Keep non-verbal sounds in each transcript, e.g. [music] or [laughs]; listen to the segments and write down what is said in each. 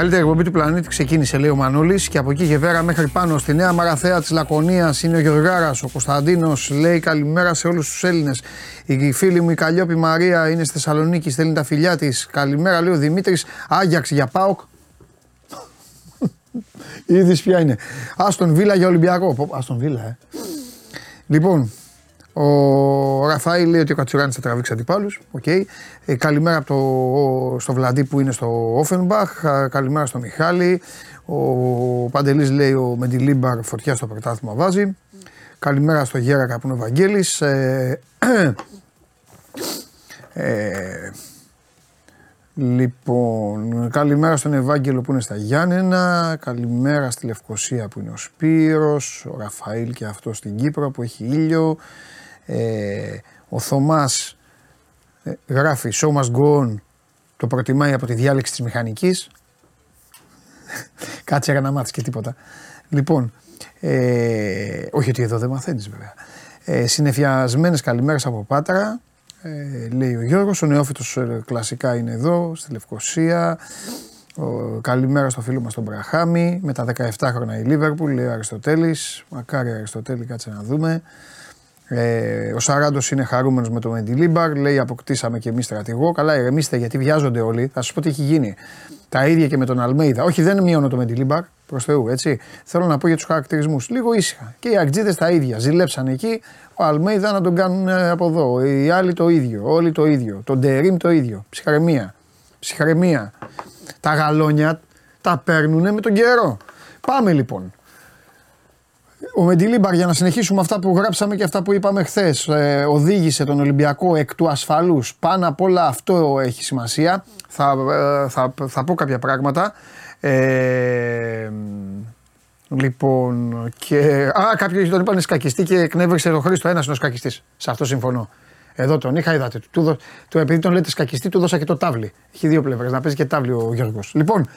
Καλύτερη εκπομπή του πλανήτη ξεκίνησε, λέει ο Μανούλης, και από εκεί και πέρα μέχρι πάνω στη νέα μαραθέα της Λακωνίας είναι ο Γεωργάρα. Ο Κωνσταντίνος λέει καλημέρα σε όλους τους Έλληνες. Η φίλη μου η Καλλιόπη Μαρία είναι στη Θεσσαλονίκη, στέλνει τα φιλιά της. Καλημέρα, λέει ο Δημήτρης. Άγιαξ για Πάοκ. Η [laughs] είδηση ποια είναι. Άστον Βίλα για Ολυμπιακό. Άστον Βίλα, ε. Λοιπόν, ο Ραφάη λέει ότι ο Κατσουράνη θα τραβήξει αντιπάλους. Okay. Ε, καλημέρα από το, στο Βλαντί που είναι στο Όφενμπαχ. Καλημέρα στο Μιχάλη. Ο Παντελής λέει ο Μεντιλίμπαρ φωτιά στο πρωτάθλημα βάζει. Καλημέρα στο Γέρακα που είναι ο Βαγγέλη. Ε, ε, λοιπόν, καλημέρα στον Ευάγγελο που είναι στα Γιάννενα. Καλημέρα στη Λευκοσία που είναι ο Σπύρος, ο Ραφαήλ και αυτό στην Κύπρο που έχει ήλιο. Ε, ο Θωμάς ε, γράφει «Show must go on», το προτιμάει από τη διάλεξη της μηχανικής. [laughs] Κάτσε για να μάθεις και τίποτα. Λοιπόν, ε, όχι ότι εδώ δεν μαθαίνεις βέβαια. Ε, συνεφιασμένες καλημέρες από Πάτρα, ε, λέει ο Γιώργος. Ο νεόφυτος ε, κλασικά είναι εδώ, στη Λευκοσία. Ο, καλημέρα στο φίλο μας τον Μπραχάμι. Με τα 17 χρόνια η Λίβερπουλ, λέει ο Αριστοτέλης. Μακάρι Αριστοτέλη, κάτσε να δούμε. Ε, ο Σαράντος είναι χαρούμενος με το Μεντιλίμπαρ. Λέει: Αποκτήσαμε και εμείς στρατηγό. Καλά, ηρεμήστε γιατί βιάζονται όλοι. Θα σας πω τι έχει γίνει. Τα ίδια και με τον Αλμέιδα. Όχι, δεν μειώνω το Μεντιλίμπαρ προς Θεού, έτσι. Θέλω να πω για τους χαρακτηρισμούς. Λίγο ήσυχα. Και οι Αγτζίδε τα ίδια. Ζηλέψαν εκεί. Ο Αλμέιδα να τον κάνουν ε, από εδώ. Οι άλλοι το ίδιο. Όλοι το ίδιο. Το Ντερίμ το ίδιο. Ψυχαρεμία. Ψυχαρεμία. Τα γαλόνια τα παίρνουν με τον καιρό. Πάμε λοιπόν. Ο Μεντιλίμπαρ, για να συνεχίσουμε αυτά που γράψαμε και αυτά που είπαμε χθες, ε, οδήγησε τον Ολυμπιακό εκ του ασφαλούς. Πάνω απ' όλα αυτό έχει σημασία. Θα, ε, θα, θα πω κάποια πράγματα. Ε, λοιπόν, και. Α, κάποιοι τον είπαν σκακιστή και εκνεύρισε τον Χρήστο. Ένας είναι ο σκακιστής. Σε αυτό συμφωνώ. Εδώ τον είχα, είδατε. Του, του, επειδή τον λέτε σκακιστή, του δώσα και το τάβλι. Έχει δύο πλευρές. Να παίζει και τάβλι ο Γιώργος. Λοιπόν,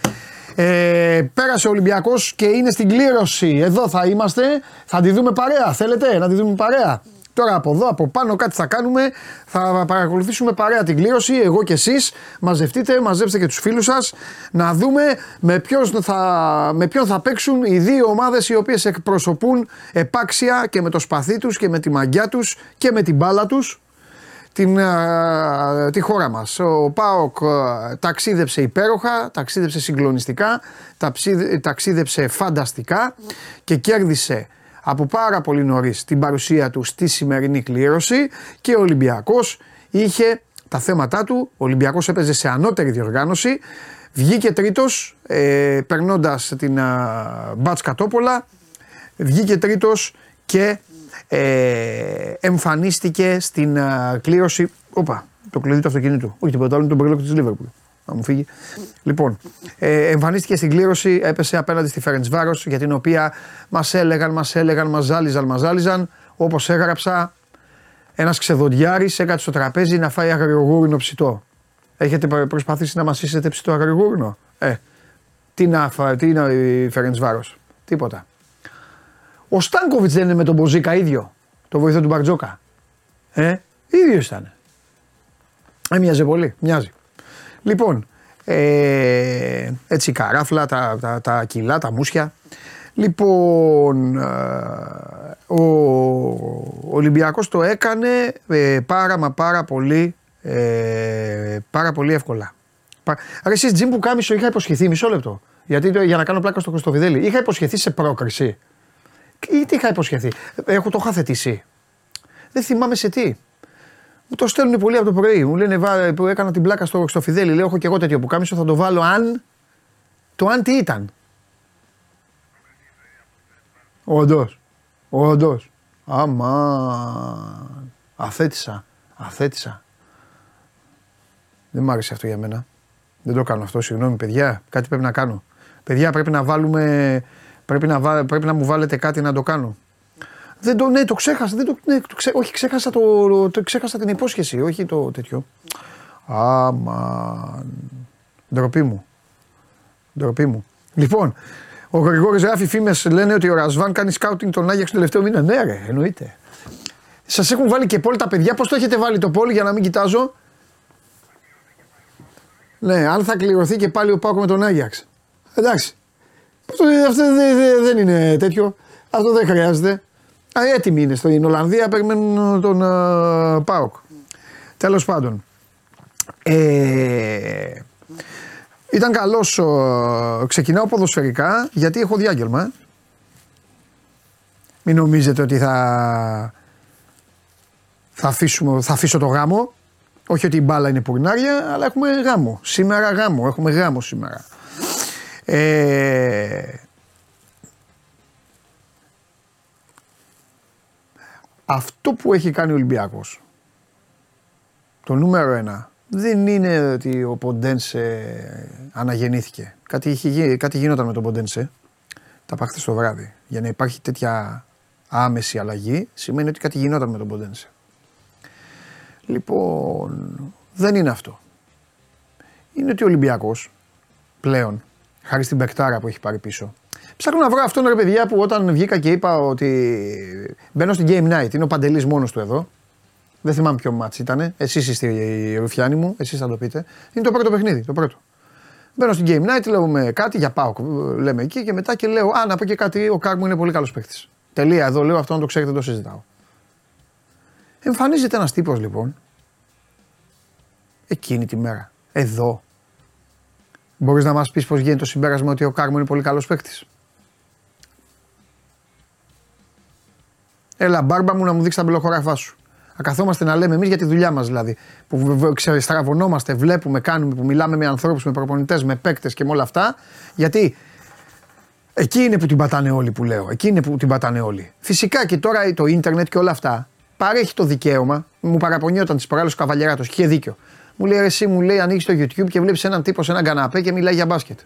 ε, πέρασε ο Ολυμπιακός και είναι στην κλήρωση. Εδώ θα είμαστε. Θα τη δούμε παρέα. Θέλετε να τη δούμε παρέα; Τώρα από εδώ, από πάνω, κάτι θα κάνουμε. Θα παρακολουθήσουμε παρέα την κλήρωση. Εγώ και εσείς. Μαζευτείτε, μαζέψτε και τους φίλους σας. Να δούμε με, θα, με ποιον θα παίξουν οι δύο ομάδες οι οποίες εκπροσωπούν επάξια και με το σπαθί τους και με τη μαγιά τους και με την μπάλα τους την, τη χώρα μας. Ο ΠΑΟΚ ταξίδεψε υπέροχα, ταξίδεψε συγκλονιστικά, ταξίδεψε φανταστικά και κέρδισε από πάρα πολύ νωρίς την παρουσία του στη σημερινή κλήρωση και ο Ολυμπιακός είχε τα θέματα του, ο Ολυμπιακός έπαιζε σε ανώτερη διοργάνωση, βγήκε τρίτος ε, περνώντας την Μπάτς Κατόπολα, βγήκε τρίτος και ε, εμφανίστηκε στην uh, κλήρωση. Όπα, το κλειδί του αυτοκινήτου. Όχι τίποτα άλλο, τον περιλόγο της Λίβερπουλ. Να μου φύγει. Λοιπόν, ε, εμφανίστηκε στην κλήρωση, έπεσε απέναντι στη Φέρεντς Βάρος για την οποία μας έλεγαν, μας έλεγαν, μας ζάλιζαν, μας ζάλιζαν. Όπως έγραψα, ένας ξεδοντιάρης έκατσε στο τραπέζι να φάει αγριογούρινο ψητό. Έχετε προσπαθήσει να μας είσετε ψητό αγριογούρινο. Ε, τι να φάει, τι είναι η Φέρεντς Βάρος; Τίποτα. Ο Στάνκοβιτς δεν είναι με τον Μποζίκα ίδιο. Το βοηθό του Μπαρτζόκα. Ε, ίδιο ήταν. Έμοιαζε πολύ. Μοιάζει. Λοιπόν, ε, έτσι η καράφλα, τα, τα, τα κιλά, τα μουσια. Λοιπόν, ε, ο Ολυμπιακός το έκανε ε, πάρα μα πάρα πολύ, ε, πάρα πολύ εύκολα. Άρα εσείς Τζιμ που κάμισο είχα υποσχεθεί, μισό λεπτό. Γιατί για να κάνω πλάκα στο Χρυστοβιδέλη, είχα υποσχεθεί σε πρόκριση. Ή τι είχα υποσχεθεί. Έχω το είχα θετήσει. Δεν θυμάμαι σε τι. Μου το στέλνουν πολύ από το πρωί. Μου λένε που έκανα την πλάκα στο, στο Φιδέλη. Λέω: Έχω και εγώ τέτοιο που κάμισο, θα το βάλω αν. Το αν τι ήταν. Όντως. Όντως. Αμά. Αθέτησα. Αθέτησα. Δεν μ' άρεσε αυτό για μένα. Δεν το κάνω αυτό. Συγγνώμη, παιδιά. Κάτι πρέπει να κάνω. Παιδιά, πρέπει να βάλουμε Πρέπει να, πρέπει να μου βάλετε κάτι να το κάνω. Δεν το, ναι, το ξέχασα. Δεν το, ναι, το ξέ, όχι, ξέχασα, το, το, ξέχασα την υπόσχεση, όχι το τέτοιο. Άμα. Ντροπή μου. Ντροπή μου. Λοιπόν, ο Γρηγόρης γράφει φήμες λένε ότι ο Ρασβάν κάνει σκάουτινγκ τον Άγιαξ το τελευταίο μήνα. Ναι, ρε, εννοείται. Σας έχουν βάλει και πόλη τα παιδιά; Πώς το έχετε βάλει το πόλη για να μην κοιτάζω; Ναι, αν θα κληρωθεί και πάλι ο Πάκο με τον Άγιαξ. Εντάξει. Αυτό δεν είναι τέτοιο. Αυτό δεν χρειάζεται. Α, έτοιμοι είναι στην Ολλανδία, περιμένουν τον uh, Πάοκ. Τέλος πάντων. Ε, ήταν καλός. Ξεκινάω ποδοσφαιρικά γιατί έχω διάγγελμα. Ε. Μην νομίζετε ότι θα, θα, αφήσουμε, θα αφήσω το γάμο. Όχι ότι η μπάλα είναι πουρνάρια, αλλά έχουμε γάμο. Σήμερα γάμο. Έχουμε γάμο σήμερα. Ε, αυτό που έχει κάνει ο Ολυμπιακός, το νούμερο ένα, δεν είναι ότι ο Ποντένσε αναγεννήθηκε. Κάτι, είχε, κάτι γινόταν με τον Ποντένσε τα πάχτε το βράδυ. Για να υπάρχει τέτοια άμεση αλλαγή σημαίνει ότι κάτι γινόταν με τον Ποντένσε. Λοιπόν, δεν είναι αυτό. Είναι ότι ο Ολυμπιακός πλέον, χάρη στην Πεκτάρα που έχει πάρει πίσω, Ψάχνω να βρω αυτόν ρε παιδιά που όταν βγήκα και είπα ότι μπαίνω στην Game Night, είναι ο Παντελής μόνος του εδώ, δεν θυμάμαι ποιο μάτς ήταν. Εσείς είστε οι ρουφιάνοι μου, εσείς θα το πείτε. Είναι το πρώτο παιχνίδι, το πρώτο. Μπαίνω στην Game Night, λέμε κάτι για πάω, λέμε εκεί και μετά και λέω: Α, να πω και κάτι, ο Κάρμου είναι πολύ καλός παίκτης. Τελεία, εδώ λέω αυτό να το ξέρετε, το συζητάω. Εμφανίζεται ένας τύπος λοιπόν, εκείνη τη μέρα, εδώ. Μπορείς να μας πεις πώς γίνεται το συμπέρασμα ότι ο Κάρμου είναι πολύ καλός παίκτης; Έλα, μπάρμπα μου να μου δείξεις τα μπελοχωράφά σου. Να καθόμαστε να λέμε εμείς για τη δουλειά μας δηλαδή. Που στραβωνόμαστε, βλέπουμε, κάνουμε, που μιλάμε με ανθρώπους, με προπονητές, με παίκτες και με όλα αυτά. Γιατί εκεί είναι που την πατάνε όλοι που λέω. Εκεί είναι που την πατάνε όλοι. Φυσικά και τώρα το ίντερνετ και όλα αυτά παρέχει το δικαίωμα. Μου παραπονιόταν της προάλλη ο Καβαλιαράτο και είχε δίκιο. Μου λέει εσύ, μου λέει, ανοίξει το YouTube και βλέπεις έναν τύπο σε έναν καναπέ και μιλάει για μπάσκετ.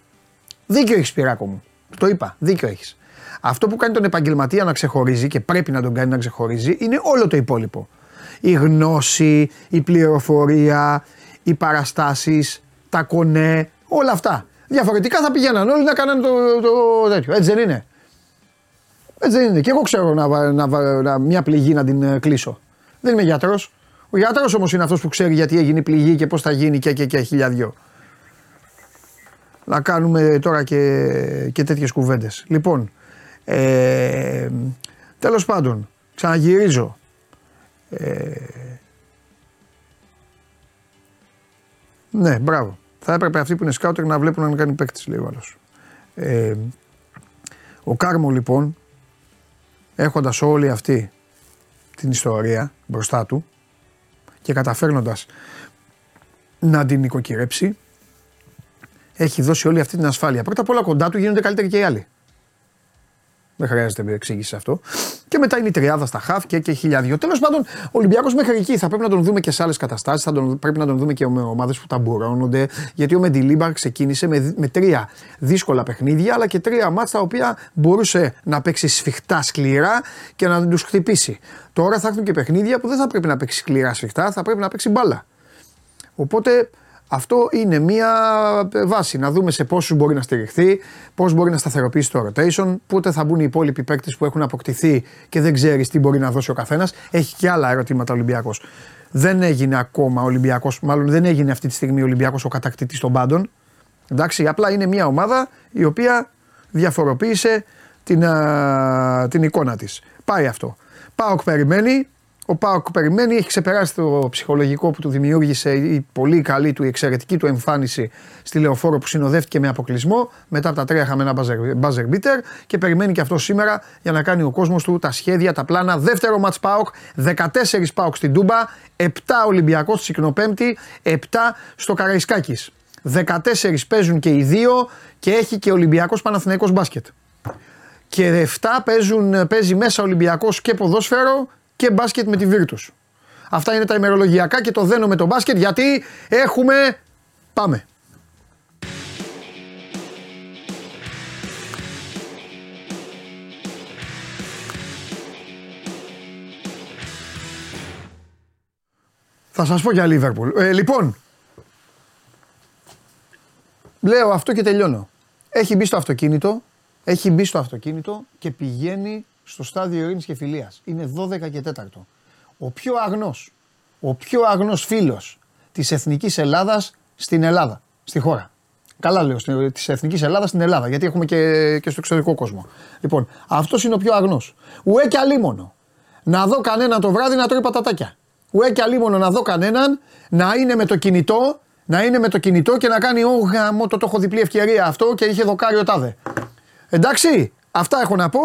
Δίκιο έχεις, Πυράκο μου. Το είπα, δίκιο έχεις. Αυτό που κάνει τον επαγγελματία να ξεχωρίζει και πρέπει να τον κάνει να ξεχωρίζει είναι όλο το υπόλοιπο η γνώση, η πληροφορία, οι παραστάσεις, τα κονέ, όλα αυτά. Διαφορετικά θα πηγαίναν όλοι να κάνουν το, το τέτοιο. Έτσι δεν είναι. Έτσι δεν είναι. Και εγώ ξέρω να, να, να, μια πληγή να την ε, κλείσω. Δεν είμαι γιατρός. Ο γιατρός όμως είναι αυτός που ξέρει γιατί έγινε η πληγή και πώς θα γίνει και, και, και χιλιαδιό. Να κάνουμε τώρα και, και τέτοιες κουβέντες. Λοιπόν, ε, τέλος πάντων, ξαναγυρίζω. Ε, ναι, μπράβο. Θα έπρεπε αυτοί που είναι σκάουτερ να βλέπουν αν κάνει παίκτης, λέει ο άλλος. Ε, ο Κάρμο λοιπόν, έχοντας όλη αυτή την ιστορία μπροστά του και καταφέρνοντας να την νοικοκυρέψει, έχει δώσει όλη αυτή την ασφάλεια. Πρώτα απ' όλα κοντά του γίνονται καλύτεροι και οι άλλοι. Δεν χρειάζεται εξήγηση αυτό. Και μετά είναι η τριάδα στα χαφ και, και χιλιάδιο. Τέλος πάντων, ο Ολυμπιακός μέχρι εκεί θα πρέπει να τον δούμε και σε άλλες καταστάσεις. Θα τον, πρέπει να τον δούμε και με ομάδες που ταμπουρώνονται. Γιατί ο Μεντιλίμπαρ ξεκίνησε με, με τρία δύσκολα παιχνίδια, αλλά και τρία μάτια τα οποία μπορούσε να παίξει σφιχτά σκληρά και να τους χτυπήσει. Τώρα θα έρθουν και παιχνίδια που δεν θα πρέπει να παίξει σκληρά σφιχτά, θα πρέπει να παίξει μπάλα. Οπότε αυτό είναι μία ε, βάση. Να δούμε σε πόσους μπορεί να στηριχθεί, πώς μπορεί να σταθεροποιήσει το rotation, πότε θα μπουν οι υπόλοιποι παίκτες που έχουν αποκτηθεί και δεν ξέρεις τι μπορεί να δώσει ο καθένας. Έχει και άλλα ερωτήματα ο Ολυμπιακός. Δεν έγινε ακόμα ο Ολυμπιακός, μάλλον δεν έγινε αυτή τη στιγμή ο Ολυμπιακός ο κατακτητής των πάντων. Εντάξει, απλά είναι μια ομάδα η οποία διαφοροποίησε την, α, την εικόνα της. Πάει αυτό. Πάοκ περιμένει, ο Πάοκ περιμένει, έχει ξεπεράσει το ψυχολογικό που του δημιούργησε η πολύ καλή του, η εξαιρετική του εμφάνιση στη λεωφόρο που συνοδεύτηκε με αποκλεισμό. Μετά από τα τρία είχαμε ένα buzzer beater και περιμένει και αυτό σήμερα για να κάνει ο κόσμος του τα σχέδια, τα πλάνα. Δεύτερο match Πάοκ, 14 Πάοκ στην Τούμπα, 7 Ολυμπιακός στη Σικνοπέμπτη, 7 στο Καραϊσκάκης. 14 παίζουν και οι δύο και έχει και Ολυμπιακός Παναθηναϊκός μπάσκετ. Και 7 παίζουν, παίζει μέσα Ολυμπιακός και ποδόσφαιρο και μπάσκετ με τη Virtus. Αυτά είναι τα ημερολογιακά και το δένω με το μπάσκετ γιατί έχουμε... Πάμε. Θα σας πω για Λίβερπουλ. Ε, λοιπόν, λέω αυτό και τελειώνω. Έχει μπει στο αυτοκίνητο, έχει μπει στο αυτοκίνητο και πηγαίνει στο στάδιο ειρήνης και φιλίας. Είναι 12 και 4. Ο πιο αγνός, ο πιο αγνός φίλος της εθνικής Ελλάδας στην Ελλάδα, στη χώρα. Καλά λέω, της Εθνικής Ελλάδας στην Ελλάδα, γιατί έχουμε και, και στο εξωτερικό κόσμο. Λοιπόν, αυτός είναι ο πιο αγνός. Ουέ και αλίμονο. Να δω κανέναν το βράδυ να τρώει πατατάκια. Ουέ και αλίμονο να δω κανέναν να είναι με το κινητό, να είναι με το κινητό και να κάνει Ω γαμό, το, το έχω διπλή ευκαιρία αυτό και είχε δοκάρει ο τάδε. Εντάξει, αυτά έχω να πω.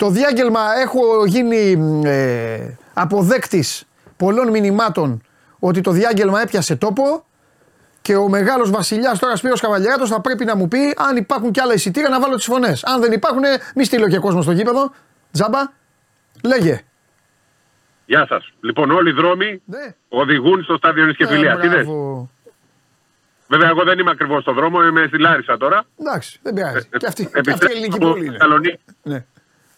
Το διάγγελμα έχω γίνει ε, αποδέκτης πολλών μηνυμάτων ότι το διάγγελμα έπιασε τόπο και ο μεγάλος βασιλιάς τώρα Σπύρος Καβαλιάτο θα πρέπει να μου πει αν υπάρχουν κι άλλα εισιτήρια να βάλω τις φωνές. Αν δεν υπάρχουν, μη στείλω και κόσμο στο γήπεδο. Τζάμπα, λέγε. Γεια σας. Λοιπόν, όλοι οι δρόμοι ναι. οδηγούν στο στάδιο της Κεφυλία. Τι Βέβαια, εγώ δεν είμαι ακριβώς στο δρόμο, είμαι στη Λάρισα τώρα. Εντάξει, δεν πειράζει. Ε, και αυτή, και αυτή η ελληνική πόλη είναι. Ναι.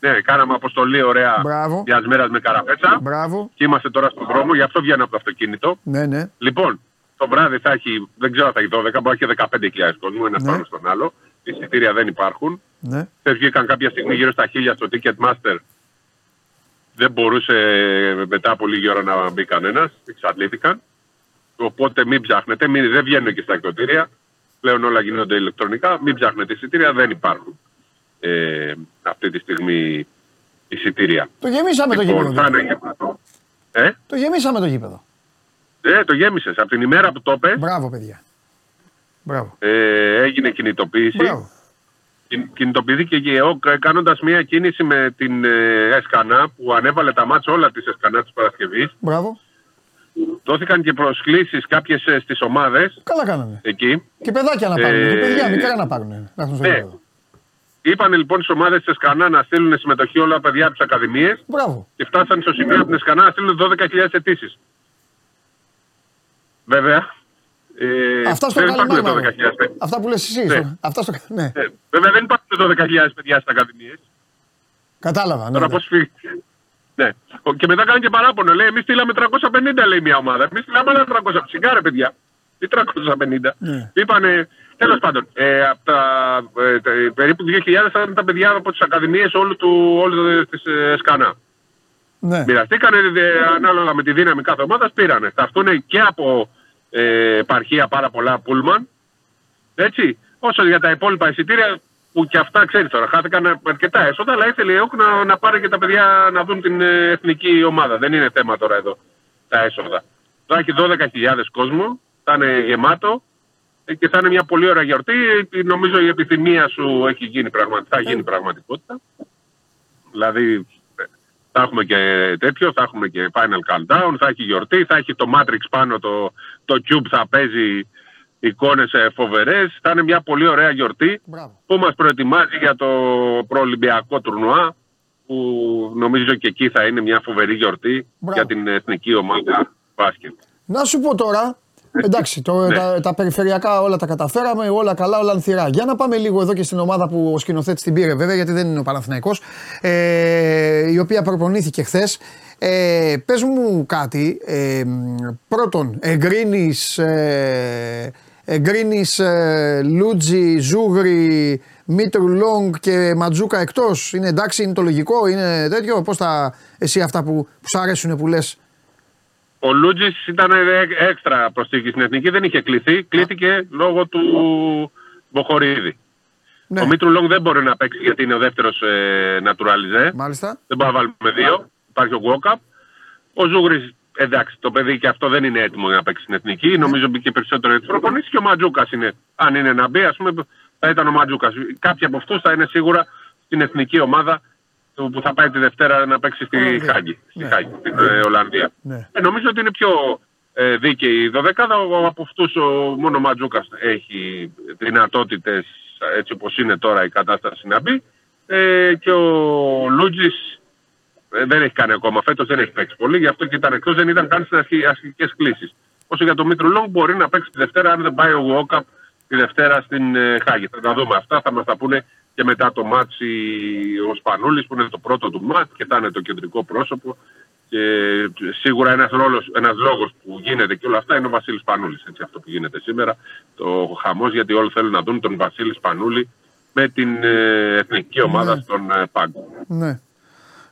Ναι, κάναμε αποστολή ωραία μιας μέρας με καραπέτσα. Μπράβο. Και είμαστε τώρα στον δρόμο, γι' αυτό βγαίνω από το αυτοκίνητο. Ναι, ναι. Λοιπόν, το βράδυ θα έχει, δεν ξέρω αν θα έχει 12, μπορεί να έχει 15.000 κόσμο, ένα ναι. πάνω στον άλλο. Εισιτήρια δεν υπάρχουν. Ναι. Χθες βγήκαν κάποια στιγμή γύρω στα 1000 στο Ticketmaster. Δεν μπορούσε μετά από λίγη ώρα να μπει κανένας. Εξαντλήθηκαν. Οπότε μην ψάχνετε, μην, δεν βγαίνουν και στα εκδοτήρια. Πλέον όλα γίνονται ηλεκτρονικά. Μην ψάχνετε εισιτήρια, δεν υπάρχουν ε, αυτή τη στιγμή εισιτήρια. Το γεμίσαμε το λοιπόν, γήπεδο. Ε; Το γεμίσαμε το γήπεδο. Ε, το γέμισες. Από την ημέρα που το είπε. Μπράβο, παιδιά. Μπράβο. Ε, έγινε κινητοποίηση. Μπράβο. Κινητοποιήθηκε και εγώ κάνοντας μια κίνηση με την ε, Εσκανά που ανέβαλε τα μάτια όλα της Εσκανάς της Παρασκευής. Μπράβο. Δόθηκαν και προσκλήσεις κάποιες στις ομάδες. Καλά κάνανε. Εκεί. Και παιδάκια να πάρουν. Ε, και παιδιά μικρά να πάρουν. Να ναι. Είπαν λοιπόν στις ομάδες της Εσκανά να στείλουν συμμετοχή όλα τα παιδιά από τις Ακαδημίες. Και φτάσαν στο σημείο από την Εσκανά να στείλουν 12.000 αιτήσεις. Βέβαια. Ε, Αυτά στο καλημέρα. Αυτά που λες εσύ. Ναι. Αυτά στο... ναι. ναι. Βέβαια δεν υπάρχουν 12.000 παιδιά στις Ακαδημίες. Κατάλαβα. Ναι, Τώρα ναι. πώς Ναι. Και μετά κάνει και παράπονο. Λέει: Εμείς στείλαμε 350, λέει μια ομάδα. Εμείς στείλαμε άλλα 300. Φυσικά ρε παιδιά. Τι 350. Ναι. Είπανε, τέλος πάντων, ε, από τα, ε, τα, περίπου 2.000 θα ήταν τα παιδιά από τις ακαδημίες όλου, του, όλου της ε, ΣΚΑΝΑ. Ναι. Μοιραστήκανε ανάλογα με τη δύναμη κάθε ομάδας, πήρανε. Θα αυτούν και από ε, επαρχία πάρα πολλά πούλμαν. Έτσι. Όσο για τα υπόλοιπα εισιτήρια, που και αυτά ξέρεις τώρα, χάθηκαν αρκετά έσοδα, αλλά ήθελε η ΕΟΚ να, να πάρει και τα παιδιά να δουν την ε, εθνική ομάδα. Δεν είναι θέμα τώρα εδώ τα έσοδα. Θα έχει 12.000 κόσμο, θα είναι γεμάτο ε, και θα είναι μια πολύ ωραία γιορτή. Νομίζω η επιθυμία σου έχει γίνει πραγματικά, θα γίνει πραγματικότητα. Δηλαδή θα έχουμε και τέτοιο, θα έχουμε και Final Countdown, θα έχει γιορτή, θα έχει το Matrix πάνω, το, το Cube θα παίζει εικόνες φοβερές. Θα είναι μια πολύ ωραία γιορτή που μας προετοιμάζει για το προολυμπιακό τουρνουά. Που νομίζω και εκεί θα είναι μια φοβερή γιορτή για την εθνική ομάδα μπάσκετ. Να σου πω τώρα, Εντάξει, το, ναι. τα, τα, περιφερειακά όλα τα καταφέραμε, όλα καλά, όλα ανθυρά. Για να πάμε λίγο εδώ και στην ομάδα που ο σκηνοθέτης την πήρε, βέβαια, γιατί δεν είναι ο Παναθηναϊκός, ε, η οποία προπονήθηκε χθες. Ε, Πες μου κάτι. Ε, πρώτον, εγκρίνεις ε, εγκρίνεις, ε, Λούτζι, Ζούγρι, Μήτρου Λόγκ και Ματζούκα εκτός; Είναι εντάξει, είναι το λογικό, είναι τέτοιο; Πώς θα εσύ αυτά που, που σου αρέσουν που λες. Ο Λούτζης ήταν έξτρα προσθήκη στην εθνική, δεν είχε κληθεί. Κλήθηκε λόγω του Μποχορίδη. Ναι. Ο Μήτρου Λόγκ δεν μπορεί να παίξει γιατί είναι ο δεύτερος ε, Νατουραλιζέ. Μάλιστα. Δεν μπορεί να βάλουμε δύο. Υπάρχει ο Γκόκαπ. Ο Ζούγρης, εντάξει, το παιδί και αυτό δεν είναι έτοιμο για να παίξει στην εθνική. Ναι. Νομίζω μπήκε περισσότερο έτσι προπονήσεις. Και ο Ματζούκας είναι, αν είναι να μπει, ας πούμε, θα ήταν ο Ματζούκας. Κάποιοι από αυτούς θα είναι σίγουρα στην εθνική ομάδα που θα πάει τη Δευτέρα να παίξει στη Χάγκη, στη ναι. Χάγκη, στην ε, Ολλανδία. Ναι. Ε, νομίζω ότι είναι πιο ε, δίκαιη η δωδεκάδα. Από αυτούς μόνο ο Ματζούκας έχει δυνατότητες έτσι όπως είναι τώρα η κατάσταση να μπει. Ε, και ο Λούντζης ε, δεν έχει κάνει ακόμα φέτος, δεν έχει παίξει πολύ. Γι' αυτό και ήταν εκτός, δεν ήταν καν στις αρχικές κλήσεις. Όσο για τον Μήτρου-Λονγκ μπορεί να παίξει τη Δευτέρα, αν δεν πάει ο Γουόκαπ τη Δευτέρα στην ε, Χάγη. Θα τα δούμε αυτά, θα μας τα πούνε και μετά το ματς ο Σπανούλης που είναι το πρώτο του ματς και θα είναι το κεντρικό πρόσωπο και σίγουρα ένας, ρόλος, ένας λόγος που γίνεται και όλα αυτά είναι ο Βασίλης Σπανούλης έτσι αυτό που γίνεται σήμερα το χαμός γιατί όλοι θέλουν να δουν τον Βασίλη Σπανούλη με την ε, εθνική ομάδα ναι. στον ε, πάγκο. Ναι.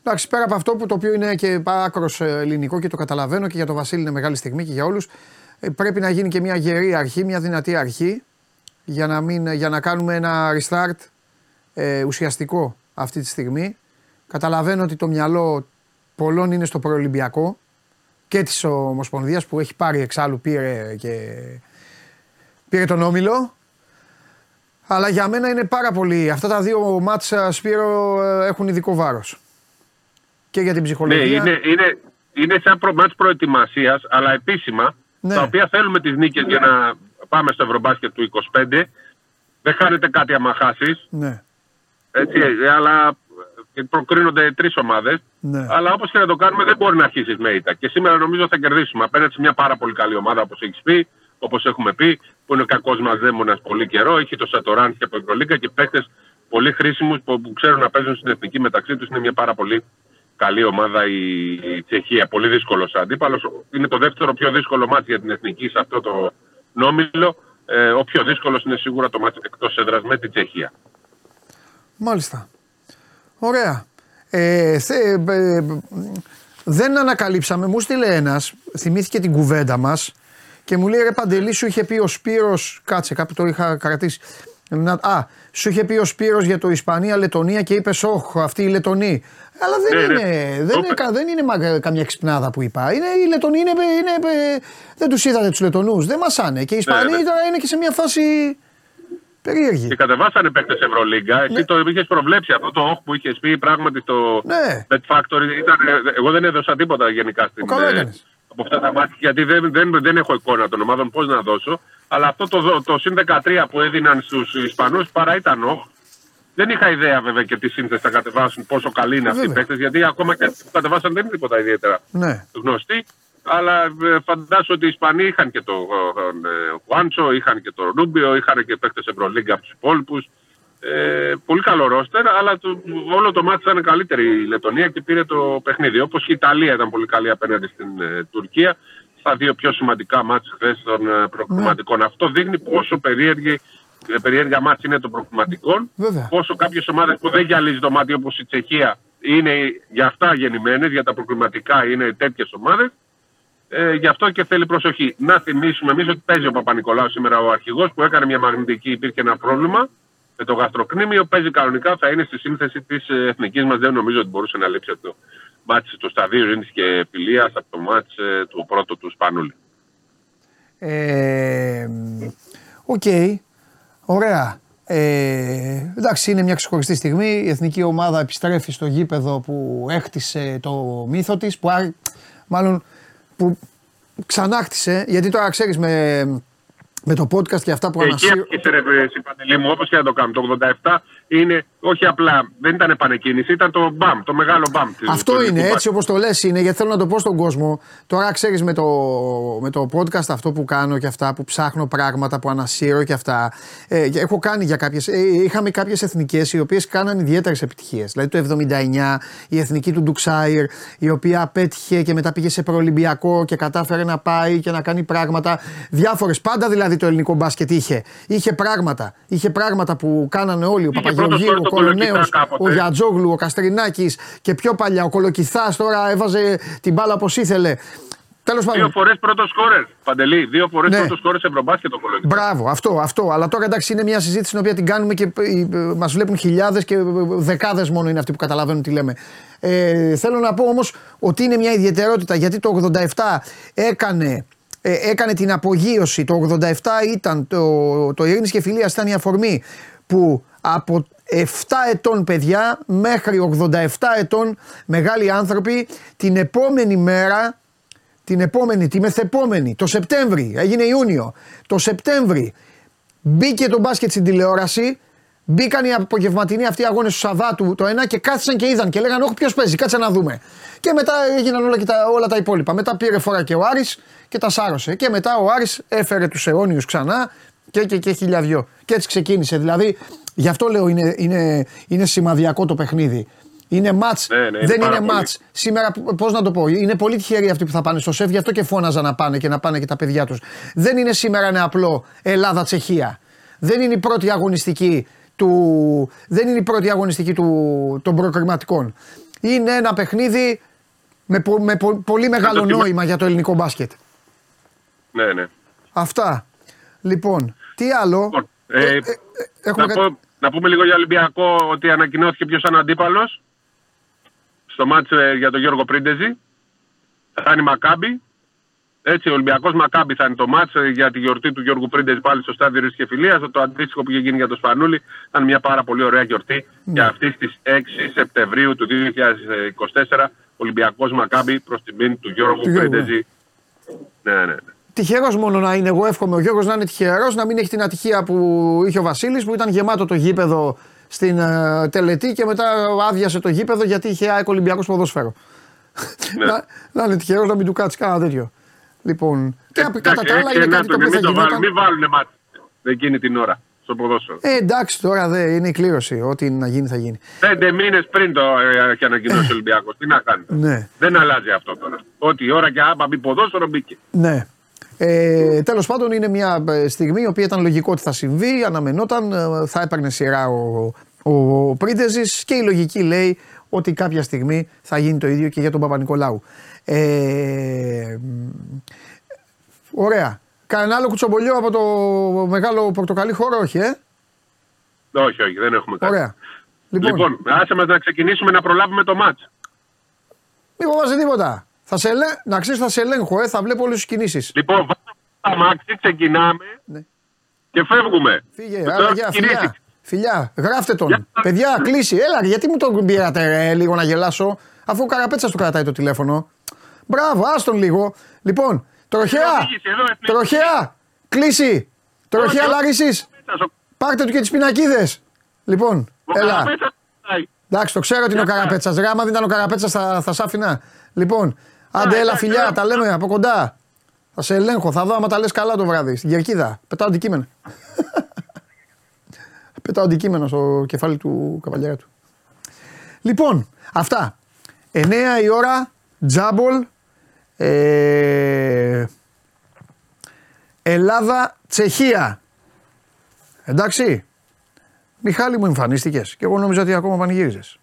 Εντάξει, πέρα από αυτό που το οποίο είναι και άκρος ε, ελληνικό και το καταλαβαίνω και για τον Βασίλη είναι μεγάλη στιγμή και για όλους, πρέπει να γίνει και μια γερή αρχή, μια δυνατή αρχή για να, μην, για να κάνουμε ένα restart ε, ουσιαστικό αυτή τη στιγμή. Καταλαβαίνω ότι το μυαλό πολλών είναι στο προολυμπιακό και της Ομοσπονδίας που έχει πάρει εξάλλου πήρε και πήρε τον Όμιλο. Αλλά για μένα είναι πάρα πολύ. Αυτά τα δύο μάτσα Σπύρο έχουν ειδικό βάρος. Και για την ψυχολογία. Ναι, είναι, είναι, είναι σαν προ, μάτς προετοιμασίας, αλλά επίσημα, Ναι. τα οποία θέλουμε τις νίκες για να πάμε στο Ευρωμπάσκετ του 25. Δεν χάνεται κάτι άμα χάσεις, Ναι, έτσι, ε, αλλά ε, προκρίνονται τρεις ομάδες. ναι. Αλλά όπως και να το κάνουμε, δεν μπορεί να αρχίσεις με ήττα. Και σήμερα νομίζω θα κερδίσουμε απέναντι σε μια πάρα πολύ καλή ομάδα, όπως έχεις πει, όπως έχουμε πει, που είναι ο κακός μας δαίμονας πολύ καιρό. Έχει το Σατοράν και από Ευρωλίγκα και παίχτε πολύ χρήσιμους που, που ξέρουν να παίζουν στην εθνική μεταξύ τους. Είναι μια πάρα πολύ καλή ομάδα η, η Τσεχία. Πολύ δύσκολος αντίπαλος. Είναι το δεύτερο πιο δύσκολο μάτι για την εθνική σε αυτό το νόμιλο. Ε, ο πιο δύσκολος είναι σίγουρα το μάτι εκτός έδρας με την Τσεχία. Μάλιστα. Ωραία. Ε, θε, ε, δεν ανακαλύψαμε, μου στείλε ένας, θυμήθηκε την κουβέντα μας και μου λέει ρε Παντελή, σου είχε πει ο Σπύρος, κάτσε κάπου το είχα κρατήσει. Να, α, σου είχε πει ο Σπύρος για το Ισπανία-Λετωνία και είπες όχ, αυτή η Λετωνή. Αλλά δεν Ναι, ναι. είναι, δεν Το είναι, κα- δεν είναι μα- καμιά ξυπνάδα που είπα. Είναι, οι Λετωνοί είναι, είναι, δεν τους είδατε τους Λετωνούς, δεν μασάνε. Και οι Ισπανοί ναι. τώρα είναι και σε μια φάση περίεργη. Και κατεβάσανε παίχτε Ευρωλίγκα. Εσύ Ναι. το είχες προβλέψει αυτό το όχ που είχες πει πράγματι στο Ναι. Bet Factory. Ήταν, εγώ δεν έδωσα τίποτα γενικά στην, καλά ε, έκανες. από αυτά τα μάτια γιατί δεν, δεν, δεν έχω εικόνα των ομάδων πώς να δώσω. Αλλά αυτό το, δο- το συν 13 που έδιναν στους Ισπανούς παρά ήταν όχ. Δεν είχα ιδέα βέβαια και τι σύνθεση θα κατεβάσουν, πόσο καλοί είναι αυτοί οι Βέβαια. παίχτε. Γιατί ακόμα και αυτοί που κατεβάσαν δεν είναι τίποτα ιδιαίτερα Ναι. γνωστοί. Αλλά ε, φαντάζομαι ότι οι Ισπανοί είχαν και τον ε, Χουάντσο, είχαν και τον Ρούμπιο, είχαν και παίχτε Ευρωλίγκα από τους υπόλοιπους. Ε, πολύ καλό ρόστερ, αλλά το, όλο το μάτι ήταν καλύτερη η Λετωνία και πήρε το παιχνίδι. Όπως και η Ιταλία ήταν πολύ καλή απέναντι στην ε, Τουρκία. Στα δύο πιο σημαντικά μάτς χθες των ε, προκριματικών. Αυτό δείχνει πόσο περίεργη, ε, περίεργα μάτς είναι των προκριματικών. Βέβαια. Πόσο κάποιες ομάδες που δεν γυαλίζει το μάτι όπως η Τσεχία είναι για αυτά γεννημένες, για τα προκριματικά είναι τέτοιες ομάδες. Ε, γι' αυτό και θέλει προσοχή. Να θυμίσουμε εμείς ότι παίζει ο Παπανικολάου σήμερα ο αρχηγός που έκανε μια μαγνητική, υπήρχε ένα πρόβλημα με το γαστροκνήμιο. Παίζει κανονικά, θα είναι στη σύνθεση της εθνικής μας. Δεν νομίζω ότι μπορούσε να λείψει από το ματς του Σταδίου Ειρήνης και Φιλίας από το ματς το πρώτο του Σπανούλη. Ε, Οκ. Ωραία. Ε, εντάξει, είναι μια ξεχωριστή στιγμή. Η εθνική ομάδα επιστρέφει στο γήπεδο που έχτισε το μύθο της, που άρ- μάλλον που ξανάχτισε, γιατί τώρα ξέρεις με, με το podcast και αυτά που Εκεί ανασύρω... άρχισε ρε εσύ, Παντελή μου, όπως και να το κάνουμε. Το 87 είναι όχι απλά, δεν ήταν επανεκκίνηση, ήταν το μπαμ, το μεγάλο μπαμ. της- Αυτό του είναι, ελληνικού έτσι όπως το λες είναι, γιατί θέλω να το πω στον κόσμο. Τώρα ξέρεις με το, με το podcast αυτό που κάνω και αυτά, που ψάχνω πράγματα, που ανασύρω και αυτά. Ε, και έχω κάνει για κάποιες, ε, είχαμε κάποιες εθνικές οι οποίες κάναν ιδιαίτερες επιτυχίες. Δηλαδή το 79 η εθνική του Ντουξάιρ, η οποία πέτυχε και μετά πήγε σε προολυμπιακό και κατάφερε να πάει και να κάνει πράγματα. Διάφορες, πάντα δηλαδή το ελληνικό μπάσκετ είχε. Είχε πράγματα, είχε πράγματα που κάνανε όλοι. Ο Είχε Παπαγεωργίου, πρώτο ο στο Κολοκυθά Κοροναίος, κάποτε. ο Γιατζόγλου, ο Καστρινάκης και πιο παλιά ο Κολοκυθάς τώρα έβαζε την μπάλα όπως ήθελε. Τέλος Δύο πάντων. φορές πρώτος σκόρερ. Παντελή, δύο φορές Ναι. πρώτος σκόρερ σε Ευρωμπάσκετ το κολόκι. Μπράβο, αυτό, αυτό. Αλλά τώρα εντάξει είναι μια συζήτηση την οποία την κάνουμε και μας βλέπουν χιλιάδες και δεκάδες μόνο είναι αυτοί που καταλαβαίνουν τι λέμε. Ε, θέλω να πω όμως ότι είναι μια ιδιαιτερότητα γιατί το 87 έκανε. ε, έκανε την απογείωση. Το 87 ήταν το, το Ειρήνης και Φιλίας ήταν η αφορμή που από 7 ετών παιδιά μέχρι 87 ετών μεγάλοι άνθρωποι την επόμενη μέρα την επόμενη, τη μεθεπόμενη, το Σεπτέμβρη, έγινε Ιούνιο, το Σεπτέμβρη μπήκε το μπάσκετ στην τηλεόραση, μπήκαν οι απογευματινοί αυτοί αγώνες του Σαββάτου το ένα και κάθισαν και είδαν και λέγανε όχι ποιος παίζει, κάτσε να δούμε. Και μετά έγιναν όλα, και τα, όλα τα υπόλοιπα. Μετά πήρε φορά και ο Άρης και τα σάρωσε. Και μετά ο Άρης έφερε τους αιώνιους ξανά και, και, και χιλιαδιό. Και έτσι ξεκίνησε. Δηλαδή, γι' αυτό λέω είναι, είναι, είναι σημαδιακό το παιχνίδι. Είναι μάτς, Ναι, ναι, είναι δεν πάρα είναι πολύ. μάτς. Σήμερα, πώς να το πω, είναι πολύ τυχεροί αυτοί που θα πάνε στο σεφ, γι' αυτό και φώναζαν να πάνε και να πάνε και τα παιδιά τους. Δεν είναι σήμερα ένα απλό Ελλάδα-Τσεχία. Δεν είναι η πρώτη αγωνιστική του, δεν είναι η πρώτη αγωνιστική του, των προκριματικών. Είναι ένα παιχνίδι με, πο- με πο- πολύ μεγάλο θυμά- νόημα για το ελληνικό μπάσκετ. Ναι, ναι. Αυτά. Λοιπόν, τι άλλο; Λοιπόν, Ε, Ε, ε, έχουμε να, κα- πω- να πούμε λίγο για Ολυμπιακό ότι ανακοινώθηκε ποιος είναι αντίπαλος στο μάτς ε, για τον Γιώργο Πρίντεζη. Θα είναι η Μακάμπη. Έτσι, ο Ολυμπιακός Μακάμπη θα είναι το μάτς ε, για τη γιορτή του Γιώργου Πρίντεζη πάλι στο στάδιο Ρίση και Φιλίας. Το αντίστοιχο που είχε γίνει για τον Σπανούλη. Ήταν μια πάρα πολύ ωραία γιορτή για αυτή τη 6 Σεπτεμβρίου του 2024. Ολυμπιακός Μακάμπη προς τιμήν του Γιώργου Του Γιώργου, Πρίντεζη. Ναι, ναι, ναι. Τυχερός μόνο να είναι. Εγώ εύχομαι ο Γιώργος να είναι τυχερός, να μην έχει την ατυχία που είχε ο Βασίλης που ήταν γεμάτο το γήπεδο στην ε, τελετή και μετά άδειασε το γήπεδο γιατί είχε ΑΕΚ Ολυμπιακός ποδόσφαιρο. Ναι. να, να είναι τυχερός να μην του κάτσει κανένα τέτοιο. Λοιπόν, και απ- κατά Εντάξει, τα άλλα έξι είναι εννέα κάτι το τον, οποίο θα μην το βάλουν, γινόταν. μην βάλουν μάτς εκείνη την ώρα στο ποδόσφαιρο. Ε, εντάξει τώρα δεν είναι η κλήρωση. Ό,τι να γίνει θα γίνει. Πέντε μήνες πριν το ε, έχει ανακοινώσει ο [coughs] Ολυμπιακός. Τι να κάνει. Ναι. Δεν αλλάζει αυτό τώρα. Ό,τι η ώρα και άμα μπει ποδόσφαιρο μπήκε. Ναι. Ε, Τέλος πάντων, είναι μια ε, στιγμή η οποία ήταν λογικό ότι θα συμβεί, αναμενόταν, ε, θα έπαιρνε σειρά ο, ο, ο Πρίντεζης και η λογική λέει ότι κάποια στιγμή θα γίνει το ίδιο και για τον Παπα-Νικολάου. Ε, μ, ωραία. Κανένα άλλο κουτσομπολιό από το μεγάλο πορτοκαλί χώρο, όχι, ε; Όχι, όχι, δεν έχουμε κάτι. Ωραία. Λοιπόν, Λοιπόν, άσε μας να ξεκινήσουμε να προλάβουμε το μάτς. μην φοβάσαι τίποτα. Θα σε, ελέ- να ξέρεις, θα σε ελέγχω, ε, θα βλέπω όλες τις κινήσεις. Λοιπόν, βάζουμε τα μάξι, ξεκινάμε Ναι. και φεύγουμε. Φύγε, Τώρα άρα γεια, κινήσεις. φιλιά. Φιλιά, γράφτε τον. Γεια. Παιδιά, κλείσει. Έλα, γιατί μου τον πήρατε, ρε, λίγο να γελάσω, αφού ο Καραπέτσα του κρατάει το τηλέφωνο. Μπράβο, άστον λίγο. Λοιπόν, τροχέα, οδήγηση, εδώ, εθνική. τροχέα, κλείσει. Τροχέα Όχι. Λάρισης, Πέτσα, ο- πάρτε του και τις πινακίδες. Λοιπόν, ο έλα. Καραπέτσας πάει. Εντάξει, το ξέρω ότι είναι ο Γεια. Καραπέτσας. Ρε, άμα δεν ήταν ο Καραπέτσας, θα, θα σ' άφηνα. Λοιπόν, άντε, Α, έλα, εντάξει, φιλιά, έλα. τα λέμε από κοντά. Θα σε ελέγχω, θα δω άμα τα λες καλά το βράδυ. Στην κερκίδα. Πετάω αντικείμενα. [laughs] Πετάω αντικείμενα στο κεφάλι του καβαλιέρα του. Λοιπόν, αυτά. 9 η ώρα, τζάμπολ. Ε, Ελλάδα, Τσεχία. Εντάξει. Μιχάλη μου εμφανίστηκες και εγώ νόμιζα ότι ακόμα πανηγύριζες.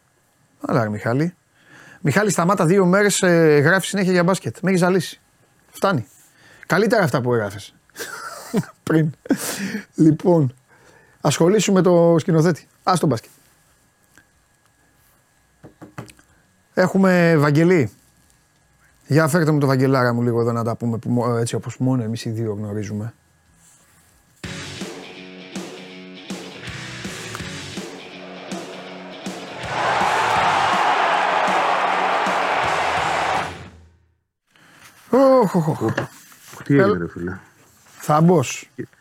Αλλά ρε Μιχάλη. Μιχάλη σταμάτα δύο μέρες ε, γράφεις συνέχεια για μπάσκετ. Με έχεις ζαλίσει. Φτάνει. Καλύτερα αυτά που έγραφες. [laughs] Πριν. λοιπόν. Ασχολήσου με το σκηνοθέτη. Α το μπάσκετ. Έχουμε Βαγγελή. Για φέρτε μου το Βαγγελάρα μου λίγο εδώ να τα πούμε που, μο- έτσι όπως μόνο εμείς οι δύο γνωρίζουμε. Τι έγινε, ρε φίλε. Θαμπός. Γιατί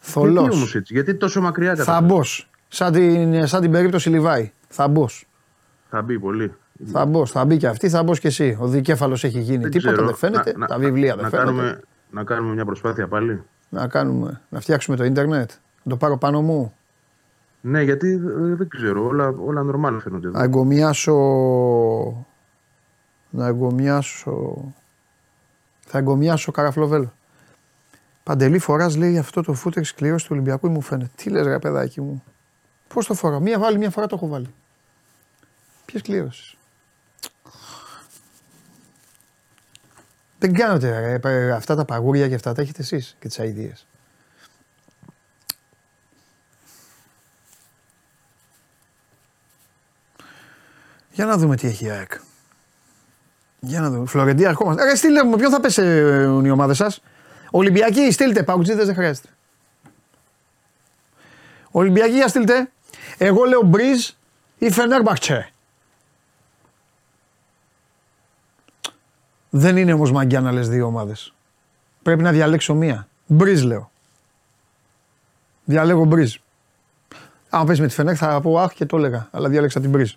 Θολός. όμως έτσι, γιατί τόσο μακριά κατά. Θαμπός. Σαν την, σαν την περίπτωση Λιβάη. Θαμπός. Θα μπει πολύ. Θα μπω, θα μπει και αυτή, θα μπω και εσύ. Ο δικέφαλος έχει γίνει. Δεν Τίποτα ξέρω. δεν φαίνεται. Να- τα να- βιβλία δεν να φαίνεται. κάνουμε, να κάνουμε μια προσπάθεια πάλι. Να κάνουμε, να φτιάξουμε το ίντερνετ. Να το πάρω πάνω μου. Ναι, γιατί ε, δεν ξέρω, όλα, όλα normal φαίνονται Να εδώ. εγκομιάσω. Να εγκομιάσω. Θα εγκομιάσω καραφλοβέλο. Παντελή φοράς λέει αυτό το φούτερ σκληρό του Ολυμπιακού μου φαίνεται. Τι λες, ρε παιδάκι μου; Πώς το φοράω; Μία βάλει, μία φορά το έχω βάλει. Ποιες κλήρωσες; Δεν κάνετε ρε, παι- αυτά τα παγούρια και αυτά τα έχετε εσείς και τις αηδίες. Για να δούμε τι έχει η ΑΕΚ. Για να δούμε. Φλωρεντία, ερχόμαστε. Ρε, στείλτε μου, ποιον θα πέσουν οι ομάδες σας; Ολυμπιακοί, στείλτε. Παουτζίδες δεν χρειάζεται. Ολυμπιακοί, για στείλτε. Εγώ λέω Μπριζ ή Φενέρμπαχτσε. Δεν είναι όμως μαγκιά να λες δύο ομάδες. Πρέπει να διαλέξω μία. Μπριζ λέω. Διαλέγω Μπριζ. Αν πες με τη Φενέρ θα πω αχ και το έλεγα, αλλά διάλεξα την Μπριζ.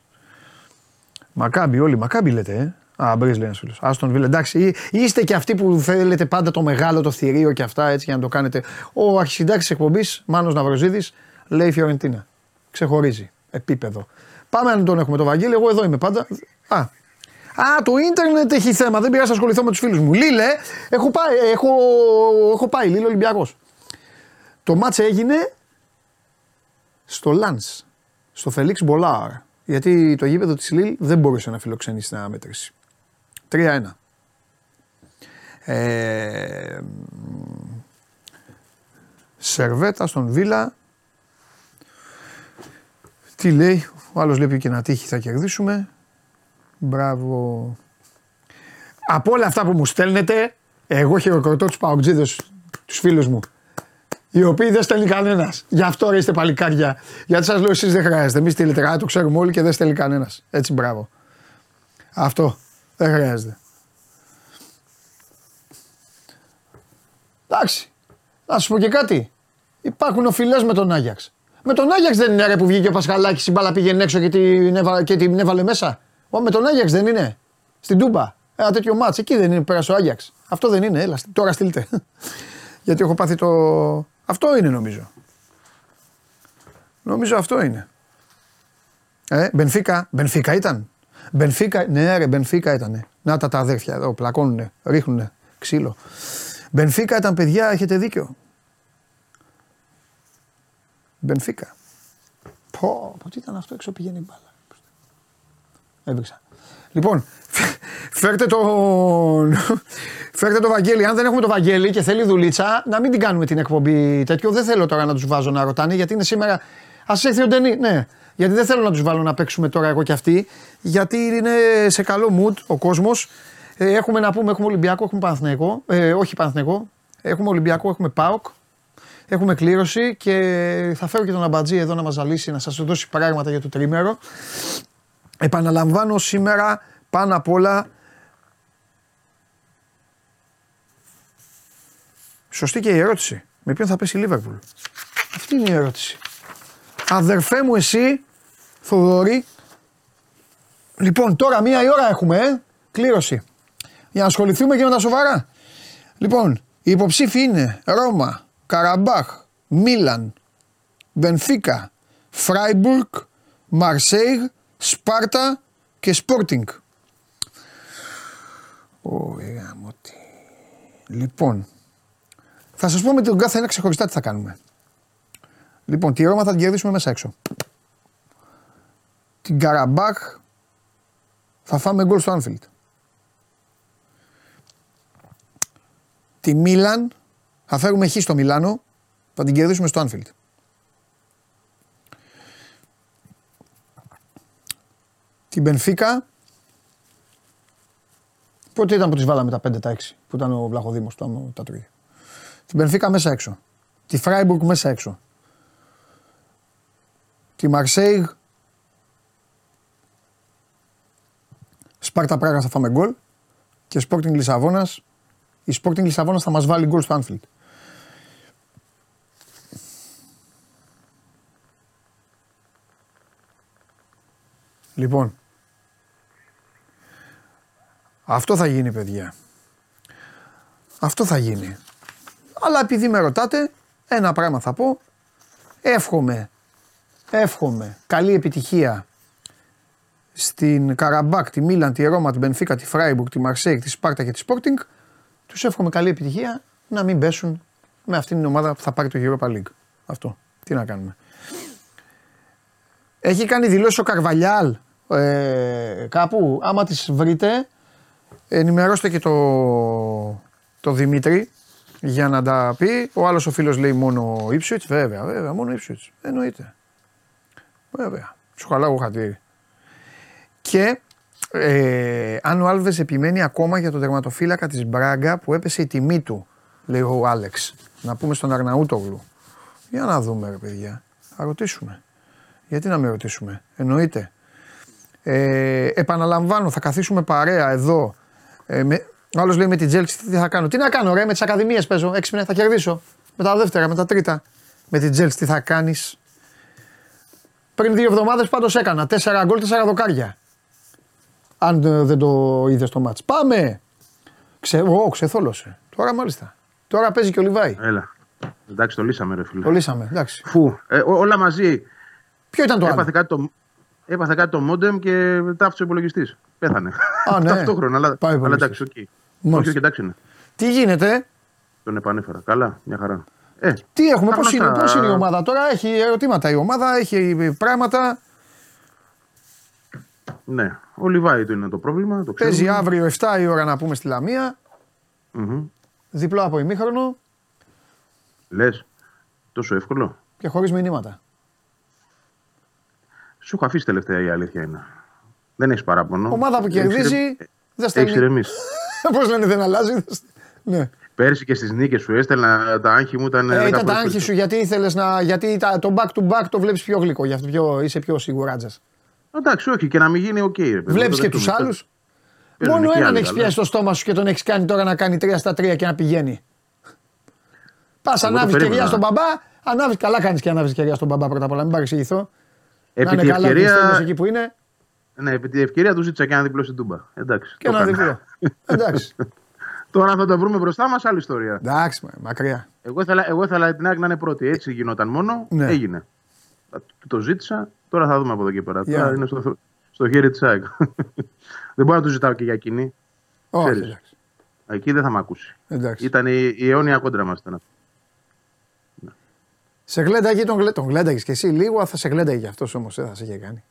Μακάμπι, όλοι Μακάμπι λέτε, ε. Α, Μπριζ λέει ένας φίλος. Άστον Βίλε. Εντάξει, εί- είστε και αυτοί που θέλετε πάντα το μεγάλο, το θηρίο και αυτά έτσι για να το κάνετε. Ο αρχισυντάξη της εκπομπής, Μάνος Ναυροζίδης, λέει Φιωρεντίνα. Ξεχωρίζει. Επίπεδο. Πάμε αν τον έχουμε το Βαγγέλη. Εγώ εδώ είμαι πάντα. Α, Α, το ίντερνετ έχει θέμα. Δεν πειράζει να ασχοληθώ με τους φίλους μου. Λίλε, έχω πάει, έχω, έχω πάει Λιλ Ολυμπιακός. Το ματς έγινε στο Λανς, στο Φελίξ Μπολάρ. Γιατί το γήπεδο της Λιλ δεν μπορούσε να φιλοξενήσει την αναμέτρηση. 3-1. Ε, Σερβέτα στον Βίλα Τι λέει, ο άλλος λέει και να τύχει θα κερδίσουμε. Μπράβο. Από όλα αυτά που μου στέλνετε, εγώ χειροκροτώ του παουτζίδε, τους φίλους μου. Οι οποίοι δεν στέλνει κανένας. Γι' αυτό ρε είστε παλικάρια. Γιατί σας λέω εσείς δεν χρειάζεται. Εμείς στείλετε το ξέρουμε όλοι και δεν στέλνει κανένας. Έτσι μπράβο. Αυτό. Δεν χρειάζεται. Εντάξει. Να σου πω και κάτι. Υπάρχουν οφειλές με τον Άγιαξ. Με τον Άγιαξ δεν είναι ρε που βγήκε ο Πασχαλάκης η μπάλα πήγαινε έξω και την, έβα, και την έβαλε μέσα. Ο, με τον Άγιαξ δεν είναι. Στην Τούμπα. Ένα τέτοιο μάτς. Εκεί δεν είναι πέρασε ο Άγιαξ. Αυτό δεν είναι. Έλα, τώρα στείλτε. [laughs] Γιατί έχω πάθει το. Αυτό είναι νομίζω. Νομίζω αυτό είναι. Ε, Μπενφίκα, Μπενφίκα ήταν. Μπενφίκα, ναι ρε, Μπενφίκα ήταν. Να τα τα αδέρφια εδώ, πλακώνουνε, ρίχνουνε ξύλο. Μπενφίκα ήταν παιδιά, έχετε δίκιο. Μπενφίκα. Πω, πω τι ήταν αυτό, έξω πηγαίνει η μπάλα. Έβριξα. Λοιπόν, φέρτε τον. Φέρτε το Βαγγέλη. Αν δεν έχουμε το Βαγγέλη και θέλει δουλίτσα, να μην την κάνουμε την εκπομπή τέτοιο. Δεν θέλω τώρα να τους βάζω να ρωτάνε γιατί είναι σήμερα. Α έρθει ο Ντενί. Ναι, γιατί δεν θέλω να τους βάλω να παίξουμε τώρα εγώ και αυτοί. Γιατί είναι σε καλό mood ο κόσμος. Ε, έχουμε να πούμε, έχουμε Ολυμπιακό, έχουμε Παναθηναϊκό. Ε, όχι Παναθηναϊκό. Έχουμε Ολυμπιακό, έχουμε ΠΑΟΚ. Έχουμε κλήρωση και θα φέρω και τον Αμπατζή εδώ να μας ζαλίσει, να σας δώσει πράγματα για το τρίμερο. Επαναλαμβάνω σήμερα πάνω απ' όλα Σωστή και η ερώτηση. Με ποιον θα πέσει η Λίβερπουλ; Αυτή είναι η ερώτηση. Αδερφέ μου εσύ, Θοδωρή. Λοιπόν, τώρα μία η ώρα έχουμε, ε. Κλήρωση. Για να ασχοληθούμε και με τα σοβαρά. Λοιπόν, οι υποψήφοι είναι Ρώμα, Καραμπάχ, Μίλαν, Μπενφίκα, Φράιμπουργκ, Μαρσέιγ, Σπάρτα και Σπόρτινγκ. Ωραία, μότι. Λοιπόν, θα σας πω με τον κάθε ένα ξεχωριστά τι θα κάνουμε. Λοιπόν, τη Ρώμα θα την κερδίσουμε μέσα έξω. Την Καραμπάχ θα φάμε γκολ στο Άνφιλτ. Τη Μίλαν θα φέρουμε χ στο Μιλάνο, θα την κερδίσουμε στο Άνφιλτ. Την Μπενφίκα, πότε ήταν που τις βάλαμε τα 5 τα 6, που ήταν ο Βλαχοδήμος του τα τρώγε. Την Μπενφίκα μέσα έξω. Τη Φράιμπουργκ μέσα έξω. Τη Μαρσέιγ. Σπάρτα Πράγα θα φάμε γκολ. Και Sporting Λισαβόνας. Η Sporting Λισαβόνας θα μας βάλει γκολ στο Anfield. Λοιπόν, αυτό θα γίνει παιδιά. Αυτό θα γίνει. Αλλά επειδή με ρωτάτε, ένα πράγμα θα πω. Εύχομαι, εύχομαι καλή επιτυχία στην Καραμπάγκ, τη Μίλαν, τη Ρώμα, την Μπενφίκα, τη Φράιμπουργκ, τη Μαρσέιγ, τη Σπάρτα και τη Σπόρτινγκ. Τους εύχομαι καλή επιτυχία να μην πέσουν με αυτήν την ομάδα που θα πάρει το Europa League. Αυτό. Τι να κάνουμε. Έχει κάνει δηλώσεις ο Καρβαλιάλ ε, κάπου. Άμα τις βρείτε, ενημερώστε και το, το Δημήτρη για να τα πει. Ο άλλος ο φίλος λέει μόνο Ipswich. Βέβαια, βέβαια, μόνο Ipswich. Εννοείται. Βέβαια. Σου χαλάω χατήρι. Και ε, αν ο Άλβες επιμένει ακόμα για τον τερματοφύλακα της Μπράγκα που έπεσε η τιμή του, λέει ο Άλεξ. Να πούμε στον Αρναούτογλου. Για να δούμε, ρε παιδιά. Θα ρωτήσουμε. Γιατί να με ρωτήσουμε; Εννοείται. Ε, επαναλαμβάνω, θα καθίσουμε παρέα εδώ ε, με, ο άλλος λέει με την Τσέλσι τι θα κάνω; Τι να κάνω, ρε, με τις ακαδημίες παίζω. Έξι θα κερδίσω. Με τα δεύτερα, με τα τρίτα. Με την Τσέλσι τι θα κάνεις; Πριν δύο εβδομάδες πάντως έκανα. Τέσσερα γκολ, τέσσερα δοκάρια. Αν δεν το είδες στο ματς. Πάμε! Ξε, ο, ξεθόλωσε. Τώρα μάλιστα. Τώρα παίζει και ο Λιβάι. Έλα. Εντάξει, το λύσαμε, ρε φίλε. Το λύσαμε, εντάξει. Φου. Ε, όλα μαζί. Ποιο ήταν το έπαθε άλλο. Κάτι το, έπαθε κάτι το μόντεμ και τα 'φτυσε ο υπολογιστής. Πέθανε. Α, [laughs] ναι. Ταυτόχρονα, αλλά, Πάει αλλά υπολογιστής. εντάξει, οκ. Μάλιστα. Όχι, όχι, εντάξει είναι. Τι γίνεται, Τον επανέφερα. Καλά, μια χαρά. Ε, τι έχουμε, πώς Πάμε είναι, στα- πώς είναι η ομάδα; Τώρα, έχει ερωτήματα η ομάδα, έχει πράγματα. Ναι, ο Λιβάι του είναι το πρόβλημα. Το Παίζει ξέρουμε. αύριο 7 η ώρα να πούμε στη Λαμία, Μμμ. διπλό από ημίχρονο Λες, τόσο εύκολο. και χωρίς μηνύματα. Σου έχω αφήσει τελευταία η αλήθεια είναι. Δεν έχεις παράπονο. Ομάδα που κερδίζει. Δεν Έχεις στέλνει. ηρεμήσει. [laughs] Πώς λένε, δεν αλλάζει. δεν στε- Ναι. Πέρσι και στις νίκες σου έστελνα τα άγχη μου ήταν. Ε, 10 ήταν τα φορές άγχη σου περισσότερο. γιατί ήθελες να. Γιατί τα- το back to back το βλέπεις πιο γλυκό, γι' αυτό πιο, είσαι πιο σιγουράτζα. Εντάξει, όχι, και να μην γίνει OK. Okay, Βλέπεις και τους άλλους; Μόνο έναν έχει πιάσει στο στόμα σου και τον έχεις κάνει τώρα να κάνει 3 στα 3 και να πηγαίνει. Πας, Εγώ το ανάβεις περίμενα. κεριά στον μπαμπά. Ανάβεις, καλά κάνεις και ανάβεις κεριά στον μπαμπά πρώτα απ' όλα. Μην παρεξηγηθώ. Επί να τη είναι καλά ευκαιρία, ευκαιρία... εκεί που είναι ναι, επί τη ευκαιρία του ζήτησα και ένα διπλό στην Τούμπα. Εντάξει. και το ένα έκανα. διπλό. Εντάξει. [laughs] Τώρα θα το βρούμε μπροστά μας, άλλη ιστορία. Εντάξει, μα- μακριά. Εγώ ήθελα, εγώ ήθελα την ΑΕΚ να είναι πρώτη. Έτσι γινόταν μόνο. Ναι. Έγινε. Το- Το ζήτησα. Τώρα θα δούμε από εδώ και πέρα. Για. Τώρα είναι στο, στο χέρι της ΑΕΚ. [laughs] δεν μπορώ να το ζητάω και για εκείνη. Όχι, Ξέρεις. εντάξει. Εκεί δεν θα με ακούσει. εντάξει. Ήταν η, η αιώνια κόντρα μας. Ήταν. αυτή. Σε γλένταγε τον, γλέ... τον γλένταγες και εσύ λίγο, θα σε γλένταγε κι αυτός όμως, δεν θα σε είχε κάνει.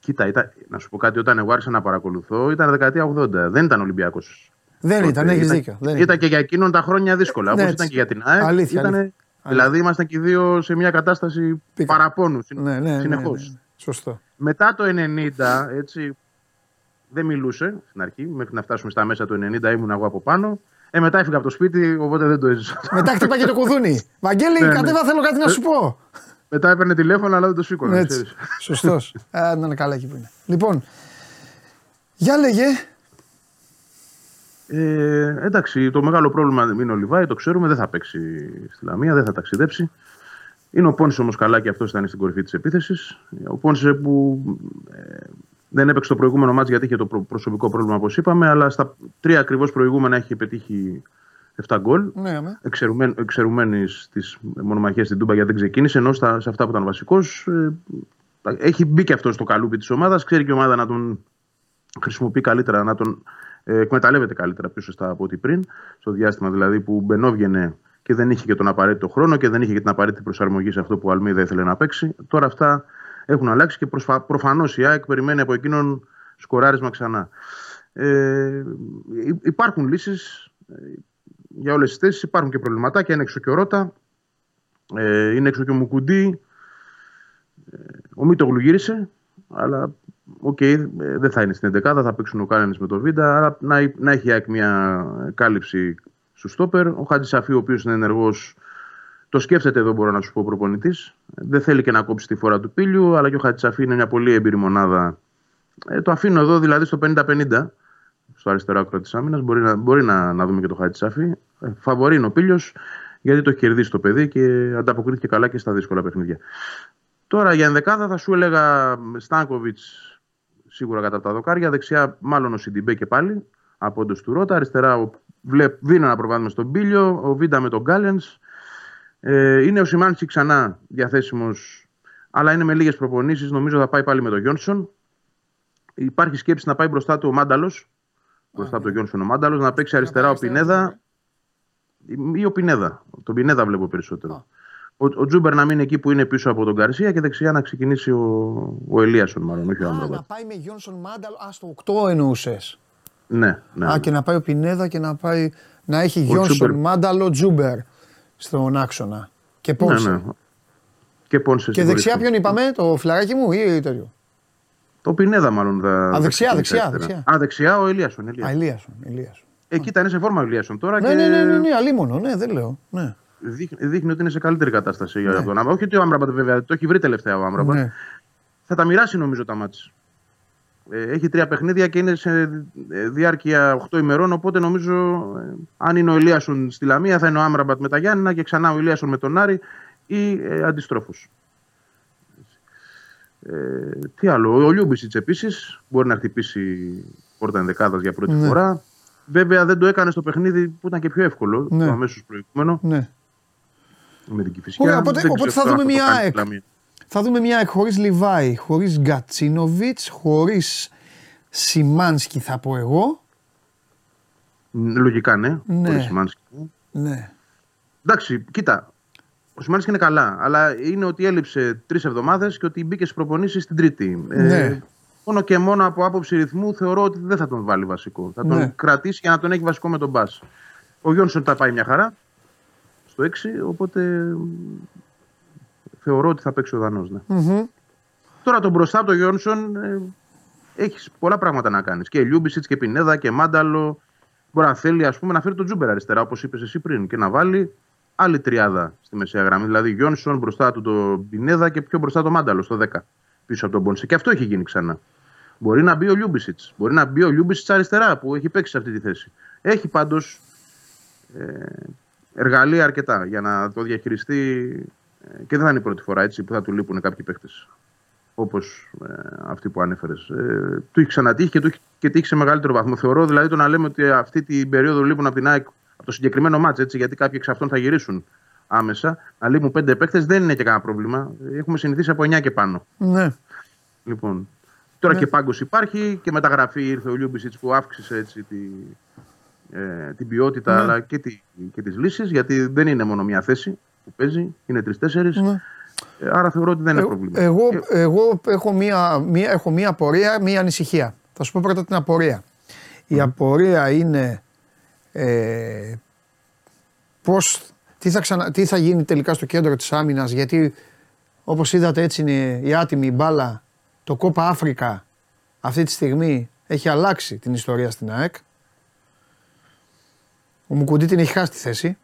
Κοίτα, ήταν, να σου πω κάτι, όταν εγώ άρχισα να παρακολουθώ ήταν δεκαετία 80. Δεν ήταν Ολυμπιακός. Δεν ήταν, έχεις δίκιο. Δεν ήταν και για εκείνον τα χρόνια δύσκολα. Ναι, Όπω έτσι. ήταν και για την ΑΕΚ. Αλήθεια, ήτανε- αλήθεια. Δηλαδή ήμασταν και οι δύο σε μια κατάσταση Πήγαμε. παραπόνου Ναι, ναι, ναι, συνεχώς. ναι, ναι. Σωστό. Μετά το 90, έτσι, δεν μιλούσε στην αρχή, μέχρι να φτάσουμε στα μέσα του 90 ήμουν εγώ από πάνω. Ε, μετά έφυγα από το σπίτι, οπότε δεν το έζησα. Μετά χτύπαγε το κουδούνι. [laughs] Βαγγέλη, Ναι, ναι. κατέβα, θέλω κάτι να σου πω. μετά έπαιρνε τηλέφωνο, αλλά δεν το σήκωνα. Έτσι. ξέρεις. Σωστός. Α, να είναι καλά εκεί που είναι. Λοιπόν, για λέγε. Ε, εντάξει, το μεγάλο πρόβλημα είναι ο Λιβάη, το ξέρουμε, δεν θα παίξει στη Λαμία, δεν θα ταξιδέψει. Είναι ο Πόνσε όμως καλά και αυτός ήταν στην κορυφή της επίθεσης. Ο Πόνσε που ε, δεν έπαιξε το προηγούμενο μάτς γιατί είχε το προ- προσωπικό πρόβλημα όπως είπαμε, αλλά στα τρία ακριβώς προηγούμενα έχει πετύχει 7 γκολ. Ναι, αμέ. Εξαιρουμένης στι μονομαχίες στην Τούμπα γιατί δεν ξεκίνησε, ενώ στα, σε αυτά που ήταν βασικός. έχει μπει και αυτός στο καλούπι της ομάδας. Ξέρει και η ομάδα να τον χρησιμοποιεί καλύτερα, να τον ε, εκμεταλλεύεται καλύτερα πιο σωστά από ό,τι πριν. Στο διάστημα δηλαδή που μπαινόβγαινε και δεν είχε και τον απαραίτητο χρόνο και δεν είχε και την απαραίτητη προσαρμογή σε αυτό που ο Αλμίδα ήθελε να παίξει. Τώρα αυτά έχουν αλλάξει και προφανώς η ΑΕΚ περιμένει από εκείνον σκοράρισμα ξανά. Ε, υ- υπάρχουν λύσεις για όλες τις θέσεις. Υπάρχουν και προβληματάκια. Είναι έξω και ο Ρότα. Ε, είναι έξω και ο Μουκουντί. Ε, ο Μίτογλου γύρισε. Αλλά οκ, ε, δεν θα είναι στην 11 θα παίξουν ο Κάλενς με το Βίντα. Άρα να, να έχει η ΑΕΚ μια κάλυψη στους στόπερ. Ο Χατζισαφί, ο οποίος είναι ενεργός, το σκέφτεται εδώ, μπορώ να σου πω, προπονητής. Δεν θέλει και να κόψει τη φορά του πύλιου, αλλά και ο Χάτζη Σαφή είναι μια πολύ έμπειρη μονάδα. Ε, το αφήνω εδώ δηλαδή στο 50-50 στο αριστερό άκρο της άμυνας. Μπορεί, να, μπορεί να, να δούμε και το Χάτι Σαφή. Ε, Φαβορεί είναι ο Πίλιο, γιατί το έχει κερδίσει το παιδί και ανταποκρίθηκε καλά και στα δύσκολα παιχνίδια. Τώρα για ενδεκάδα θα σου έλεγα Στάνκοβιτς σίγουρα κατά τα δοκάρια. Δεξιά, μάλλον ο Σιντιμπέ και πάλι από όντως του Ρότα. Αριστερά, ο, βλέπ, δίνω ένα προβάδισμα στον Πήλιο. Ο Βίντα με τον Κάλενς. Ε, είναι ο Σιμάνσκι ξανά διαθέσιμος, αλλά είναι με λίγες προπονήσεις. Νομίζω θα πάει πάλι με τον Γιόνσον. Υπάρχει σκέψη να πάει μπροστά του ο Μάνταλος. Μπροστά από τον Γιόνσον ο Μάνταλος, να παίξει αριστερά ο Πινέδα ή ο Πινέδα. Τον Πινέδα βλέπω περισσότερο. Ο, ο Τσούμπερ να μείνει εκεί που είναι πίσω από τον Γκαρσία και δεξιά να ξεκινήσει ο, ο Ελίασον, μάλλον, όχι ο Α, να Άμραμπατ. πάει με Γιόνσον Μάνταλ. Α, στο 8 εννοούσες. Ναι, ναι. Α, και να πάει ο Πινέδα και να, πάει, να έχει Γιόνσον Τσούμπερ. Μάνταλο Τσούμπερ στον άξονα. Και Πόνσε. ναι, ναι. Και, Πόνσε Και στην δεξιά κορυφή. ποιον είπαμε, το φιλαράκι μου ή τέτοιο; Το Πινέδα, μάλλον. Θα, Α, δεξιά, θα ξεκινήσει δεξιά, αριστερά. δεξιά. Α, δεξιά ο Ελίασον. Α, Ελίασον. Ελίασον. Ελίασον. Εκεί ήταν σε φόρμα ο Ελίασον τώρα Ναι, και ναι, ναι, ναι, ναι, αλίμονο, ναι, δεν λέω. Ναι. Δείχνει, δείχνει ότι είναι σε καλύτερη κατάσταση για τον Άμραμπατ. Όχι ότι ο Άμραμπατ βέβαια το έχει βρει τελευταία ο Άμραμπατ. ναι. θα τα μοιράσει νομίζω τα μάτς. Ε, έχει τρία παιχνίδια και είναι σε ε, διάρκεια 8 ημερών. Οπότε νομίζω, ε, αν είναι ο Ηλίασον στη Λαμία, θα είναι ο Άμραμπατ με τα Γιάννηνα και ξανά ο Ηλίασον με τον Άρη ή ε, αντιστρόφως. Ε, τι άλλο, ο Λιούμπισιτς επίσης μπορεί να χτυπήσει πόρτα ενδεκάδας για πρώτη Ναι. φορά. Βέβαια δεν το έκανε στο παιχνίδι που ήταν και πιο εύκολο, Ναι. το αμέσως προηγούμενο ναι. Με την Κηφισιά. Ωραία, οπότε- Δεν οπότε ξέρω θα τώρα δούμε αν το μια κάνει ΑΕΚ. στη Λαμία. Θα δούμε μια χωρίς Λιβάη, χωρίς Γκατσίνοβιτς, χωρίς Σιμάνσκι θα πω εγώ. Λογικά ναι, Ναι. χωρίς Σιμάνσκι. Ναι. Εντάξει, κοίτα. Ο Σιμάνσκι είναι καλά, αλλά είναι ότι έλειψε τρεις εβδομάδες και ότι μπήκε στις προπονήσεις την Τρίτη. Ναι. μόνο και μόνο από άποψη ρυθμού θεωρώ ότι δεν θα τον βάλει βασικό. Θα τον Ναι. κρατήσει για να τον έχει βασικό με τον Μπα. Ο Γιόνσον τα πάει μια χαρά στο 6, οπότε μ, θεωρώ ότι θα παίξει ο Δανός. Ναι. Μμμ. Τώρα τον μπροστά από τον Γιόνσον ε, έχεις πολλά πράγματα να κάνεις. Και Λιούμπισιτς και Πινέδα και Μάνταλο. Μπορεί να θέλει ας πούμε, να φέρει τον Τσούμπερ αριστερά, όπως είπες εσύ πριν, και να βάλει άλλη τριάδα στη μεσαία γραμμή. Δηλαδή Γιόνσον μπροστά του τον Πινέδα και πιο μπροστά το Μάνταλο στο 10 πίσω από τον Πόνσε. Και αυτό έχει γίνει ξανά. Μπορεί να μπει ο Λιούμπισιτς. Μπορεί να μπει ο Λιούμπισιτς αριστερά που έχει παίξει σε αυτή τη θέση. Έχει πάντως ε, εργαλεία αρκετά για να το διαχειριστεί ε, και δεν θα είναι η πρώτη φορά έτσι, που θα του λείπουν κάποιοι παίχτε. Όπως ε, αυτοί που ανέφερες. Ε, του έχει ξανατύχει και του έχει και τύχει σε μεγαλύτερο βαθμό. Θεωρώ δηλαδή το να λέμε ότι αυτή την περίοδο λείπουν από την ΑΕΚ από το συγκεκριμένο μάτσο, γιατί κάποιοι εξ αυτών θα γυρίσουν άμεσα. Να λείπουν πέντε παίχτε δεν είναι και κανένα πρόβλημα. Έχουμε συνηθίσει από 9 και πάνω. Ναι. Λοιπόν, τώρα Ναι. και πάγκος υπάρχει και μεταγραφή ήρθε ο Λιούμπισιτς που αύξησε έτσι τη, ε, την ποιότητα Ναι. αλλά και, τη, και τις λύσεις γιατί δεν είναι μόνο μια θέση που παίζει, είναι τρεις-τέσσερις Ναι. Ε, άρα θεωρώ ότι δεν είναι Ε, πρόβλημα. Εγώ, Ε, εγώ έχω, μία, μία, έχω μία απορία, μία ανησυχία. Θα σου πω πρώτα την απορία. Η απορία είναι ε, πώς, τι, θα ξανα, τι θα γίνει τελικά στο κέντρο της άμυνας γιατί όπως είδατε έτσι είναι η άτιμη μπάλα το κόπα Αφρικα αυτή τη στιγμή έχει αλλάξει την ιστορία στην ΑΕΚ. Ο Μουκουντή την έχει χάσει τη θέση.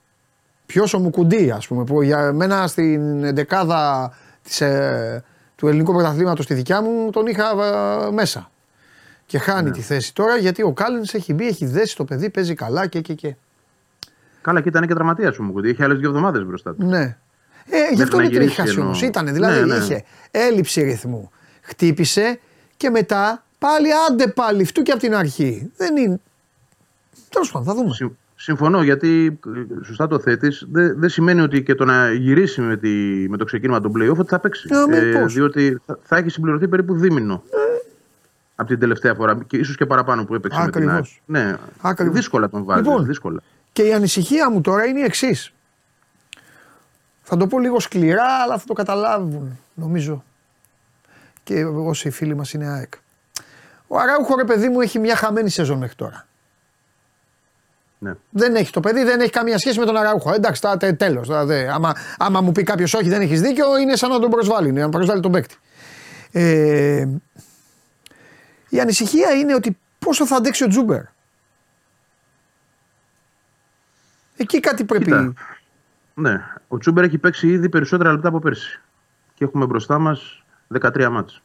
Ποιος ο Μουκουντή, ας πούμε, που για μένα στην δεκάδα της, ε, του ελληνικού πρωταθλήματος στη δικιά μου τον είχα ε, μέσα. Και χάνει τη θέση τώρα γιατί ο Κάλεν έχει μπει, έχει δέσει το παιδί, παίζει καλά και και και. Καλά και ήταν και τραυματίας ο Μουκουντή, είχε άλλες δύο εβδομάδες μπροστά του. Ναι. Ε, γι' αυτό να δεν την έχει γυρίσει χάσει εννοώ. όμω. Ήταν δηλαδή, Ναι, ναι. είχε έλλειψη ρυθμού. Χτύπησε και μετά πάλι άντε πάλι, φτού και από την αρχή. Δεν είναι. Τέλος πάντων, θα δούμε. Συμ- Συμφωνώ γιατί ε, σωστά το θέτεις. Δεν δεν σημαίνει ότι και το να γυρίσει με, τη, με το ξεκίνημα των playoff ότι θα παίξει. Ε, με πώς; διότι θα, θα έχει συμπληρωθεί περίπου δίμηνο. Από την τελευταία φορά και ίσως και παραπάνω που έπαιξε με την ΑΕΚ. Ακριβώς. Ναι, Ακριβώς. δύσκολα τον βάζει. Λοιπόν. δύσκολα. Και η ανησυχία μου τώρα είναι η εξής. Θα το πω λίγο σκληρά, αλλά θα το καταλάβουν, νομίζω. Και όσοι φίλοι μας είναι ΑΕΚ. Ο Αράουχο, ρε παιδί μου, έχει μια χαμένη σεζόν μέχρι τώρα. Ναι. Δεν έχει το παιδί, δεν έχει καμία σχέση με τον Αράουχο. Εντάξει, τα, τε, τέλος. Δηλαδή, άμα, άμα μου πει κάποιος όχι, δεν έχεις δίκιο, είναι σαν να τον προσβάλλει, είναι να προσβάλλει τον παίκτη. Ε, η ανησυχία είναι ότι πόσο θα αντέξει ο Τσούμπερ. Εκεί κάτι πρέπει. Κοίτα. Ναι. Ο Τσούμπερ έχει παίξει ήδη περισσότερα λεπτά από πέρσι. Και έχουμε μπροστά μας 13 ματς.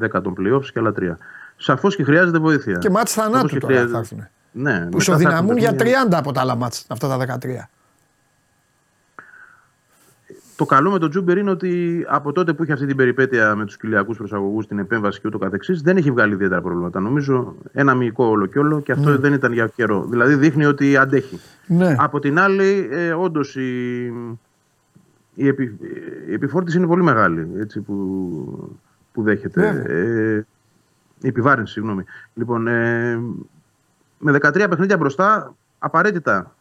10 των playoffs και άλλα 3. Σαφώς και χρειάζεται βοήθεια. Και ματς Σαφώς θανάτου και τώρα χρειάζεται- θα έρθουν. Ναι, Που μετά θα έρθουν ισοδυναμούν για παιχνίδια. 30 από τα άλλα ματς, αυτά τα 13. Το καλό με τον Τσούμπερ είναι ότι από τότε που είχε αυτή την περιπέτεια με τους κοιλιακούς προσαγωγούς, την επέμβαση και ούτω καθεξής, δεν έχει βγάλει ιδιαίτερα προβλήματα. Νομίζω ένα μυϊκό όλο και όλο και αυτό δεν ήταν για καιρό. Δηλαδή δείχνει ότι αντέχει. Ναι. Από την άλλη, ε, όντως η, η, επι, η επιφόρτιση είναι πολύ μεγάλη έτσι, που, που δέχεται. Βέβαια. Ε, η επιβάρυνση, συγγνώμη. Λοιπόν, ε, με 13 παιχνίδια μπροστά, απαραίτητα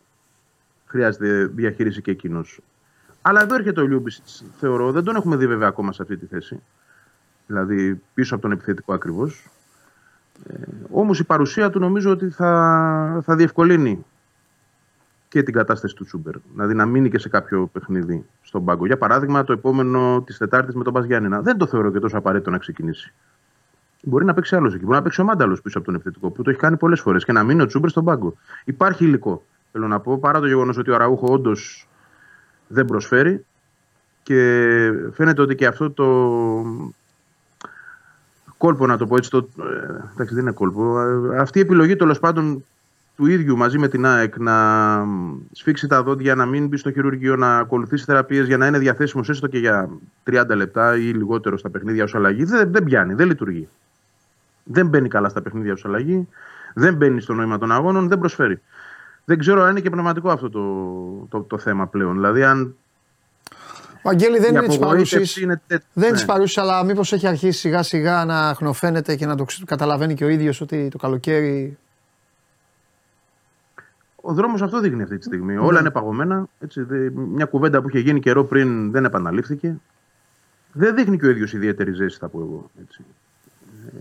χρειάζεται διαχείριση και εκείνος. Αλλά εδώ έρχεται ο Λιούμπισιτς, θεωρώ. Δεν τον έχουμε δει βέβαια ακόμα σε αυτή τη θέση. Δηλαδή πίσω από τον επιθετικό ακριβώς. Ε, Όμως η παρουσία του νομίζω ότι θα, θα διευκολύνει και την κατάσταση του Τσούμπερ. Δηλαδή να μείνει και σε κάποιο παιχνίδι στον πάγκο. Για παράδειγμα, το επόμενο της Τετάρτης με τον Μπα Γιάννενα. Δεν το θεωρώ και τόσο απαραίτητο να ξεκινήσει. Μπορεί να παίξει άλλος εκεί. Μπορεί να παίξει ο Μάνταλος πίσω από τον επιθετικό που το έχει κάνει πολλές φορές και να μείνει ο Τσούμπερ στον πάγκο. Υπάρχει υλικό. Θέλω να πω παρά το γεγονός ότι ο Αραούχο όντως δεν προσφέρει και φαίνεται ότι και αυτό το κόλπο να το πω έτσι, το, ε, εντάξει δεν είναι κόλπο, ε, αυτή η επιλογή τέλος πάντων του ίδιου μαζί με την ΑΕΚ να σφίξει τα δόντια, να μην μπει στο χειρουργείο, να ακολουθήσει θεραπείες για να είναι διαθέσιμος έστω και για 30 λεπτά ή λιγότερο στα παιχνίδια ως αλλαγή, δεν, δεν πιάνει, δεν λειτουργεί. Δεν μπαίνει καλά στα παιχνίδια ω αλλαγή, δεν μπαίνει στο νόημα των αγώνων, δεν προσφέρει. Δεν ξέρω αν είναι και πνευματικό αυτό το, το, το θέμα πλέον. Δηλαδή, αν Βαγγέλη δεν η είναι της απογοήτευση παρούση. είναι τέ- Δεν είναι ναι. τη παρούση, αλλά μήπως έχει αρχίσει σιγά σιγά να χνοφαίνεται και να το ξε- καταλαβαίνει και ο ίδιος ότι το καλοκαίρι. Ο δρόμος αυτό δείχνει αυτή τη στιγμή. Όλα είναι παγωμένα. Έτσι, δε- μια κουβέντα που είχε γίνει καιρό πριν δεν επαναλήφθηκε. Δεν δείχνει και ο ίδιος ιδιαίτερη ζέση, θα πω εγώ. Έτσι.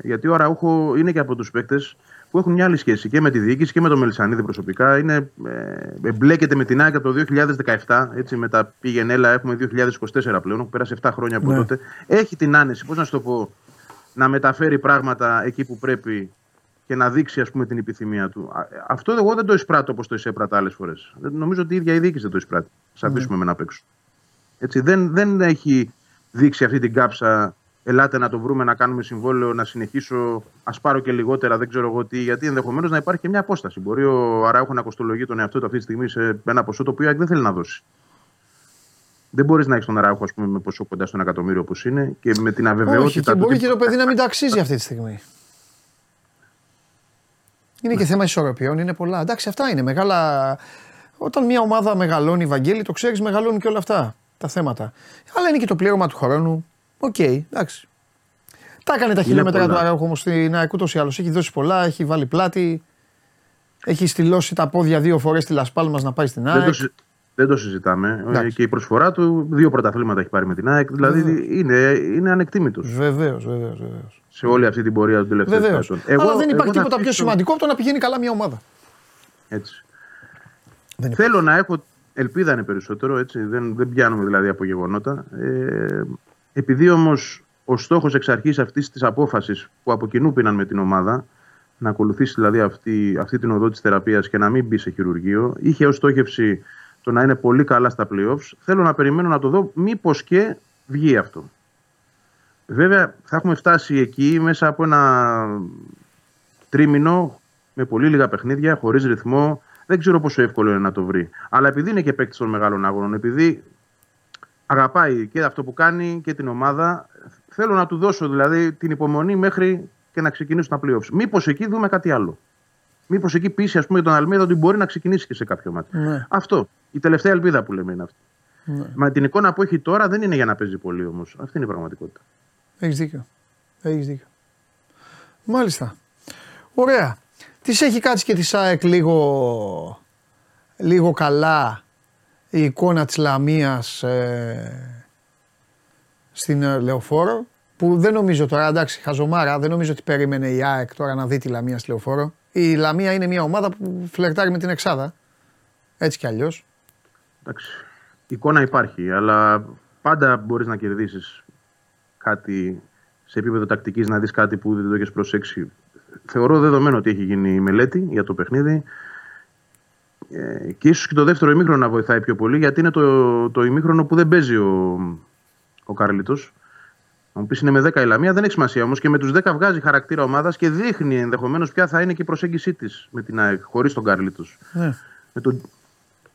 Ε, Γιατί ο Αραούχο είναι και από τους παίκτες που που έχουν μια άλλη σχέση και με τη διοίκηση και με τον Μελισανίδη προσωπικά. Είναι, ε, εμπλέκεται με την ΑΕΚ το 2017, έτσι, με τα πήγαινε έλα, έχουμε 2024 πλέον, έχουν πέρασει 7 χρόνια από ναι. τότε. Έχει την άνεση, πώς να σου το πω, να μεταφέρει πράγματα εκεί που πρέπει και να δείξει ας πούμε, την επιθυμία του. Αυτό εγώ δεν το εισπράττω όπως το εισέπρατα άλλες φορές. Νομίζω ότι η ίδια η διοίκηση δεν το εισπράττει. Σα αφήσουμε ναι. με να παίξω. Έτσι, δεν, δεν έχει δείξει αυτή την κάψα ελάτε να το βρούμε, να κάνουμε συμβόλαιο, να συνεχίσω, ας πάρω και λιγότερα, δεν ξέρω εγώ τι, γιατί ενδεχομένως να υπάρχει και μια απόσταση. Μπορεί ο Αράουχο να κοστολογεί τον εαυτό του αυτή τη στιγμή σε ένα ποσό το οποίο δεν θέλει να δώσει. Δεν μπορείς να έχεις τον Αράουχο πούμε, με ποσό κοντά στον εκατομμύριο όπως είναι και με την αβεβαιότητα. Όχι, και μπορεί και το παιδί να μην τα αξίζει αυτή τη στιγμή. Είναι και θέμα ισορροπιών, είναι πολλά. Εντάξει, αυτά είναι μεγάλα. Όταν μια ομάδα μεγαλώνει, Βαγγέλη, το ξέρεις, μεγαλώνουν και όλα αυτά τα θέματα. Αλλά είναι και το πλήρωμα του χρόνου. OK, okay, εντάξει. Τα έκανε τα χιλιόμετρα του Αράουχο όμως στην ΑΕΚ ούτως ή άλλως. Έχει δώσει πολλά, έχει βάλει πλάτη. Έχει στυλώσει τα πόδια δύο φορές στη Λας Πάλμας να πάει στην ΑΕΚ. Δεν το, δεν το συζητάμε. Ε, εντάξει. Και η προσφορά του, δύο πρωταθλήματα έχει πάρει με την ΑΕΚ. Δηλαδή είναι, είναι ανεκτήμητος. Βεβαίως, βεβαίως. Σε όλη αυτή την πορεία του τελευταίου Βεβαίως. Αλλά δεν υπάρχει τίποτα πιο σημαντικό από το να πηγαίνει καλά μια ομάδα. Έτσι. Δεν Θέλω να έχω. Ελπίδα είναι περισσότερο, έτσι. Δεν, δεν πιάνουμε δηλαδή από γεγονότα. Ε, επειδή όμως ο στόχος εξ αρχής αυτής της απόφασης που από κοινού πήραν με την ομάδα, να ακολουθήσει δηλαδή αυτή, αυτή την οδό της θεραπείας και να μην μπει σε χειρουργείο, είχε ως στόχευση το να είναι πολύ καλά στα playoffs. Θέλω να περιμένω να το δω, μήπως και βγει αυτό. Βέβαια, θα έχουμε φτάσει εκεί μέσα από ένα τρίμηνο με πολύ λίγα παιχνίδια, χωρίς ρυθμό. Δεν ξέρω πόσο εύκολο είναι να το βρει. Αλλά επειδή είναι και παίκτης των μεγάλων αγώνων, επειδή αγαπάει και αυτό που κάνει και την ομάδα. Θέλω να του δώσω δηλαδή την υπομονή μέχρι και να ξεκινήσουν τα playoffs. Μήπως εκεί δούμε κάτι άλλο. Μήπως εκεί πείσει ας πούμε, τον Αλμίδα ότι μπορεί να ξεκινήσει και σε κάποιο μάτι. Ναι. Αυτό. Η τελευταία ελπίδα που λέμε είναι αυτή. Ναι. Μα την εικόνα που έχει τώρα δεν είναι για να παίζει πολύ όμως. Αυτή είναι η πραγματικότητα. Έχεις δίκιο. Έχεις δίκιο. Μάλιστα. Ωραία. Τη έχει κάτσει και τη ΣΑΕΚ λίγο, λίγο καλά η εικόνα της Λαμίας ε, στην ε, Λεωφόρο που δεν νομίζω τώρα, εντάξει, χαζομάρα, δεν νομίζω ότι περίμενε η ΑΕΚ τώρα να δει τη Λαμία στη Λεωφόρο. Η Λαμία είναι μια ομάδα που φλερτάρει με την Εξάδα. Έτσι κι αλλιώς. Εντάξει. Η εικόνα υπάρχει, αλλά πάντα μπορείς να κερδίσεις κάτι σε επίπεδο τακτικής, να δεις κάτι που δεν το έχεις προσέξει. Θεωρώ δεδομένο ότι έχει γίνει η μελέτη για το παιχνίδι. Ε, και ίσως και το δεύτερο ημίχρονο να βοηθάει πιο πολύ, γιατί είναι το, το ημίχρονο που δεν παίζει ο, ο Κάρλιτος. Να μου πεις είναι με 10 η Λαμία, δεν έχει σημασία όμως και με τους 10 βγάζει χαρακτήρα ομάδας και δείχνει ενδεχομένως ποια θα είναι και η προσέγγιση της με την ΑΕΚ, χωρίς τον Κάρλιτος. Ναι. Με, τον,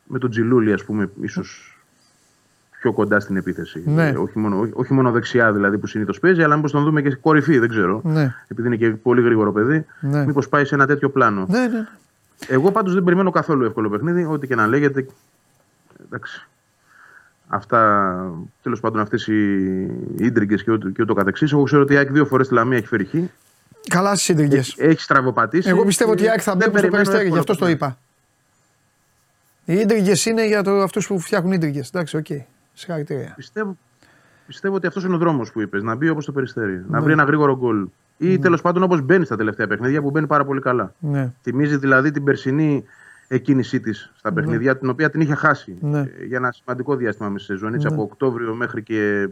με τον Τζιλούλη, ας πούμε, ίσως πιο κοντά στην επίθεση. Ναι. Ε, όχι, μόνο, όχι, όχι, μόνο δεξιά δηλαδή που συνήθως παίζει, αλλά μήπως τον δούμε και κορυφή, δεν ξέρω. Ναι. Επειδή είναι και πολύ γρήγορο παιδί, ναι. μήπως πάει σε ένα τέτοιο πλάνο. Ναι, ναι. Εγώ πάντως δεν περιμένω καθόλου εύκολο παιχνίδι, ό,τι και να λέγεται. Εντάξει. Αυτά, τέλος πάντων, αυτές οι ίντριγκες και, ούτω, και ούτω καθεξής. Εγώ ξέρω ότι η ΑΕΚ δύο φορές τη Λαμία έχει φέρει χ. Καλά στις ίντριγκες. Έχει, έχεις στραβοπατήσει. Εγώ πιστεύω ότι η ΑΕΚ θα μπει στο περιστέρι, γι' αυτό το είπα. Οι ίντριγκες είναι για αυτούς που φτιάχνουν ίντριγκες. Εντάξει, OK. Okay. Συγχαρητήρια. Πιστεύω, πιστεύω ότι αυτός είναι ο δρόμος που είπες. Να μπει όπως στο Περιστέρι. Ναι. Να βρει ένα γρήγορο γκολ. Ή ναι. τέλος πάντων όπως μπαίνει στα τελευταία παιχνίδια που μπαίνει πάρα πολύ καλά. Ναι. Θυμίζει δηλαδή την περσινή εκκίνησή της στα ναι. παιχνίδια, την οποία την είχε χάσει ναι. Ε, για ένα σημαντικό διάστημα μες σεζόν. Έτσι, ναι. από Οκτώβριο μέχρι και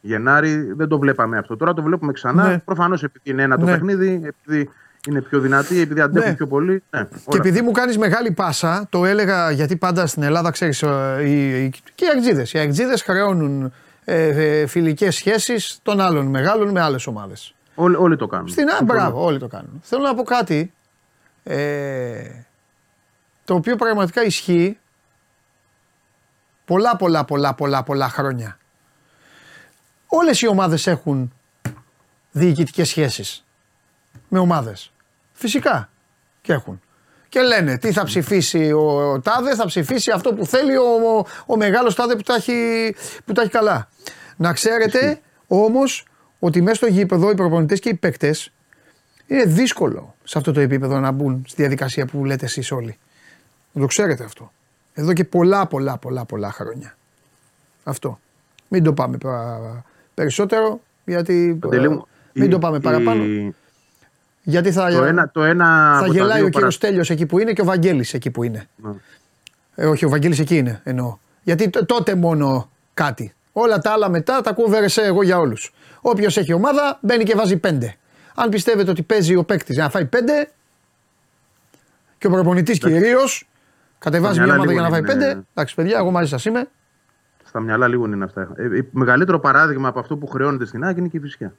Γενάρη δεν το βλέπαμε αυτό. Τώρα το βλέπουμε ξανά. Ναι. Προφανώς επειδή είναι ένα το παιχνίδι, επειδή είναι πιο δυνατή, επειδή αντέχουν ναι. πιο πολύ. Ναι, και επειδή μου κάνεις μεγάλη πάσα, το έλεγα γιατί πάντα στην Ελλάδα ξέρεις. Ε, και οι Αγτζίδε. Οι Αγτζίδε χρεώνουν ε, ε, φιλικές σχέσεις των άλλων μεγάλων με άλλες ομάδες. Όλοι, όλοι το κάνουν. Στην Α, μπράβο, όλοι το κάνουν. Θέλω να πω κάτι ε, το οποίο πραγματικά ισχύει πολλά πολλά πολλά πολλά πολλά χρόνια. Όλες οι ομάδες έχουν διοικητικές σχέσεις με ομάδες. Φυσικά και έχουν. Και λένε τι θα ψηφίσει ο Τάδε, θα ψηφίσει αυτό που θέλει ο, ο, ο μεγάλος Τάδε που τα έχει, που τα έχει καλά. Να ξέρετε όμως ότι μέσα στο γήπεδο οι προπονητές και οι παίκτες είναι δύσκολο σε αυτό το επίπεδο να μπουν στη διαδικασία που λέτε εσείς όλοι. Να το ξέρετε αυτό. Εδώ και πολλά πολλά πολλά πολλά χρόνια. Αυτό. Μην το πάμε περισσότερο γιατί. μην το πάμε παραπάνω. Γιατί θα, Το ένα, το ένα θα από τα γελάει δύο ο κύριος παρα- Τέλειο εκεί που είναι και ο Βαγγέλης εκεί που είναι. Ναι. Ε, όχι, ο Βαγγέλης εκεί είναι εννοώ. Γιατί τ- τότε μόνο κάτι. Όλα τα άλλα μετά τα ακούω βέρεσέ εγώ για όλους. Όποιος έχει ομάδα μπαίνει και βάζει πέντε. Αν πιστεύετε ότι παίζει ο παίκτης να φάει πέντε και ο προπονητής κυρίως κατεβάζει Στα μια μυαλά ομάδα για να φάει λίγο είναι- πέντε. Εντάξει, παιδιά, εγώ μαζί σας είμαι. Στα μυαλά λίγο είναι αυτά. Ε, ε, μεγαλύτερο παράδειγμα από αυτό που χρεώνεται στην Άκη είναι και η φυσικά.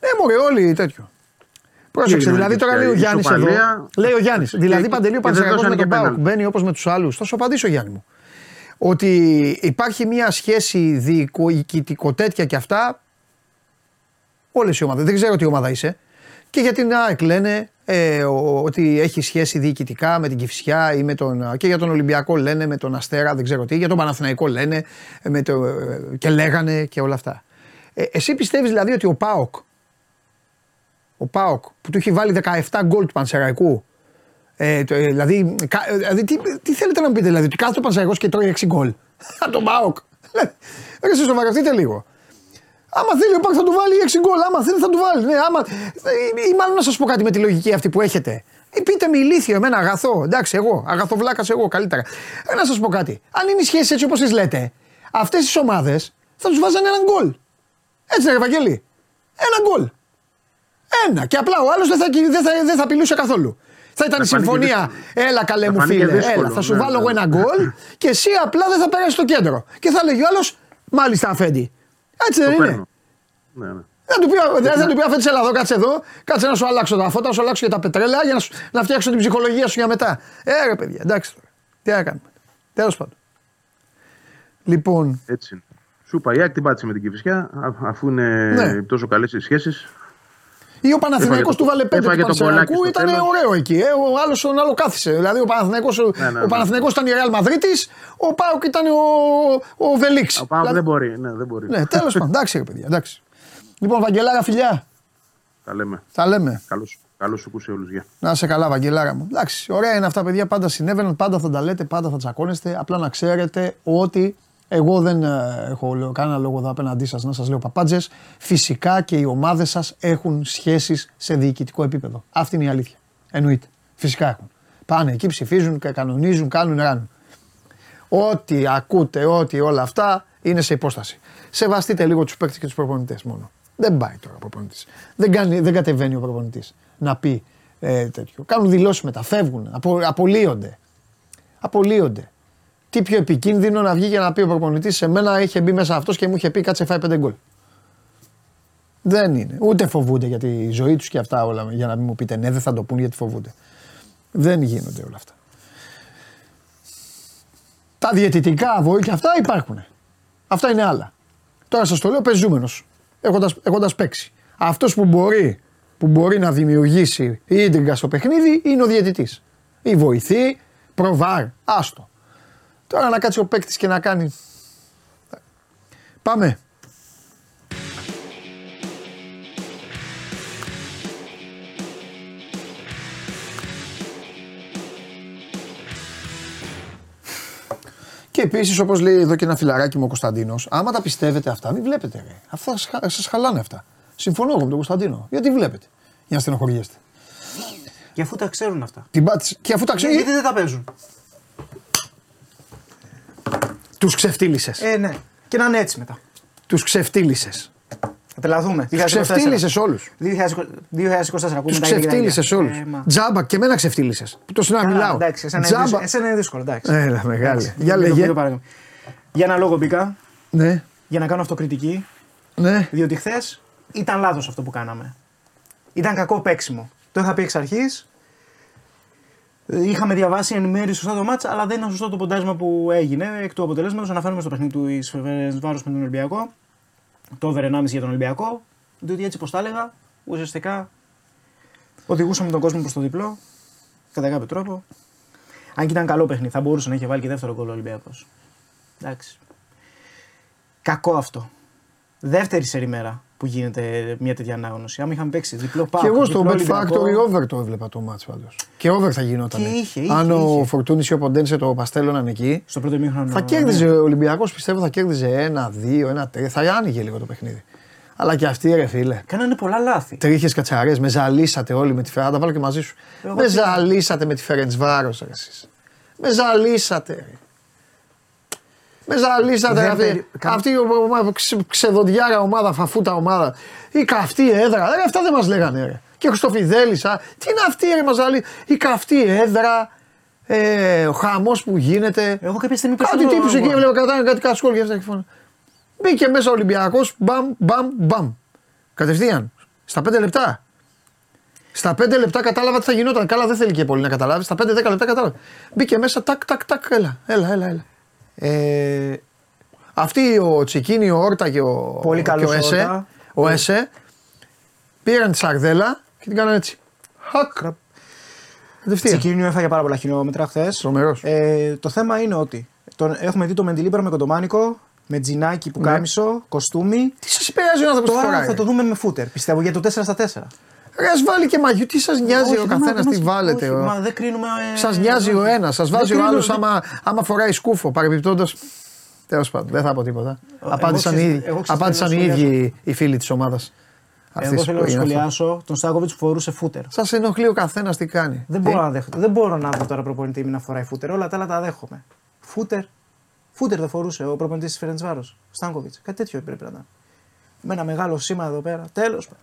Ναι, μωρέ, όλοι τέτοιο. Πρόσεξε, έγινε δηλαδή με τώρα τη λέει ο Γιάννης εδώ. ισοπαλία. Λέει ο Γιάννης. Δηλαδή, και- Παντελή, ο και δεν Πανσεραϊκός με δώσανε τον και Πάοκ πέναλτι. μπαίνει όπως με τους άλλους. Θα σου απαντήσω, Γιάννη μου. Ότι υπάρχει μια σχέση διοικητικό τέτοια και αυτά. Όλες οι ομάδες. Δεν ξέρω τι ομάδα είσαι. Και για την ΑΕΚ λένε ε, ο- ότι έχει σχέση διοικητικά με την Κυφσιά ή με τον. και για τον Ολυμπιακό λένε με τον Αστέρα, δεν ξέρω τι. Για τον Παναθηναϊκό λένε ε, με το, ε, και λέγανε και όλα αυτά. Ε, εσύ πιστεύεις δηλαδή ότι ο ΠΑΟΚ ο Πάοκ που του έχει βάλει 17 γκολ του Πανσεραϊκού. Ε, το, ε, δηλαδή, κα- ε, δηλαδή τι, τι θέλετε να μου πείτε, δηλαδή, ότι κάθεται ο Πανσεραϊκός και τρώει 6 γκολ. [laughs] Από τον Πάοκ. Ρε, εσείς σοβαρευτείτε λίγο. Άμα θέλει ο Πάοκ θα του βάλει 6 γκολ, άμα θέλει θα του βάλει. Ναι, άμα, ε, ή μάλλον να σας πω κάτι με τη λογική αυτή που έχετε. Ε, πείτε με ηλίθιο, εμένα αγαθό. Εντάξει, εγώ. Αγαθοβλάκα εγώ, καλύτερα. Ε, να σας πω κάτι. Αν είναι οι σχέσει έτσι όπως τις λέτε, αυτές τις ομάδες θα τους βάζανε έναν γκολ. Έτσι, ρε Ευαγγέλη. Ένα γκολ. Ένα. Και απλά ο άλλος δεν θα, δεν, θα, δεν θα απειλούσε καθόλου. Θα ήταν η Θα φανεί και συμφωνία. Έλα καλέ Θα μου φανεί και φίλε. δύσκολο, Έλα, θα σου ναι, βάλω ναι. εγώ ένα γκολ και εσύ απλά δεν θα περάσει στο κέντρο. Και θα λέγει ο άλλος, μάλιστα αφέντη. Έτσι δεν Το είναι. παίρνω. Ναι, ναι. Δεν θα του πει, δεν θα του πει αφέντη, έλα εδώ, κάτσε εδώ, κάτσε να σου αλλάξω τα φώτα, να σου αλλάξω και τα πετρέλαια για να, σου, να φτιάξω την ψυχολογία σου για μετά. Ε, ρε παιδιά, εντάξει τώρα. Τι να κάνουμε. Τέλος πάντων. Λοιπόν, Έτσι είναι. Σου είπα, η Άκη την πάτησε με την Κυφυσιά, α- αφού είναι Ναι. τόσο καλές οι σχέσεις. Ή ο Παναθηναϊκός Έφαγε του το- βάλε πέντε του έφαγε το Παναθηναϊκού, γκολάκι στο ήταν τέλος. ωραίο εκεί. Ε, ο άλλος τον άλλο κάθισε. Δηλαδή ο Παναθηναϊκός, ο- Ναι, ναι, ο ναι. Παναθηναϊκός ήταν η Real Madrid, ο Πάουκ ήταν ο, ο Βελίξ. Ο Πάοκ Δηλαδή- δεν μπορεί. Ναι, δεν μπορεί. Ναι, τέλος πάντων. Εντάξει, ρε παιδιά. Εντάξει. Λοιπόν, Βαγγελάρα, φιλιά. Τα λέμε. Τα λέμε. Καλώς, καλώς σου σε όλους. Γεια. Να είσαι καλά, Βαγγελάρα μου. Εντάξει, ωραία είναι αυτά, παιδιά. Πάντα συνέβαιναν, πάντα θα τα λέτε, πάντα θα τσακώνεστε. Απλά να ξέρετε ότι εγώ δεν ε, έχω λέω, κανένα λόγο εδώ απέναντί σας να σας λέω παπάντζες. Φυσικά και οι ομάδες σας έχουν σχέσεις σε διοικητικό επίπεδο. Αυτή είναι η αλήθεια. Εννοείται. Φυσικά έχουν. Πάνε εκεί, ψηφίζουν, και κανονίζουν, κάνουν, ράνουν. Ό,τι ακούτε, ό,τι όλα αυτά είναι σε υπόσταση. Σεβαστείτε λίγο τους παίκτες και τους προπονητές μόνο. Δεν πάει τώρα ο προπονητής. Δεν, κάνει- δεν κατεβαίνει ο προπονητής να πει ε, τέτοιο. Κάνουν δηλώσεις μετά, φεύγουν, απο, απολύονται. Απολύονται. Τι πιο επικίνδυνο να βγει και να πει ο προπονητής σε μένα είχε μπει μέσα αυτός και μου είχε πει κάτσε φάει πέντε γκολ. Δεν είναι. Ούτε φοβούνται για τη ζωή τους και αυτά όλα. Για να μην μου πείτε ναι, δεν θα το πούν γιατί φοβούνται. Δεν γίνονται όλα αυτά. Τα διαιτητικά βοήθεια αυτά υπάρχουν. Αυτά είναι άλλα. Τώρα σας το λέω πεζούμενος. Έχοντας έχοντας παίξει. Αυτός που μπορεί, που μπορεί να δημιουργήσει ίντριγκα στο παιχνίδι είναι ο διαιτητής. Ή βοηθή, προβάρ, άστο. Τώρα να κάτσει ο παίκτης και να κάνει. Πάμε. Και επίσης, όπως λέει εδώ και ένα φιλαράκι μου ο Κωνσταντίνος, άμα τα πιστεύετε αυτά, μην βλέπετε. Ρε. Αυτά σας χαλάνε αυτά. Συμφωνώ εγώ με τον Κωνσταντίνο. Γιατί βλέπετε, για να στενοχωριέστε. Και αφού τα ξέρουν αυτά. Την πάτησε. Και αφού τα ξέρει, Γιατί δεν τα παίζουν; Τους ξεφτύλισες. Ε, ναι. Και να είναι έτσι μετά. Τους ξεφτύλισες. Θα τρελαθούμε. Τους ξεφτύλισες όλους. 2024 ακούμε Τους τα ξεφτύλισες όλους. Ε, μα. Τζάμπα και εμένα ξεφτύλισες. Το να Καλά, μιλάω. Εντάξει, εσένα είναι, δύσκολο. Τζάμπα. εσένα είναι δύσκολο. Εντάξει. Έλα, μεγάλη. Εντάξει, Για μην το- λέγε. μην το παρακάνουμε. Για ένα λόγο μπήκα Ναι, για να κάνω αυτοκριτική. ναι. Διότι χθες ήταν λάθος αυτό που κάναμε. Ήταν κακό παίξιμο. Το είχα πει εξ αρχής. Είχαμε διαβάσει ενημέρωση σωστά το μάτς, αλλά δεν ήταν σωστό το ποντάρισμα που έγινε. Εκ του αποτελέσματος αναφέρομαι στο παιχνίδι του Ισφερβάρο με τον Ολυμπιακό. Το over 1,5 για τον Ολυμπιακό. Διότι έτσι, πώ τα έλεγα, ουσιαστικά οδηγούσαμε τον κόσμο προς το διπλό. Κατά κάποιο τρόπο. Αν και ήταν καλό παιχνίδι, θα μπορούσε να είχε βάλει και δεύτερο γκολ ο Ολυμπιακός. Εντάξει. Κακό αυτό. Δεύτερη σερή μέρα που γίνεται μια τέτοια ανάγνωση. Αν είχαμε παίξει διπλό πάω. Και εγώ στο Bet Factory over το έβλεπα το match πάντως. Και over θα γινόταν. Και είχε, είχε, Αν ο είχε. Φορτούνης ή ο Ποντένσε το παστέλωναν εκεί, Στο πρώτο μήχρονο. θα κέρδιζε ο Ολυμπιακός, πιστεύω θα κέρδιζε ένα, δύο, ένα, τρία. Θα άνοιγε λίγο το παιχνίδι. Αλλά και αυτοί ρε φίλε. Κάνανε πολλά λάθη. Τρίχες κατσαρές, με ζαλίσατε όλοι με τη Φερέντ. Τα βάλω και μαζί σου. Εγώ με τι- ζαλίσατε με τη Φερέντ Βάρο, ρε εσείς. Με ζαλίσατε. Ρε. Με ζαλίσατε. Δεν Αυτή, περι- κα- αυτή η ομάδα, ξε, ξεδοντιάρα ομάδα, φαφούτα ομάδα. Η καυτή έδρα. Ρε, αυτά δεν μας λέγανε. Ρε. Και ο Χριστοφιδέλη. Τι είναι αυτή ρε, μας ζαλί. Η καυτή έδρα. Ε, ο χαμός που γίνεται. Εγώ κάποια στιγμή Κάτι πες το- τύπους εκεί έβλεπα κρατάνε κάτι κασκόλ και αυτά και φωνά. Μπήκε μέσα ο Ολυμπιακός, μπαμ, μπαμ, μπαμ. Κατευθείαν. Στα 5 λεπτά. Στα 5 λεπτά κατάλαβα τι θα γινόταν. Καλά, δεν θέλει και πολύ να καταλάβει. Στα 5-10 λεπτά κατάλαβα. Μπήκε μέσα, τάκ, τάκ, τάκ. Έλα, έλα, έλα. έλα. Ε, αυτοί ο Τσικίνη, ο Όρτα και ο, Πολύ και καλός ο ο Εσέ, Όρτα. ο Εσέ πήραν τη σαρδέλα και την κάνανε έτσι. Χακ. Κατευθείαν. Τσικίνιο έφαγε πάρα πολλά χιλιόμετρα χθες. Τρομερός. Ε, το θέμα είναι ότι τον, έχουμε δει το Μεντιλίμπερο με κοντομάνικο, με τζινάκι που κάμισο, κοστούμι. Τι σας επηρεάζει ο άνθρωπος Τώρα φοράει; θα το δούμε με φούτερ, πιστεύω, για το 4 στα 4. Ρε, ας βάλει και μαγιού, τι σας νοιάζει Όχι, ο δεν καθένας μας- τι όχι, βάλετε. όχι, ο- Μα δεν κρίνουμε. ε, Σας νοιάζει ο ένας, σας δεν βάζει ο κρίνω, άλλος δεν- άμα, άμα φοράει σκούφο. Παρεμπιπτόντως. Τέλος πάντων, δεν θα πω τίποτα. Εγώ Απάντησαν, ξέρεις- οι, ίδιοι- εγώ ξέρεις απάντησαν τι οι θέλω να ίδιοι οι φίλοι της ομάδας. Εγώ θέλω να σχολιάσω τον Στάκοβιτς που φορούσε φούτερ. Σας ενοχλεί ο καθένας τι κάνει. Δεν μπορώ, να δέχω, δεν μπορώ να δω τώρα προπονητή μου να φοράει φούτερ. Όλα τα άλλα τα δέχομαι. Φούτερ. Φούτερ δεν φορούσε ο προπονητής της Φερεντσβάρο. Στάνκοβιτς. Κάτι τέτοιο πρέπει να ήταν. Με ένα μεγάλο σήμα εδώ πέρα. Τέλος πάντων.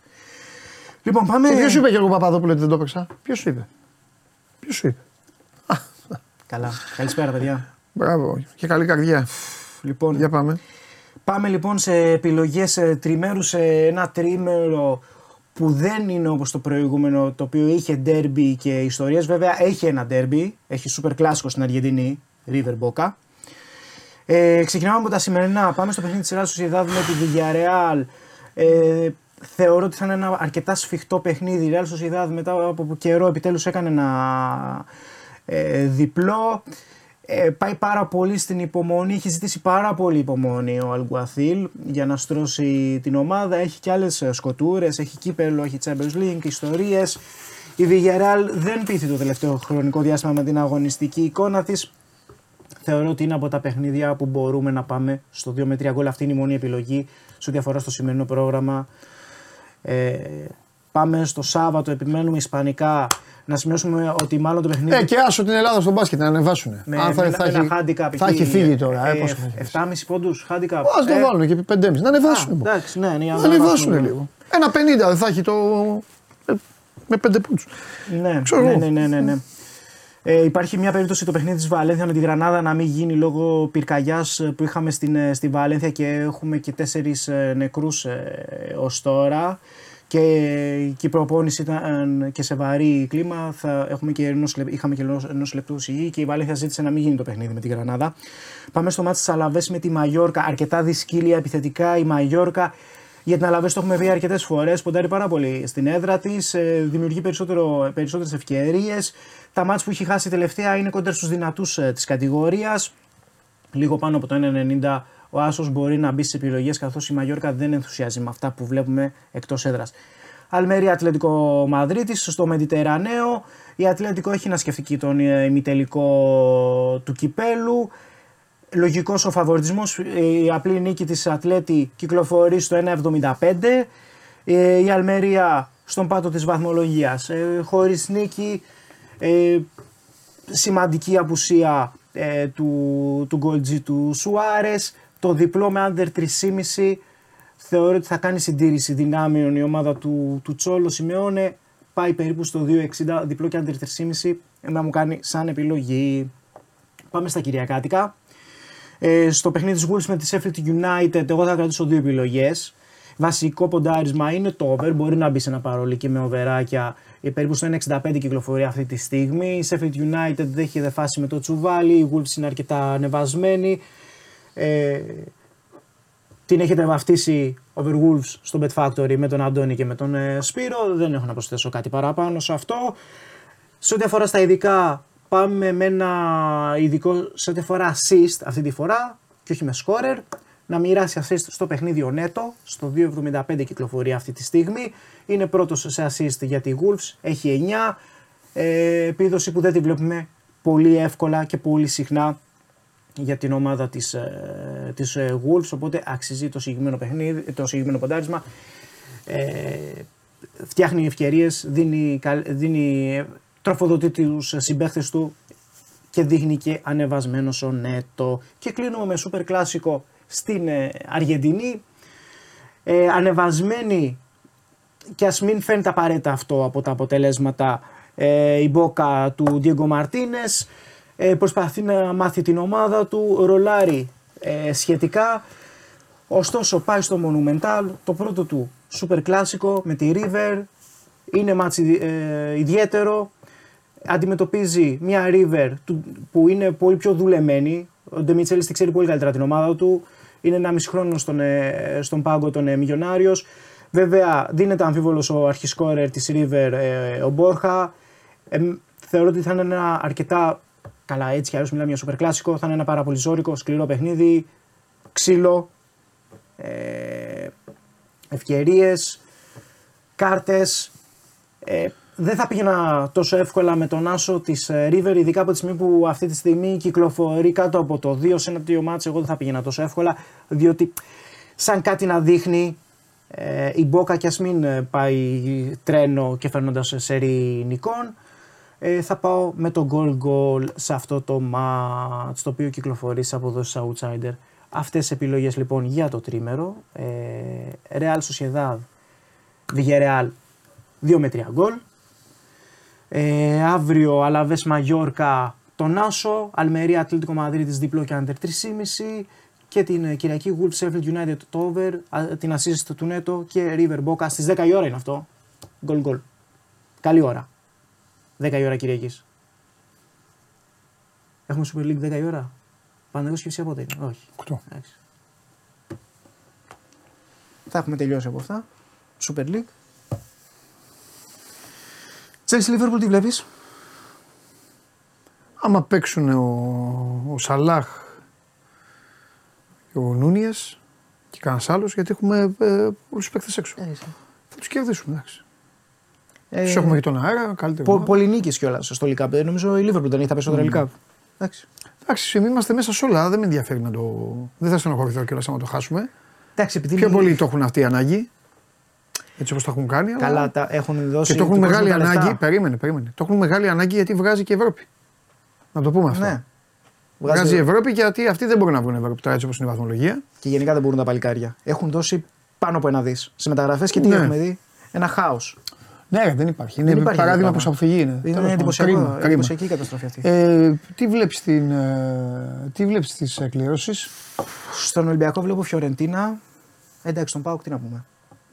Λοιπόν, πάμε. Και ποιος σου είπε Γιώργο Παπαδόπουλο ότι δεν το έπαιξα; Ποιος σου είπε; Ποιος σου είπε; Καλά. Καλησπέρα, παιδιά. Μπράβο. Και καλή καρδιά. Λοιπόν, Για πάμε. Πάμε λοιπόν σε επιλογές ε, τριμέρους σε ένα τρίμερο που δεν είναι όπως το προηγούμενο το οποίο είχε ντέρμπι και ιστορίες. Βέβαια έχει ένα ντέρμπι, έχει σούπερ κλάσικο στην Αργεντινή, River Boca. Ε, ξεκινάμε από τα σημερινά. Πάμε στο παιχνίδι της Real Sociedad με τη Villarreal. Ε, θεωρώ ότι θα είναι ένα αρκετά σφιχτό παιχνίδι. Η Real Sociedad μετά από καιρό επιτέλους έκανε ένα ε, διπλό. Ε, πάει πάρα πολύ στην υπομονή, έχει ζητήσει πάρα πολύ υπομονή ο Αλγκουαθίλ για να στρώσει την ομάδα. Έχει και άλλες ε, σκοτούρες, έχει κύπελο, έχει Champions League, ιστορίες. Η Villarreal δεν πείθει το τελευταίο χρονικό διάστημα με την αγωνιστική εικόνα της. Θεωρώ ότι είναι από τα παιχνίδια που μπορούμε να πάμε στο 2 με 3 γκολ. Αυτή είναι η μόνη επιλογή σε ό,τι αφορά στο σημερινό πρόγραμμα. Ε, πάμε στο Σάββατο, επιμένουμε Ισπανικά. Να σημειώσουμε ότι μάλλον το παιχνίδι. Ε, και άσο την Ελλάδα στον μπάσκετ να ανεβάσουν. Με, Αν θα, με, θα, με έχει, ένα handicap θα εκεί, έχει φύγει τώρα. Ε, ε, πόσο θα έχει. 7,5 πόντους handicap. Α το Ε, βάλουν και επί 5,5. Να ανεβάσουν. α, μπο. εντάξει, ναι, ναι, για Να να ανεβάσουν ανεβάσουν λίγο. Ένα 50 δεν θα έχει το. ε, Με 5 πόντους. Ναι, Ξέρω ναι, εγώ. ναι, ναι, ναι, ναι. Ε, υπάρχει μια περίπτωση το παιχνίδι της Βαλένθια με τη Γρανάδα να μην γίνει λόγω πυρκαγιάς που είχαμε στην, ε, στη Βαλένθια και έχουμε και τέσσερις ε, νεκρούς ε, ως τώρα και και η προπόνηση ήταν και σε βαρύ κλίμα. Θα έχουμε και ενός, λεπ- είχαμε και ενός, ενός λεπτού σιγή και η Βαλένθια ζήτησε να μην γίνει το παιχνίδι με τη Γρανάδα. Πάμε στο μάτι της Αλαβές με τη Μαγιόρκα. Αρκετά δυσκύλια επιθετικά η Μαγιόρκα για την Αλαβές το έχουμε πει αρκετές φορές. Ποντάρει πάρα πολύ στην έδρα της, δημιουργεί περισσότερες ευκαιρίες. Τα μάτς που έχει χάσει τελευταία είναι κοντά στους δυνατούς της κατηγορίας. Λίγο πάνω από το 1,90 ο Άσος μπορεί να μπει στις επιλογές καθώς η Μαγιόρκα δεν ενθουσιάζει με αυτά που βλέπουμε εκτός έδρας. Αλμέρια Ατλαντικό Μαδρίτης στο Μεντιτερανέο. Η Ατλαντικό έχει να σκεφτεί και τον ε, ημιτελικό του κυπέλου. Λογικός ο φαβοριτισμό. Η απλή νίκη της Ατλέτη κυκλοφορεί στο 1,75. Ε, Η Αλμερία στον πάτο της βαθμολογίας. Ε, χωρίς νίκη, ε, σημαντική απουσία ε, του, του γκολτζή του Σουάρες, το διπλό με under 3,5 θεωρώ ότι θα κάνει συντήρηση δυνάμεων η ομάδα του, του Τσόλο Σιμεώνε πάει περίπου στο 2,60 διπλό και under 3,5 εμένα μου κάνει σαν επιλογή πάμε στα Κυριακάτικα ε, στο παιχνίδι της Wolves με τη Sheffield United εγώ θα κρατήσω δύο επιλογές βασικό ποντάρισμα είναι το over μπορεί να μπει σε ένα παρόλι και με οβεράκια ε, περίπου στο 1,65 κυκλοφορεί αυτή τη στιγμή. Η Sheffield United δεν έχει δε φάση με το τσουβάλι. Η Wolves είναι αρκετά ανεβασμένη. Ε, την έχετε βαφτίσει over Wolves στο Bet Factory με τον Αντώνη και με τον ε, Σπύρο. Δεν έχω να προσθέσω κάτι παραπάνω σε αυτό. Σε ό,τι αφορά στα ειδικά, πάμε με ένα ειδικό σε ό,τι αφορά assist αυτή τη φορά και όχι με scorer. Να μοιράσει assist στο παιχνίδι ο Νέτο, στο 2.75 κυκλοφορεί αυτή τη στιγμή. Είναι πρώτος σε assist για τη Wolves, έχει 9. Ε, επίδοση που δεν τη βλέπουμε πολύ εύκολα και πολύ συχνά για την ομάδα της, ε, της ε, Wolves, οπότε αξίζει το συγκεκριμένο παιχνίδι, το συγκεκριμένο ποντάρισμα. Ε, φτιάχνει ευκαιρίες, δίνει, καλ- δίνει, τροφοδοτεί τους συμπαίχτες του και δείχνει και ανεβασμένο ο Νέτο. Και κλείνουμε με σούπερ κλάσικο στην ε, Αργεντινή. Ε, ανεβασμένη και ας μην φαίνεται απαραίτητα αυτό από τα αποτελέσματα ε, η μπόκα του Diego Μαρτίνες ε, προσπαθεί να μάθει την ομάδα του, ρολάρει ε, σχετικά ωστόσο πάει στο Monumental το πρώτο του σούπερ κλάσικο με τη River είναι μάτς ιδι- ε, ιδιαίτερο αντιμετωπίζει μια River του- που είναι πολύ πιο δουλεμένη. Ο Ντεμιτσέλη τη ξέρει πολύ καλύτερα την ομάδα του. Είναι ένα μισή χρόνο στον, ε, στον πάγκο των ε, Μιλιονάριο. Βέβαια, δίνεται αμφίβολος ο αρχισκόρερ της River, ε, ο Μπόρχα. Ε, θεωρώ ότι θα είναι ένα αρκετά. Καλά, έτσι κι αλλιώς μιλάμε για σούπερ κλάσικο. Θα είναι ένα πάρα πολύ ζώρικο, σκληρό παιχνίδι. Ξύλο. Ε, Ευκαιρίες. Κάρτες. Ε, δεν θα πήγαινα τόσο εύκολα με τον Άσο της River, ειδικά από τη στιγμή που αυτή τη στιγμή κυκλοφορεί κάτω από το 2 σε ένα δύο μάτς. Εγώ δεν θα πήγαινα τόσο εύκολα, διότι σαν κάτι να δείχνει ε, η Μπόκα κι ας μην ε, πάει τρένο και φέρνοντας σε σερή νικών, ε, θα πάω με το goal goal σε αυτό το match το οποίο κυκλοφορεί σε αποδόσεις outsider. Αυτές τις επιλογές λοιπόν για το τρίμερο. Ε, Real Sociedad, Villarreal 2 με 3 γκολ. Ε, αύριο Αλαβές Μαγιόρκα τον Άσο, Αλμερία Ατλήτικο Μαδρίτης διπλό και under 3,5 και την ε, Κυριακή Wolves Sheffield United το over, α, την assist του Νέτο και River Boca στις 10 η ώρα είναι αυτό. Γκολ γκολ. Καλή ώρα. 10 η ώρα Κυριακής. Έχουμε Super League 10 η ώρα. Παναγός και εσύ πότε είναι; Όχι. 8. Εντάξει. Θα έχουμε τελειώσει από αυτά. Super League. Chelsea Liverpool τι βλέπεις; Άμα παίξουν ο, ο Σαλάχ και ο Νούνιες και κανένας άλλος, γιατί έχουμε ε, όλους τους παίκτες έξω. Θα τους κερδίσουμε, εντάξει. Ε, Τους έχουμε και τον αέρα, καλύτερο. Πο, ομάδα. πολύ νίκη κιόλας στο League Cup. Ε, Νομίζω η Liverpool δεν έχει τα περισσότερα Mm. League Cup. Εντάξει. Εντάξει, εμείς είμαστε μέσα σε όλα. Δεν με ενδιαφέρει να το. Δεν θα στενοχωρηθώ κιόλας άμα το χάσουμε. Εντάξει, επειδή Πιο είναι- πολύ το έχουν αυτή η ανάγκη. Έτσι όπως το έχουν κάνει. αλλά- Καλά, τα έχουν δώσει. Και το έχουν του μεγάλη κόσμου τα λεφτά. ανάγκη. Περίμενε, περίμενε. Το έχουν μεγάλη ανάγκη γιατί βγάζει και η Ευρώπη. Να το πούμε αυτό. Ναι. Βγάζει Βγάζει η Ευρώπη γιατί αυτοί δεν μπορούν να βγουν Ευρώπη τώρα έτσι όπως είναι η βαθμολογία. Και γενικά δεν μπορούν τα παλικάρια. Έχουν δώσει πάνω από ένα δις σε μεταγραφές και τι Ναι. έχουμε δει. Ένα χάος. Ναι, δεν υπάρχει. Είναι Δεν υπάρχει παράδειγμα αυτό προ αποφυγή. Είναι, Είναι Τέλος πάντων. εντυπωσιακό, Κρίμα, κρίμα. εντυπωσιακή η καταστροφή αυτή. Ε, τι βλέπεις την, ε, τι βλέπεις τις εκκληρώσεις; Στον Ολυμπιακό βλέπω Φιωρεντίνα. Εντάξει, τον Πάοκ τι να πούμε.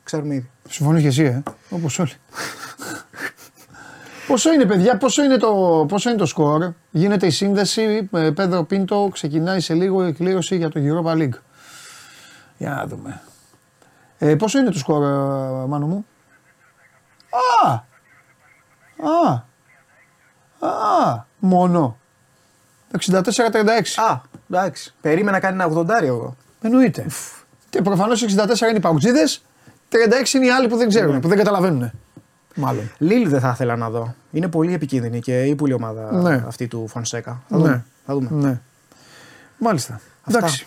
Ξέρουμε ήδη. Συμφωνείς και εσύ, ε, όπως όλοι. [laughs] πόσο είναι, παιδιά, πόσο είναι, το, πόσο είναι το σκορ; Γίνεται η σύνδεση, ε, Πέδρο Πίντο, ξεκινάει σε λίγο η εκκλήρωση για το Europa League. Για να δούμε. Ε, πόσο είναι το σκορ, ε, Μάνο μου; Α! Α! Α! Μόνο. 64-36. Α, εντάξει. Περίμενα κάνει ένα 80 εγώ. Εννοείται. Και προφανώς 64 είναι οι παουτζίδες, 36 είναι οι άλλοι που δεν ξέρουν, που δεν καταλαβαίνουν. Μάλλον. Λίλ δεν θα ήθελα να δω. Είναι πολύ επικίνδυνη και η πουλή ομάδα Ναι. αυτή του Φονσέκα. Θα Ναι. δούμε. Θα δούμε. Ναι. Μάλιστα. Αυτά. Εντάξει.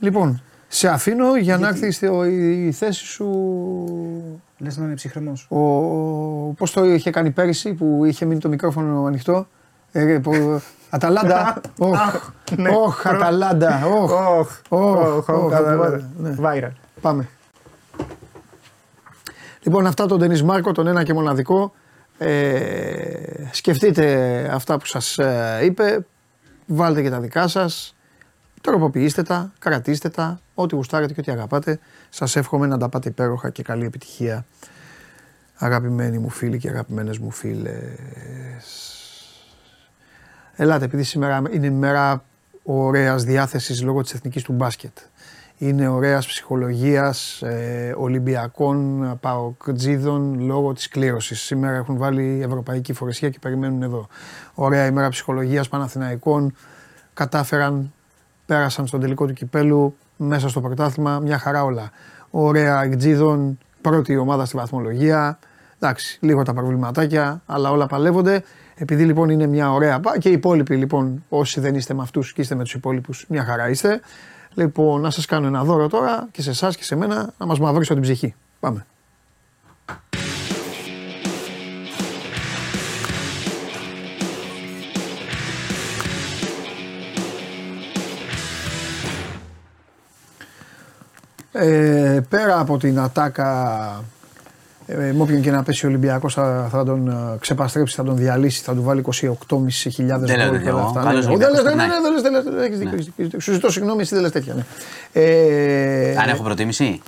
Λοιπόν, σε αφήνω για να έρθει στο- η θέση σου. Λες να είναι ψυχρεμός. Ο, πώς το είχε κάνει πέρυσι που είχε μείνει το μικρόφωνο ανοιχτό; Ε, που- Αταλάντα. [laughs] Οχ, Ναι. οχ, Αταλάντα. Οχ, Οχ, οχ, οχ, Αταλάντα. Ναι. Viral. Πάμε. Λοιπόν, αυτά τον Ντενίς Μάρκο, τον ένα και μοναδικό. Ε, σκεφτείτε αυτά που σας ε, είπε, βάλτε και τα δικά σας, τροποποιήστε τα, κρατήστε τα, ό,τι γουστάρετε και ό,τι αγαπάτε. Σας εύχομαι να τα πάτε υπέροχα και καλή επιτυχία. Αγαπημένοι μου φίλοι και αγαπημένες μου φίλες. Ελάτε, επειδή σήμερα είναι η μέρα ωραίας διάθεσης λόγω της εθνικής του μπάσκετ. Είναι ωραίας ψυχολογίας ε, Ολυμπιακών Παοκτζίδων λόγω της κλήρωσης. Σήμερα έχουν βάλει ευρωπαϊκή φορεσία και περιμένουν εδώ. Ωραία ημέρα ψυχολογίας Παναθηναϊκών. Κατάφεραν, πέρασαν στον τελικό του κυπέλου μέσα στο πρωτάθλημα. Μια χαρά όλα. Ωραία εκτζίδων, πρώτη ομάδα στη βαθμολογία. Εντάξει, λίγο τα προβληματάκια, αλλά όλα παλεύονται. Επειδή λοιπόν είναι μια ωραία πά και οι υπόλοιποι λοιπόν, όσοι δεν είστε με αυτούς και είστε με τους υπόλοιπους, μια χαρά είστε. Λοιπόν, να σας κάνω ένα δώρο τώρα και σε εσάς και σε μένα να μας μαυρίσω την ψυχή. Πάμε. Ε, πέρα από την ατάκα ε, με όποιον και να πέσει ο Ολυμπιακός θα, θα τον ε, ξεπαστρέψει, θα τον διαλύσει, θα του βάλει 28.500 Δεν λέω γκολ και όλα εγώ. αυτά. Καλός Ναι, δεν λες, Ολυμπιακός ναι, ναι, περνάει. ναι, δεν λες, δεν λες, δεν λες, έχεις δίκιο, έχεις δίκιο, έχεις δίκιο. Σου ζητώ συγγνώμη, εσύ δεν λες τέτοια. Ναι. Ε, Αν έχω προτίμηση.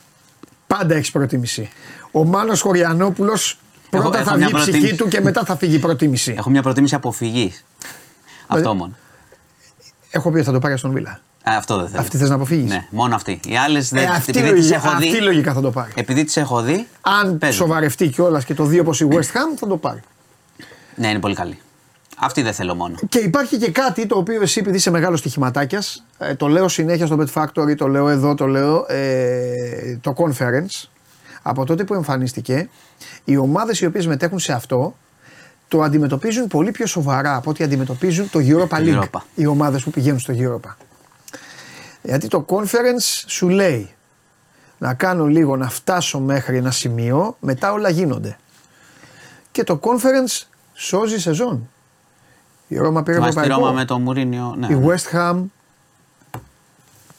Πάντα έχει προτίμηση. Ο Μάνος Χωριανόπουλος Έχω- πρώτα έχω θα μια βγει η ψυχή προτίμηση. του και μετά θα φύγει η προτίμηση. Έχω μια προτίμηση αποφυγή. Αυτό μόνο. Έχω πει ότι θα το πάρει στον Βίλα. Ε, αυτό δεν θέλω. Αυτή θες να αποφύγεις; Ναι, μόνο αυτή. Οι άλλες Ε, δεν. αυτή, επειδή τις λογικά, έχω αυτή δει. λογικά θα το πάρει. Επειδή τις έχω δει. Αν παίζουν. σοβαρευτεί κιόλας και το δει όπως η West Ham θα το πάρει. Ναι, είναι πολύ καλή. Αυτή δεν θέλω μόνο. Και υπάρχει και κάτι το οποίο εσύ επειδή είσαι μεγάλος στοιχηματάκιας, ε, το λέω συνέχεια στο Bet Factory, το λέω εδώ, το λέω, ε, το conference. Από τότε που εμφανίστηκε, οι ομάδες οι οποίες μετέχουν σε αυτό το αντιμετωπίζουν πολύ πιο σοβαρά από ό,τι αντιμετωπίζουν το Europa League. Europa. Οι ομάδες που πηγαίνουν στο Europa. Γιατί το conference σου λέει να κάνω λίγο να φτάσω μέχρι ένα σημείο, μετά όλα γίνονται. Και το conference σώζει σεζόν. Η Ρώμα πήρε Θυμάστε τη ευρωπαϊκό. Ρώμα με το Μουρίνιο. Ναι. Η West Ham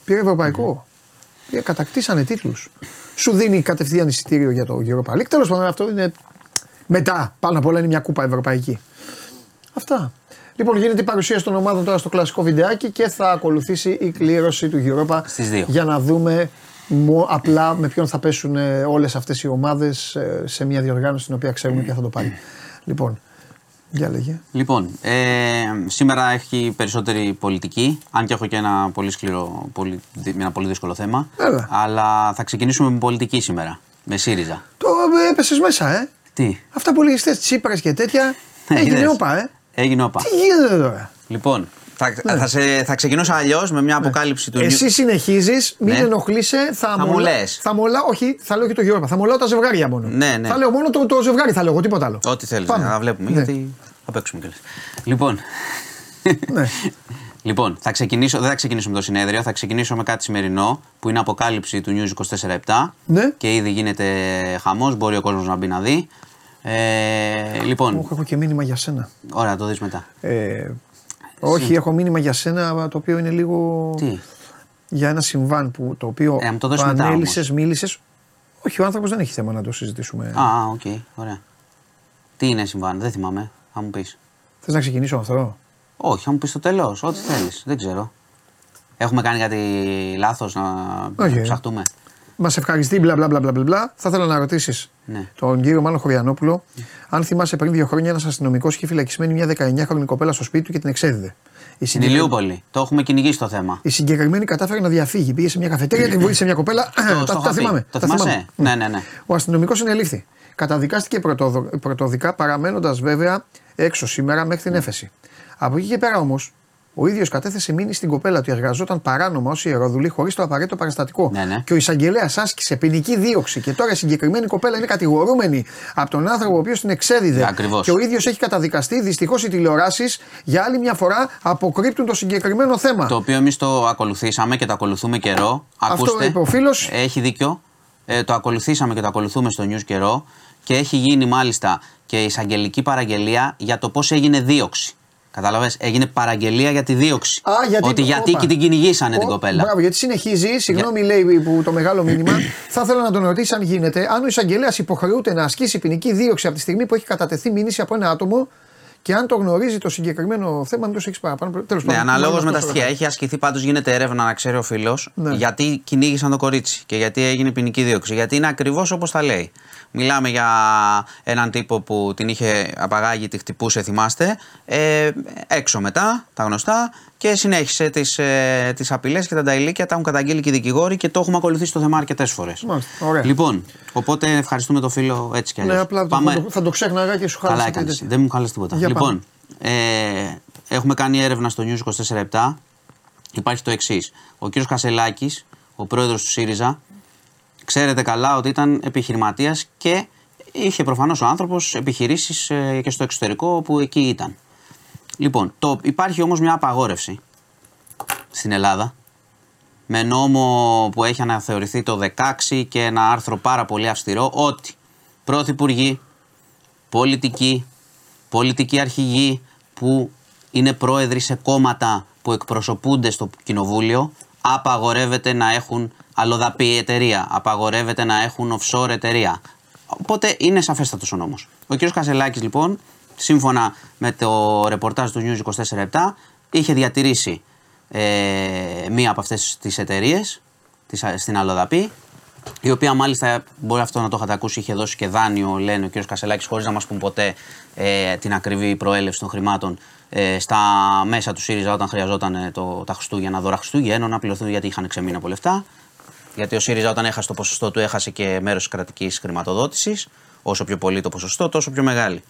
πήρε ευρωπαϊκό. Πήρε- Κατακτήσανε τίτλους. Σου δίνει κατευθείαν εισιτήριο για το Europa League. Τέλος πάντων, αυτό είναι μετά. Πάνω απ' όλα είναι μια κούπα ευρωπαϊκή. Αυτά. Λοιπόν, γίνεται η παρουσίαση των ομάδων τώρα στο κλασικό βιντεάκι και θα ακολουθήσει η κλήρωση του Europa Στις δύο. για να δούμε μο- απλά με ποιον θα πέσουν όλες αυτές οι ομάδες σε μια διοργάνωση την οποία ξέρουμε ποια θα το πάρει. Λοιπόν, για λέγε. Λοιπόν, ε, σήμερα έχει περισσότερη πολιτική, αν και έχω και ένα πολύ σκληρό, πολύ, ένα πολύ δύσκολο θέμα. Έλα. Αλλά θα ξεκινήσουμε με πολιτική σήμερα, με ΣΥΡΙΖΑ. Το έπεσες μέσα, ε. Τι, Αυτά που λέγεις Τσίπρας και τέτοια έγινε είδες. όπα, ε. Έγινε όπα. Τι γίνεται τώρα. Λοιπόν, θα, θα, σε, θα ξεκινήσω αλλιώς με μια αποκάλυψη του Ναι. Εσύ συνεχίζεις, μην Ναι. ενοχλείσαι, θα, Θα μου λες. Θα μολά, όχι, θα λέω και το Γιώργο. Θα μολάω τα ζευγάρια μόνο. Ναι, ναι. Θα λέω μόνο το, το ζευγάρι, θα λέω εγώ, τίποτα άλλο. Ό,τι θέλεις Πάμε. να βλέπουμε, Ναι. γιατί θα παίξουμε κιόλα. Λοιπόν. Ναι. [laughs] λοιπόν, θα ξεκινήσω, δεν θα ξεκινήσω με το συνέδριο, θα ξεκινήσω με κάτι σημερινό που είναι αποκάλυψη του News 24-7. Ναι. Και ήδη γίνεται χαμός, μπορεί ο κόσμος να μπει να δει. Ε, λοιπόν, Όχι, έχω και μήνυμα για σένα. ωραία, το δεις μετά. Ε, όχι, έχω μήνυμα για σένα το οποίο είναι λίγο Τι, για ένα συμβάν που, το οποίο Ε, να μου το δώσεις μετά ανέλησες, μίλησες. Όχι, ο άνθρωπος δεν έχει θέμα να το συζητήσουμε. α, α, οκ, ωραία. Τι είναι συμβάν, δεν θυμάμαι, θα μου πεις. Θες να ξεκινήσω με αυτό; Όχι, θα μου πεις το τέλος, ό,τι θέλεις, δεν ξέρω. Έχουμε κάνει κάτι λάθος να Όχι. ψαχτούμε; Μας ευχαριστεί, μπλα μπλα μπλα μπλα μπλα, μπλα. Θα ήθελα να ρωτήσεις Ναι. τον κύριο Μάνο Χωριανόπουλο αν θυμάσαι πριν δύο χρόνια ένας αστυνομικός είχε φυλακισμένη μια 19χρονη κοπέλα στο σπίτι του και την εξέδιδε. Η, Στην συγκεκρι- Ηλιούπολη, το έχουμε κυνηγήσει το θέμα. η συγκεκριμένη κατάφερε να διαφύγει. Πήγε σε μια καφετέρια, την βοήθησε μια κοπέλα. Το- τα, στο τα είχα πει. θυμάμαι. Το τα θυμάσαι; θυμάμαι. Ναι, ναι, ναι. Ο αστυνομικός συνελήφθη. Καταδικάστηκε πρωτοδο- πρωτοδικά παραμένοντας βέβαια έξω σήμερα μέχρι την έφεση. Από εκεί και πέρα όμως, ο ίδιος κατέθεσε μήνυση στην κοπέλα του εργαζόταν παράνομα ως ιεροδουλή χωρίς το απαραίτητο παραστατικό. Ναι, ναι. Και ο εισαγγελέας άσκησε ποινική δίωξη και τώρα η συγκεκριμένη κοπέλα είναι κατηγορούμενη από τον άνθρωπο ο οποίος την εξέδιδε. Ακριβώς. Και ο ίδιος έχει καταδικαστεί. Δυστυχώς οι τηλεοράσεις για άλλη μια φορά αποκρύπτουν το συγκεκριμένο θέμα. Το οποίο εμείς το ακολουθήσαμε και το ακολουθούμε καιρό. Αυτό Ακούστε, είπε ο φίλος. Έχει δίκιο. Ε, το ακολουθήσαμε και το ακολουθούμε στο news καιρό. Και έχει γίνει μάλιστα και εισαγγελική παραγγελία για το πώς έγινε δίωξη. Κατάλαβες, έγινε παραγγελία για τη δίωξη. Α, γιατί- Ότι γιατί όπα. και την κυνηγήσανε την Ο- κοπέλα. Μπράβο, γιατί συνεχίζει, συγγνώμη λέει που το μεγάλο μήνυμα. [clears throat] θα ήθελα να τον ρωτήσει αν γίνεται, αν ο εισαγγελέας υποχρεούται να ασκήσει ποινική δίωξη από τη στιγμή που έχει κατατεθεί μήνυση από ένα άτομο και αν το γνωρίζει το συγκεκριμένο θέμα, μήπως έχεις παραπάνω. Τέλος Ναι, πάντων, αναλόγως μάλλον με τα αυτό στοιχεία. Έχει ασκηθεί πάντως, γίνεται έρευνα να ξέρει ο φίλος Ναι. γιατί κυνήγησαν το κορίτσι και γιατί έγινε ποινική δίωξη. Γιατί είναι ακριβώς όπως τα λέει. Μιλάμε για έναν τύπο που την είχε απαγάγει, τη χτυπούσε, θυμάστε. Ε, έξω μετά, τα γνωστά, και συνέχισε τις ε, τις απειλές και τα νταϊλίκια. Τα έχουν καταγγείλει και οι δικηγόροι και το έχουμε ακολουθήσει το θέμα αρκετές φορές. Μάλιστα, ωραία. Λοιπόν, οπότε ευχαριστούμε το φίλο έτσι κι αλλιώς. Ναι, απλά το- θα, το, θα το ξέχναγα και σου Καλά χάλασε. έκανες. τέτοια. Δεν μου χάλασε τίποτα. Για λοιπόν, ε, έχουμε κάνει έρευνα στο News 24-7. Υπάρχει το εξής. Ο κ. Κασελάκης, ο πρόεδρος του ΣΥΡΙΖΑ, ξέρετε καλά ότι ήταν επιχειρηματίας και είχε προφανώς ο άνθρωπος επιχειρήσεις και στο εξωτερικό που εκεί ήταν. Λοιπόν, το, υπάρχει όμως μια απαγόρευση στην Ελλάδα με νόμο που έχει αναθεωρηθεί το 16 και ένα άρθρο πάρα πολύ αυστηρό ότι πρωθυπουργοί, πολιτικοί, πολιτικοί αρχηγοί που είναι πρόεδροι σε κόμματα που εκπροσωπούνται στο κοινοβούλιο απαγορεύεται να έχουν αλλοδαπή εταιρεία, απαγορεύεται να έχουν offshore εταιρεία. Οπότε είναι σαφέστατος ο νόμος. Ο κ. Κασελάκης λοιπόν, σύμφωνα με το ρεπορτάζ του News 24-7, είχε διατηρήσει ε, μία από αυτές τις εταιρείες στην Αλλοδαπή, η οποία μάλιστα μπορεί αυτό να το είχατε ακούσει, είχε δώσει και δάνειο, λένε ο κ. Κασελάκης, χωρίς να μας πούν ποτέ ε, την ακριβή προέλευση των χρημάτων ε, στα μέσα του ΣΥΡΙΖΑ όταν χρειαζόταν ε, το, τα Χριστούγεννα, δώρα Χριστούγεννα, να πληρωθούν γιατί είχαν ξεμείνει από λεφτά. Γιατί ο ΣΥΡΙΖΑ όταν έχασε το ποσοστό του έχασε και μέρος της κρατικής χρηματοδότησης. Όσο πιο πολύ το ποσοστό, τόσο πιο μεγάλη.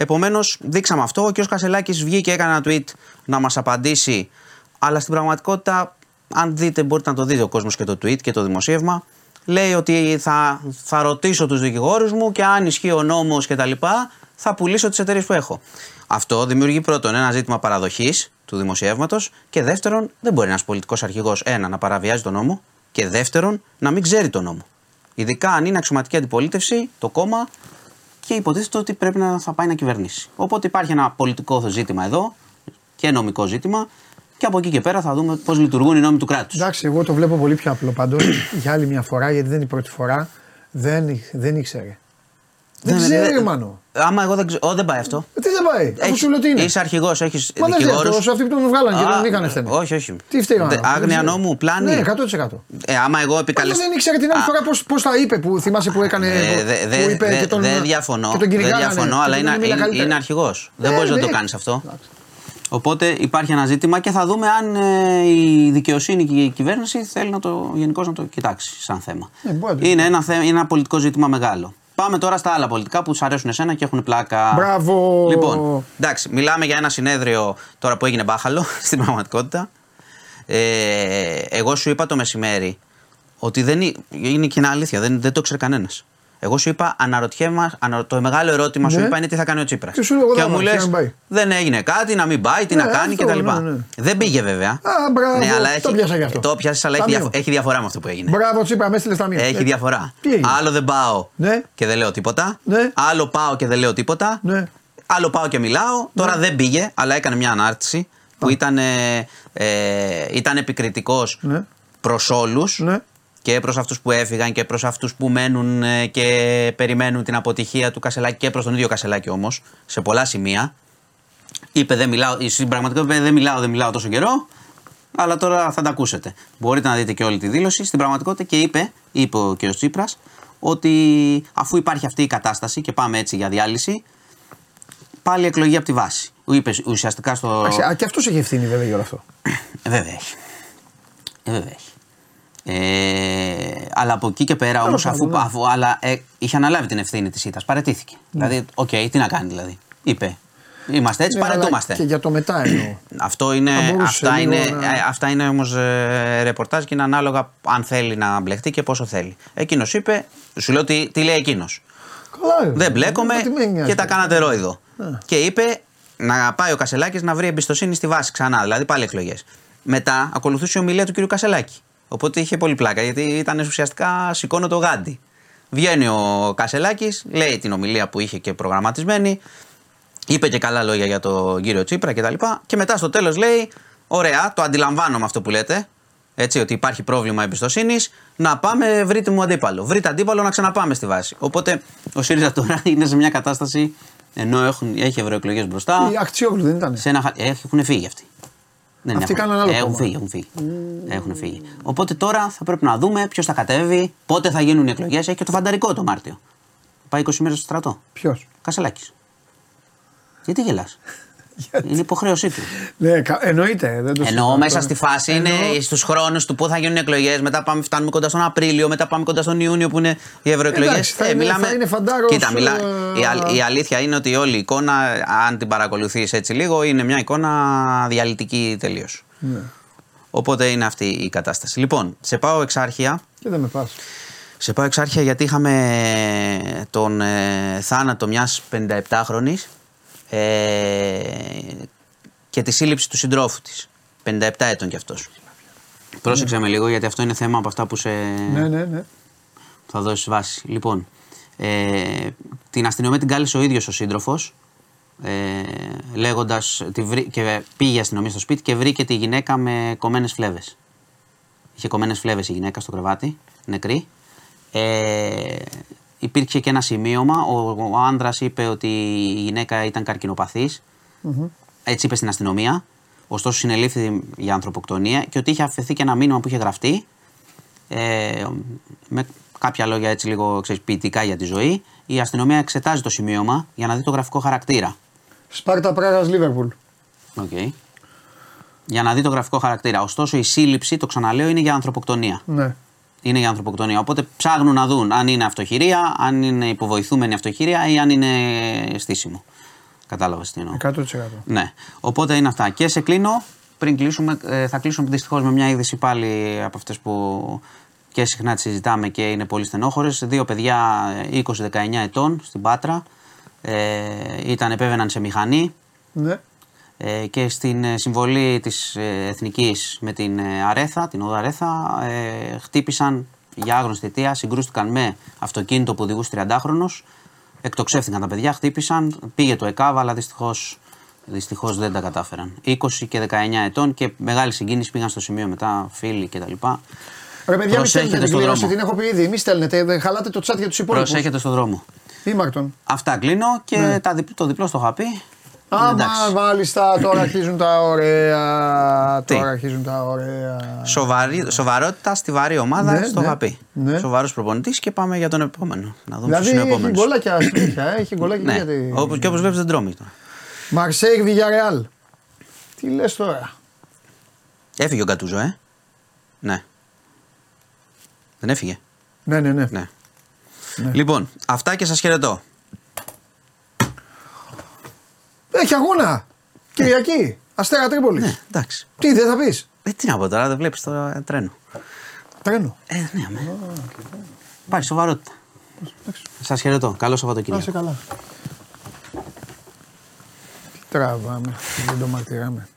Επομένως, δείξαμε αυτό. Ο κ. Κασελάκης βγήκε, έκανε ένα tweet να μας απαντήσει. Αλλά στην πραγματικότητα, αν δείτε, μπορείτε να το δείτε ο κόσμος και το tweet και το δημοσίευμα. Λέει ότι θα, θα ρωτήσω τους δικηγόρους μου και αν ισχύει ο νόμος κτλ. θα πουλήσω τις εταιρείες που έχω. Αυτό δημιουργεί πρώτον ένα ζήτημα παραδοχής του δημοσιεύματος και δεύτερον, δεν μπορεί ένας πολιτικός αρχηγός ένα να παραβιάζει τον νόμο και δεύτερον, να μην ξέρει τον νόμο. Ειδικά αν είναι αξιωματική αντιπολίτευση, το κόμμα και υποτίθεται ότι πρέπει να θα πάει να κυβερνήσει. Οπότε υπάρχει ένα πολιτικό ζήτημα εδώ και νομικό ζήτημα και από εκεί και πέρα θα δούμε πώς λειτουργούν οι νόμοι του κράτους. Εντάξει, εγώ το βλέπω πολύ πιο απλό πάντως [clears throat] για άλλη μια φορά, γιατί δεν είναι η πρώτη φορά. Δεν, δεν ήξερε. Δεν, δεν ξέρει, δε, μάνο. Άμα εγώ δεν ξέρω. δεν πάει αυτό. Ε, τι δεν πάει; Αφού σου λέω τι είναι. Είσαι αρχηγός, έχεις Μα δικηγόρους. Μα αυτοί που τον βγάλαν και δεν είχαν ευθύνη. Όχι, όχι. Τι φταίει ο Άγνοια νόμου, πλάνη. Ναι, 100%. Ε, άμα εγώ επικαλεστώ. Δεν ήξερε την άλλη φορά πώ τα είπε που θυμάσαι που έκανε. Δεν διαφωνώ. Δεν διαφωνώ, αλλά είναι αρχηγός. Δεν μπορείς να το κάνεις αυτό. Οπότε υπάρχει ένα ζήτημα και θα δούμε αν ε, η δικαιοσύνη και η κυβέρνηση θέλει να το, γενικώς να το κοιτάξει σαν θέμα. Ε, είναι, ένα, είναι ένα πολιτικό ζήτημα μεγάλο. Πάμε τώρα στα άλλα πολιτικά που σου αρέσουν εσένα και έχουν πλάκα. Μπράβο! Λοιπόν, εντάξει, μιλάμε για ένα συνέδριο τώρα που έγινε μπάχαλο [laughs] στην πραγματικότητα. Ε, εγώ σου είπα το μεσημέρι ότι δεν είναι, είναι και ένα αλήθεια, δεν, δεν το ξέρει κανένας. Εγώ σου είπα, αναρωτιέμαι, το μεγάλο ερώτημα σου ναι. είπα είναι τι θα κάνει ο Τσίπρας. Και, σου λέω, και μου λες, δεν έγινε κάτι, να μην πάει, τι να ναι, κάνει κτλ. Ναι, ναι. Δεν πήγε βέβαια. Α, μπράβο, ναι, αλλά το πιάσα γι' αυτό. Το πιάσες, αλλά έχει, έχει, διαφορά με αυτό που έγινε. Μπράβο, Τσίπρα, με έστειλες στα μία. Έχει διαφορά. Άλλο δεν πάω ναι. και δεν λέω τίποτα. Ναι. Άλλο πάω και δεν λέω τίποτα. Ναι. Άλλο πάω και μιλάω. Τώρα δεν πήγε, αλλά έκανε μια ανάρτηση που ήταν, ε, ήταν επικριτικός προς όλους και προς αυτούς που έφυγαν και προς αυτούς που μένουν ε, και περιμένουν την αποτυχία του Κασελάκη και προς τον ίδιο Κασελάκη όμως, σε πολλά σημεία. Είπε δεν μιλάω, στην πραγματικότητα είπε δεν μιλάω, δεν μιλάω τόσο καιρό, αλλά τώρα θα τα ακούσετε. Μπορείτε να δείτε και όλη τη δήλωση. Στην πραγματικότητα και είπε, είπε ο κ. Τσίπρας, ότι αφού υπάρχει αυτή η κατάσταση και πάμε έτσι για διάλυση, πάλι εκλογή από τη βάση. Είπε ουσιαστικά στο. Α, και αυτός έχει ευθύνη βέβαια για όλο αυτό. Ε, βέβαια έχει. Ε, βέβαια έχει. Ε, αλλά από εκεί και πέρα όμως, αφού, ναι. αφού αλλά, ε, είχε αναλάβει την ευθύνη της ήττας, παραιτήθηκε. Ναι. Δηλαδή, OK, okay, τι να κάνει δηλαδή. Είπε. Είμαστε έτσι, ναι, παρετούμαστε. Και για το μετά εννοώ. [clears throat] Αυτό είναι, αυτά, είναι, να... Ε, αυτά είναι όμως ε, ρεπορτάζ και είναι ανάλογα αν θέλει να μπλεχτεί και πόσο θέλει. Εκείνος είπε, σου λέω τι, τι λέει εκείνος. Δεν μπλέκομαι και τα κάνατε ρόιδο. Ναι. Και είπε να πάει ο Κασελάκης να βρει εμπιστοσύνη στη βάση ξανά, δηλαδή πάλι εκλογές. Μετά ακολουθούσε η ομιλία του κ. Κασελάκη. Οπότε είχε πολύ πλάκα γιατί ήταν ουσιαστικά σηκώνω το γάντι. Βγαίνει ο Κασελάκης, λέει την ομιλία που είχε και προγραμματισμένη, είπε και καλά λόγια για τον κύριο Τσίπρα κτλ. Και, και μετά στο τέλος λέει: Ωραία, το αντιλαμβάνομαι αυτό που λέτε. Έτσι, ότι υπάρχει πρόβλημα εμπιστοσύνης. Να πάμε, βρείτε μου αντίπαλο. Βρείτε αντίπαλο να ξαναπάμε στη βάση. Οπότε ο ΣΥΡΙΖΑ τώρα [laughs] είναι σε μια κατάσταση ενώ έχουν, έχει ευρωεκλογές μπροστά. Οι ακτιόγλου δεν ήταν. Σε ένα, έχουν φύγει αυτοί. Δεν Αυτοί κάνουν άλλο έχουν φύγει, έχουν φύγει. Mm. έχουν φύγει. Οπότε τώρα θα πρέπει να δούμε ποιος θα κατέβει, πότε θα γίνουν οι εκλογές. Έχει και το φανταρικό το Μάρτιο. Πάει 20 μέρες στο στρατό. Ποιος; Κασελάκης. Γιατί γελάς; Είναι υποχρέωσή του. Ναι, εννοείται. Δεν το Εννοώ μέσα στη φάση είναι στους χρόνους του που θα γίνουν εκλογές. Μετά πάμε, φτάνουμε κοντά στον Απρίλιο, μετά πάμε κοντά στον Ιούνιο που είναι οι ευρωεκλογές. Θα, ε, μιλάμε... θα είναι φαντάρο. Κοίτα, μιλά... η, η αλήθεια είναι ότι όλη η εικόνα, αν την παρακολουθείς έτσι λίγο, είναι μια εικόνα διαλυτική τελείως. Ναι. Οπότε είναι αυτή η κατάσταση. Λοιπόν, σε πάω εξάρχεια. Και δεν με πας. Σε πάω εξάρχεια γιατί είχαμε τον ε, θάνατο μιας 57χρονης ε, και τη σύλληψη του συντρόφου της. 57 ετών κι αυτός. Πρόσεξε με λίγο γιατί αυτό είναι θέμα από αυτά που σε Ναι, ναι, ναι. θα δώσεις βάση. Λοιπόν, ε, την αστυνομία την κάλεσε ο ίδιος ο σύντροφος ε, λέγοντας, τη βρή- και πήγε η αστυνομία στο σπίτι και βρήκε τη γυναίκα με κομμένες φλέβες. Είχε κομμένες φλέβες η γυναίκα στο κρεβάτι, νεκρή. Ε, υπήρξε και ένα σημείωμα. Ο, ο άντρας είπε ότι η γυναίκα ήταν καρκινοπαθής. Έτσι είπε στην αστυνομία. Ωστόσο, συνελήφθη για ανθρωποκτονία και ότι είχε αφαιθεί και ένα μήνυμα που είχε γραφτεί. Ε, με κάποια λόγια έτσι λίγο ξέρεις, ποιητικά για τη ζωή. Η αστυνομία εξετάζει το σημείωμα για να δει το γραφικό χαρακτήρα. Σπάρτα Πράγα Λίβερπουλ. Οκ. Για να δει το γραφικό χαρακτήρα. Ωστόσο, η σύλληψη, το ξαναλέω, είναι για ανθρωποκτονία. Ναι. Είναι για ανθρωποκτονία. Οπότε ψάχνουν να δουν αν είναι αυτοχειρία, αν είναι υποβοηθούμενη αυτοχειρία ή αν είναι στήσιμο. Κατάλαβες τι εννοώ. 100%. Ναι. Οπότε είναι αυτά. Και σε κλείνω, πριν κλείσουμε, ε, θα κλείσουμε δυστυχώς με μια είδηση πάλι από αυτές που και συχνά τις συζητάμε και είναι πολύ στενόχωρες. Δύο παιδιά ε, 20-19 ετών στην Πάτρα. Ε, ήταν, επέβαιναν σε μηχανή Ναι. Ε, και στην ε, συμβολή της ε, Εθνικής με την ε, Αρέθα, την οδό Αρέθα, ε, χτύπησαν για άγνωστη αιτία, συγκρούστηκαν με αυτοκίνητο που οδηγούσε 30χρονος, εκτοξεύτηκαν τα παιδιά, χτύπησαν, πήγε το ΕΚΑΒ, αλλά δυστυχώς, δυστυχώς δεν τα κατάφεραν. 20 και 19 ετών και μεγάλη συγκίνηση πήγαν στο σημείο μετά, φίλοι κτλ. Ρε παιδιά, μην Προσέχετε στέλνετε την στον κλήρωση, δρόμο. την έχω πει ήδη. Μην στέλνετε, δεν χαλάτε το chat για τους υπόλοιπους. Προσέχετε στον δρόμο. Ήμαρτον. Αυτά κλείνω και τα διπ- το διπλό στο είχα πει. Είναι Άμα εντάξει. μάλιστα τώρα αρχίζουν τα ωραία. Τι; Τώρα αρχίζουν τα ωραία. Σοβαρή, σοβαρότητα στη βαρύ ομάδα Ναι, στο ναι, είχα πει. ναι. Σοβαρός προπονητής και πάμε για τον επόμενο. Να δούμε Δηλαδή ποιο είναι ο έχει επόμενο. γκολάκια συνέχεια, ε, έχει γκολάκια Ναι, γιατί. όπως, και όπως βλέπεις δεν τρώμε τώρα. Μαρσέικ Βιγιαρεάλ. Τι λες τώρα; Έφυγε ο Γκατούζο, ε. Ναι. Δεν έφυγε. Ναι, ναι, ναι. Ναι. Λοιπόν, αυτά και σας χαιρετώ. Έχει αγώνα. Κυριακή. Αστέρα Τρίπολης. Ναι, εντάξει. Τι δεν θα πεις; Ε, τι να πω τώρα, δεν βλέπεις το ε, τρένο. Τρένο. Ε, ναι, αμέ. Πάει σοβαρότητα. Σας χαιρετώ. Καλό Να Σαββατοκύριακο. σε καλά. Τι τραβάμε, δεν το μαρτυράμε.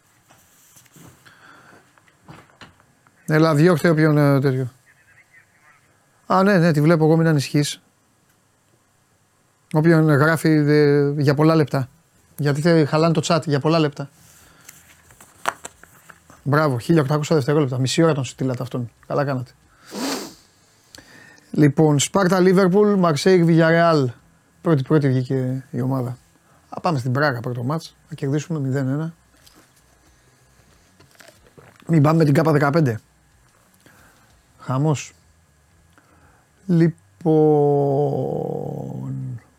Έλα, διώχτε όποιον ε, τέτοιο. Α, ναι, ναι, τη βλέπω εγώ, μην ανησυχείς. Όποιον γράφει ε, για πολλά λεπτά. Γιατί θε- χαλάνε το chat για πολλά λεπτά. Μπράβο, 1800 δευτερόλεπτα. Μισή ώρα τον στείλατε αυτόν. Καλά κάνατε. Λοιπόν, Σπάρτα Λίβερπουλ, Μαρσέικ Βιγιαρεάλ. Πρώτη πρώτη βγήκε η ομάδα. Α, πάμε στην Πράγα πρώτο μάτς. Θα κερδίσουμε 0-1. Μην πάμε με την ΚΑΠΑ 15. Χαμός. Λοιπόν,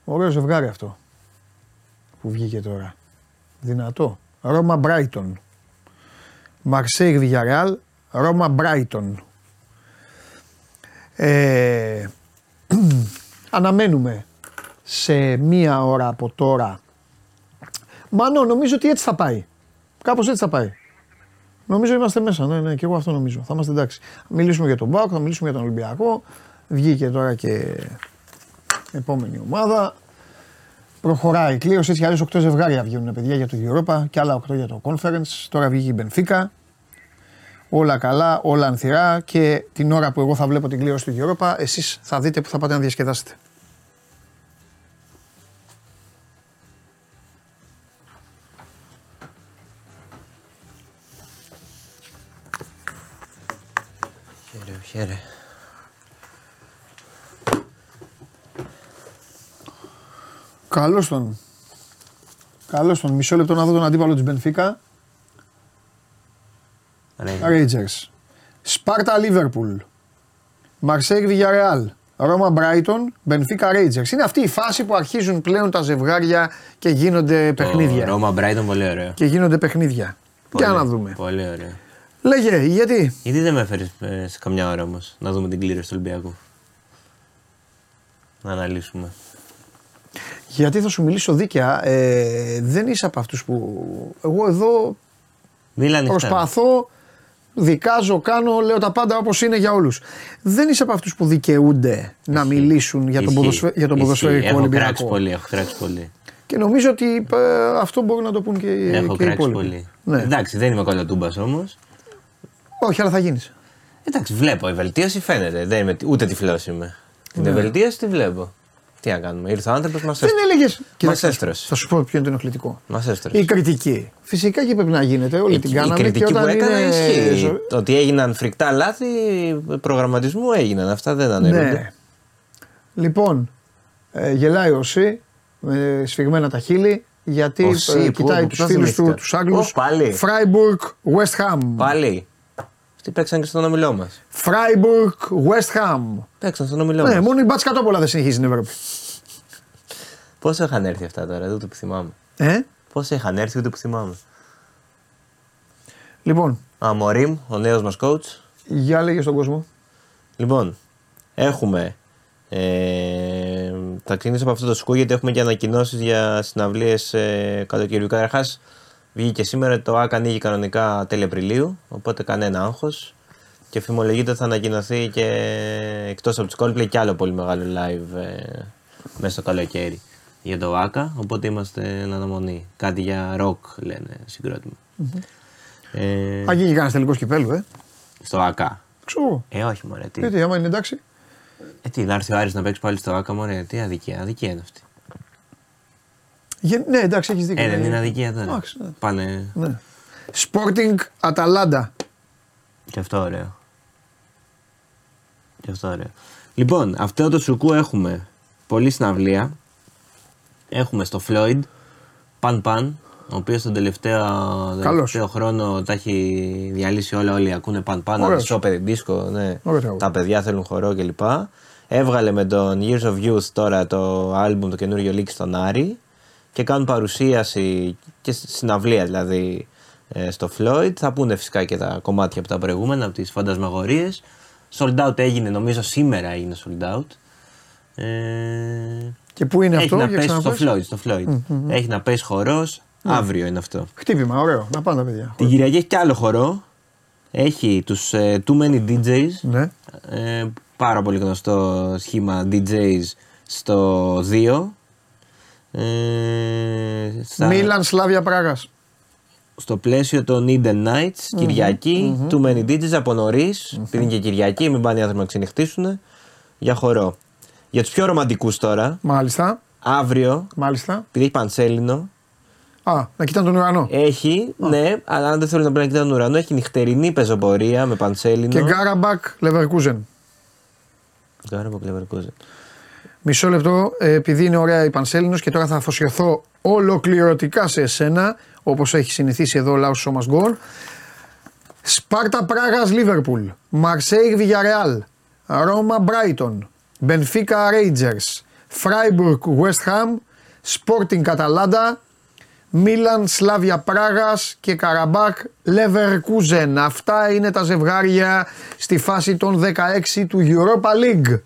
ωραίο ζευγάρι αυτό που βγήκε τώρα. Δυνατό. Ρώμα Μπράιτον. Μαρσέικ Βιγιαρεάλ, Ρώμα Μπράιτον. Ε, [clears throat] αναμένουμε σε μία ώρα από τώρα. Μάνο, νομίζω ότι έτσι θα πάει. Κάπως έτσι θα πάει. Νομίζω είμαστε μέσα, ναι, ναι, και εγώ αυτό νομίζω. Θα είμαστε εντάξει. Θα μιλήσουμε για τον Μπάουκ, θα μιλήσουμε για τον Ολυμπιακό. Βγήκε τώρα και επόμενη ομάδα. Προχωράει η κλήρωση, έτσι κι αλλιώς 8 ζευγάρια βγαίνουν παιδιά για το Europa και άλλα 8 για το Conference. Τώρα βγήκε η Μπενφίκα. Όλα καλά, όλα ανθυρά και την ώρα που εγώ θα βλέπω την κλήρωση του Europa, εσείς θα δείτε που θα πάτε να διασκεδάσετε. Χαίρε, χαίρε. Καλώς τον. Καλώς τον. Μισό λεπτό να δω τον αντίπαλο της Μπενφίκα. Rangers. Σπάρτα Λίβερπουλ. Μαρσέικ Villarreal. Ρώμα Μπράιτον. Μπενφίκα Rangers. Είναι αυτή η φάση που αρχίζουν πλέον τα ζευγάρια και γίνονται παιχνίδια. Ρώμα Μπράιτον, πολύ ωραίο. Και γίνονται παιχνίδια. Πολύ- Για να δούμε. Πολύ ωραίο. Λέγε, γιατί; Γιατί δεν με έφερες σε καμιά ώρα όμως να δούμε την κλήρωση του Ολυμπιακού. Να αναλύσουμε. Γιατί θα σου μιλήσω δίκαια. Ε, δεν είσαι από αυτούς που. Εγώ εδώ Μίλα ανοιχτά. προσπαθώ δικάζω, κάνω, λέω τα πάντα όπως είναι για όλους. Δεν είσαι από αυτούς που δικαιούνται να μιλήσουν για τον, Ισχύει. ποδοσφαι... για τον Ισχύει. ποδοσφαιρικό Έχω κράξει Ολυμπιακό. πολύ, έχω κράξει πολύ. Και νομίζω ότι ε, αυτό μπορούν να το πούν και, Έχω και οι κράξει υπόλοιποι. πολύ. Ναι. Εντάξει, δεν είμαι κολοτούμπας όμως. Όχι, αλλά θα γίνεις. Εντάξει, βλέπω. Η βελτίωση φαίνεται. Δεν είμαι, ούτε τυφλός είμαι. Ναι. Την βελτίωση τη βλέπω. Τι να κάνουμε. Ήρθε ο άνθρωπος, μας Δεν έλεγες. Μας έστρωσε. Θα σου πω ποιο είναι το ενοχλητικό. Μας Η έστρωσε. κριτική. Φυσικά και πρέπει να γίνεται. Όλοι την η κάναμε και κριτική όταν που έκανα είναι. ισχύει. ζω- Το ότι έγιναν φρικτά λάθη προγραμματισμού έγιναν. Αυτά δεν ανέρχονται. Ναι. Λοιπόν, ε, γελάει ο Σι με σφιγμένα τα χείλη γιατί Ο Σι, ε, πού, κοιτάει πού, τους πού φίλους του, θυμήθηκα. τους Άγγλους. Ω, πάλι. Φράιμπουργκ, West Ham. Πάλι. Αυτοί παίξαν και στον ομιλό μας. Φράιμπουργκ, West Ham. Παίξαν στον ομιλό Ναι, μας. μόνο η μπάτς κατόπολα δεν συνεχίζει στην Ευρώπη. Πόσο είχαν έρθει αυτά τώρα, ούτε που θυμάμαι. Ε; Πόσο είχαν έρθει, ούτε που θυμάμαι. Λοιπόν, Α, Μωρίμ, ο νέος μας coach. για λέγε στον κόσμο. Λοιπόν, έχουμε. Ε, θα ξεκινήσω από αυτό το σκου γιατί έχουμε και ανακοινώσεις για συναυλίες ε, καλοκαιριού. Καταρχάς, βγήκε σήμερα το ΑΚ ανοίγει κανονικά τέλη Απριλίου, οπότε κανένα άγχος. Και φημολογείται ότι θα ανακοινωθεί και εκτός από του Coldplay και άλλο πολύ μεγάλο live ε, μέσα στο καλοκαίρι για το ΑΚΑ. Οπότε είμαστε εν αναμονή. Κάτι για rock λένε συγκρότημα. Ε, Α, γίνει κανένα τελικό κυπέλου, ε. στο ΑΚΑ. Ξέρω εγώ. Ε, όχι μωρέ, τι. Γιατί, άμα είναι εντάξει. Ε, τι, να έρθει ο Άρης να παίξει πάλι στο ΑΚΑ, μωρέ, τι αδικία, αδικία είναι αυτή. Γε- Ναι, εντάξει, έχεις δίκιο. Ε, δεν είναι αδικία τώρα. Εντάξει, ναι. Πάνε Ναι. Sporting Αταλάντα. και αυτό ωραίο. Και αυτό ωραίο. Λοιπόν, αυτό το σουκού έχουμε πολλή συναυλία. Έχουμε στο Floyd, Παν Παν, ο οποίος τον τελευταίο, τελευταίο χρόνο τα έχει διαλύσει όλα. Όλοι ακούνε Παν Παν, Ωραίος. Σόπερ Disco, ναι. Ωραίο τραγούδι. Τα παιδιά θέλουν χορό κλπ. Έβγαλε με τον Years of Youth τώρα το album το καινούριο Leak στον Άρη και κάνουν παρουσίαση και συναυλία δηλαδή ε, στο Floyd. Θα πούνε φυσικά και τα κομμάτια από τα προηγούμενα, από τις φαντασμαγορίες. Sold out έγινε, νομίζω σήμερα έγινε sold out. Ε, Και πού είναι έχει αυτό, να για πέσει στο ξαναπες; Floyd. Στο Floyd. Έχει να πέσει χορός, αύριο είναι αυτό. Χτύπημα, ωραίο. Να πάνε τα παιδιά. Την Κυριακή έχει κι άλλο χορό. Έχει τους ε, Too Many DJs. Ναι. Ε, πάρα πολύ γνωστό σχήμα DJs στο 2. Ε, στα- Μίλαν Σλάβια Πράγας. στο πλαίσιο των Eden Nights, κυριακη Too Many DJs από νωρίς, επειδή είναι και Κυριακή, μην πάνε οι άνθρωποι να ξενυχτήσουν, για χορό. Για τους πιο ρομαντικούς τώρα, Μάλιστα. αύριο, Μάλιστα. επειδή έχει πανσέλινο, Α, να κοιτάνε τον ουρανό. έχει, ναι, αλλά αν δεν θέλουν να πρέπει να κοιτάνε τον ουρανό, έχει νυχτερινή πεζοπορία με πανσέλινο. Και Γκάραμπακ Λεβερκούζεν. Γκάρα από Leverkusen. Μισό λεπτό, ε, επειδή είναι ωραία η Πανσέλινος και τώρα θα αφοσιωθώ ολοκληρωτικά σε εσένα, όπως έχει συνηθίσει εδώ ο Λάος Σόμας Γκολ. Σπάρτα Πράγας Λίβερπουλ, Μαρσέιγ Βιγιαρεάλ, Ρώμα Μπράιτον, Μπενφίκα Ρέιτζερς, Φράιμπουργκ West Ham, Sporting Καταλάντα, Μίλαν Σλάβια Πράγας και Καραμπάκ Λεβερκούζεν. Αυτά είναι τα ζευγάρια στη φάση των 16 του Europa League.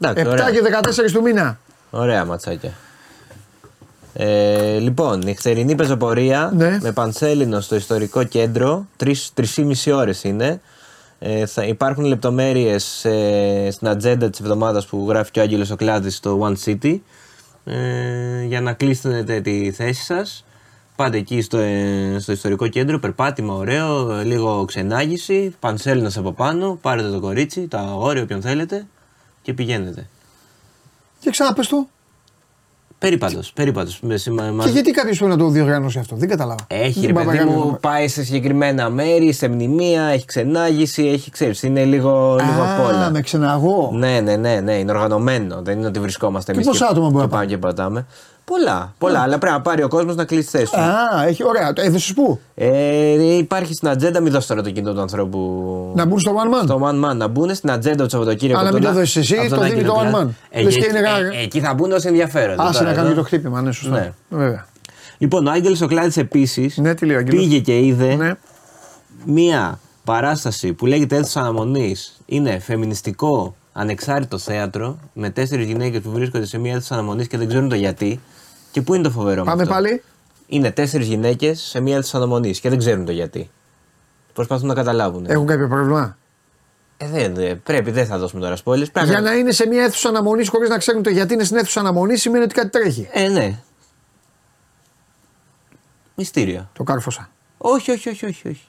Εντάξει, 7 ωραία. και 14 του μήνα. Ωραία ματσάκια. Ε, λοιπόν, νυχτερινή πεζοπορία Ναι. με πανσέλινο στο ιστορικό κέντρο. Τρεις, τρεις ή μισή ώρες είναι. Ε, θα υπάρχουν λεπτομέρειες ε, στην ατζέντα της εβδομάδας που γράφει και ο Άγγελος ο Κλάδης στο One City ε, για να κλείσετε τη θέση σας. Πάτε εκεί στο, ε, στο ιστορικό κέντρο, περπάτημα ωραίο, λίγο ξενάγηση, πανσέλινος από πάνω, πάρετε το κορίτσι, το αγόρι, όποιον θέλετε και πηγαίνετε. Και ξαναπες το. Περίπατος, περίπατος. Με σημα- Και μαζί- γιατί κάποιος πρέπει να το διοργανώσει αυτό. Δεν κατάλαβα. Έχει Δεν ρε παιδί πάει μου, κάποιος να- πάει σε συγκεκριμένα μέρη, σε μνημεία, έχει ξενάγηση, έχει ξέρεις, είναι λίγο, λίγο απ' Α, όλα. με ξεναγώ. Ναι, ναι, ναι, ναι, είναι οργανωμένο. Δεν είναι ότι βρισκόμαστε Και εμείς πόσα άτομα μπορεί και να πάμε και πατάμε. Πολλά, πολλά, αλλά πρέπει να πάρει ο κόσμος να κλείσει τη θέση του. Α, έχει ωραία. Το έδωσε πού. Ε, υπάρχει στην ατζέντα, μην δώσει τώρα το κινητό του ανθρώπου. Να μπουν στο one man. Στο one man να μπουν στην ατζέντα του Σαββατοκύριακου. Α, να μην τον- το δώσεις εσύ, αυτόν το να δίνει το κοινοποιεί. one man. Ε, Λες ε, και είναι ε, γα- ε, εκεί θα μπουν όσοι ενδιαφέρονται. Άσε τώρα, να κάνει εδώ. το χτύπημα, ναι, σωστά. Ναι. Βέβαια. Λοιπόν, ο Άγγελος ο Κλάδης επίσης Ναι, τι λέει ο Άγγελος; πήγε και είδε Ναι. μία παράσταση που λέγεται αίθουσα αναμονής. Είναι φεμινιστικό ανεξάρτητο θέατρο με τέσσερις γυναίκες που βρίσκονται σε μία αίθουσα αναμονής και δεν ξέρουν το γιατί. Και πού είναι το φοβερό με Πάμε αυτό; πάλι. Είναι τέσσερις γυναίκες σε μία αίθουσα αναμονή και δεν ξέρουν το γιατί. Προσπαθούν να καταλάβουν. Έχουν κάποιο πρόβλημα; Ε, δεν, δεν- πρέπει, δεν θα δώσουμε τώρα spoilers. Πρέπει Για να είναι σε μια αίθουσα αναμονής χωρίς να ξέρουν το γιατί είναι στην αίθουσα αναμονής σημαίνει ότι κάτι τρέχει. Ε, ναι. Μυστήριο. Το κάρφωσα. Όχι, όχι, όχι, όχι. όχι.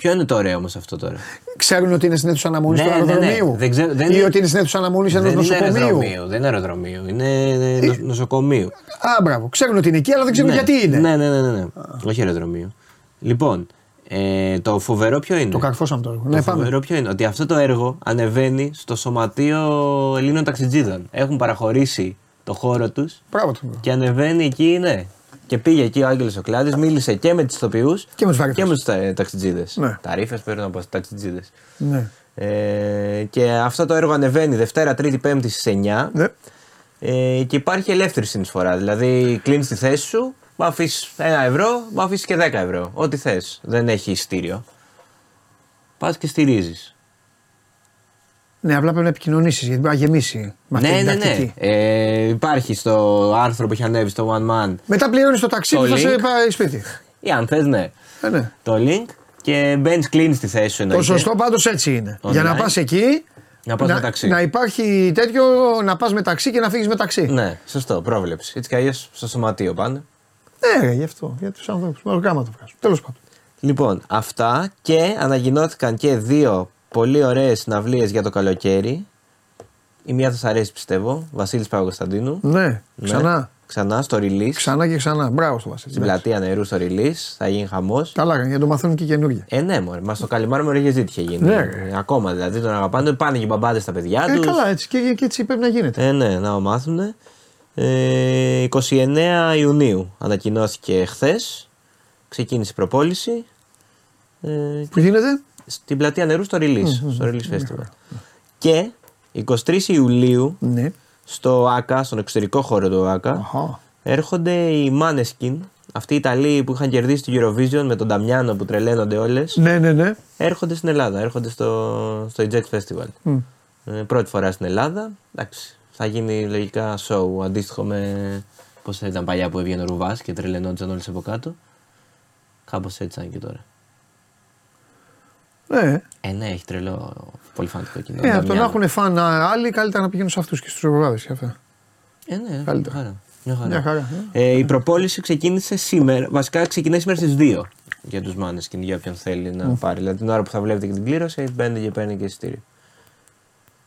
Ποιο είναι το ωραίο όμως αυτό τώρα; Ξέρουν ότι είναι στην αίθουσα αναμονής Ναι, του ναι, ναι. αεροδρομίου. Δεν ξέρω- δεν ή είναι- ότι είναι στην αίθουσα αναμονής ενός δεν είναι νοσοκομείου. αεροδρομίου. Δεν είναι αεροδρομίου. Είναι ε, νο- νοσοκομείου. Α, μπράβο. Ξέρουν ότι είναι εκεί, αλλά δεν ξέρουν ναι. γιατί είναι. Ναι, ναι, ναι. ναι, ναι. Όχι αεροδρομίου. Λοιπόν, ε, το φοβερό ποιο είναι; Το καρφώσαμε τώρα. Το Ναι, πάμε. φοβερό ποιο είναι; Ότι αυτό το έργο ανεβαίνει στο σωματείο Ελλήνων ταξιτζίδων. Έχουν παραχωρήσει το χώρο τους Μπράβο του. και ανεβαίνει εκεί, ναι. Και πήγε εκεί ο Άγγελος Οκλάδη, μίλησε και με τους ηθοποιούς Και με τους βαρύφες. και με τους ταξιτζίδες. Ναι. Τα ρήφες παίρνουν από ταξιτζίδες. Ναι. Ε, και αυτό το έργο ανεβαίνει Δευτέρα, Τρίτη, Πέμπτη στις 9. ναι. Ε, και υπάρχει ελεύθερη συνεισφορά. Δηλαδή, κλείνεις τη θέση σου, μου αφήσεις ένα ευρώ, μου αφήσεις και 10 ευρώ. Ό,τι θες. Δεν έχει ειστήριο. Πας και στηρίζεις. Ναι, απλά πρέπει να επικοινωνήσεις γιατί μπορεί να γεμίσει. με αυτή Ναι, την ναι, ναι. τακτική. Ε, υπάρχει στο άρθρο που έχει ανέβει στο One Man. Μετά πληρώνεις το ταξί Το που θα σε link. πάει σπίτι. Ή αν θες, ναι. Ε, ναι. Το link και μπαίνει, κλείνει τη θέση σου. Το εννοείται. σωστό πάντως έτσι είναι. Για να Online. πας εκεί. Να πας με ταξί. να υπάρχει τέτοιο να πας με ταξί και να φύγεις με ταξί. Ναι, σωστό, πρόβλεψη. Έτσι κι αλλιώς στο σωματείο πάνε. Ναι, ρε, γι' αυτό. Για τους ανθρώπους. Με γάμα το βγάζουν. Τέλος πάντων. Λοιπόν, αυτά και ανακοινώθηκαν και δύο πολύ ωραίες συναυλίες για το καλοκαίρι. Η μία θα σας αρέσει, πιστεύω. Βασίλης Παπακοσταντίνου. Ναι, Ναι. ξανά. Ξανά στο release. Ξανά και ξανά. Μπράβο στο Βασίλη. Στην πλατεία νερού στο release. Θα γίνει χαμός. Καλά, έκανε, για να το μαθαίνουν και καινούργια. Ε, ναι, μωρέ. Μας στο καλυμάρι μου είχε ζήτη είχε γίνει. Ναι, Ε, Ακόμα δηλαδή τον αγαπάνε. Πάνε και οι μπαμπάδες στα παιδιά Ε, τους. καλά, έτσι και, και έτσι πρέπει να γίνεται. Ε, ναι, να μάθουν. Ε, 29 Ιουνίου ανακοινώθηκε χθες. Ξεκίνησε η προπόληση. Ε, Που γίνεται; Στην πλατεία νερού στο Release, στο Release Festival. Και 23 Ιουλίου Ναι. στο ΆΚΑ, στον εξωτερικό χώρο του ΆΚΑ, Αχα. έρχονται οι Maneskin, αυτοί οι Ιταλοί που είχαν κερδίσει το Eurovision με τον Ταμιάνο που τρελαίνονται όλες. Ναι, ναι, ναι. Έρχονται στην Ελλάδα, έρχονται στο, στο Eject Festival. Μμ. Ε, πρώτη φορά στην Ελλάδα. Εντάξει, θα γίνει λογικά show αντίστοιχο με πώς ήταν παλιά που έβγαινε ο Ρουβάς και τρελαινόντουσαν όλοι από κάτω. Κάπως έτσι ήταν και τώρα. Ναι. Ε, ναι, έχει τρελό πολύ φανατικό κοινό. Ε, από το να Νταμιάνο. έχουν φαν άλλοι, καλύτερα να πηγαίνουν σε αυτούς και στους ροβάδε και αυτά. Ε, ναι, μια Καλύτερα. χαρά. Μια χαρά. Μια χαρά, Ε, η προπόληση ξεκίνησε σήμερα. Βασικά ξεκινάει σήμερα στις 2 για τους μάνες και για όποιον θέλει να πάρει. Δηλαδή την ώρα που θα βλέπετε και την κλήρωση, μπαίνετε και παίρνει και εισιτήριο.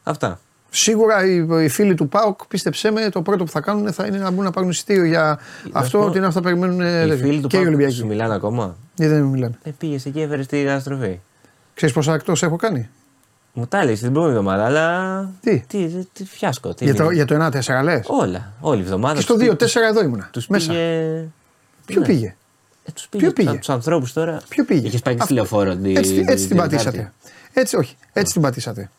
Αυτά. Σίγουρα οι, οι φίλοι του ΠΑΟΚ, πίστεψέ με, το πρώτο που θα κάνουν θα είναι να μπουν να πάρουν εισιτήριο για αυτό, πω, ότι είναι αυτά που περιμένουν ε, Οι τέτοιο. φίλοι του και οι Πάουκ σου Ολυμπιακοί. μιλάνε ακόμα; Γιατί δεν μιλάνε. Ε, πήγες εκεί, έφερε τη καταστροφή. Ξέρεις πόσα εκτός έχω κάνει; Μου τα έλεγες την προηγούμενη εβδομάδα, αλλά. Τι; Τι, τι φιάσκο. Τι Για το, είναι. για το 1-4 λες; Όλα. Όλη η εβδομάδα. Και στο 2-4 εδώ ήμουνα. Τους Μέσα. πήγε. Ποιο Ναι. πήγε; Ε, τους πήγε. Ποιο πήγε; Τους ανθρώπους τώρα. Ποιο πήγε; Είχες πάει και στη Αυτό- λεωφόρο. τη- Έτσι, τη- έτσι την Τετάρτη. πατήσατε. Έτσι, όχι. Έτσι την πατήσατε.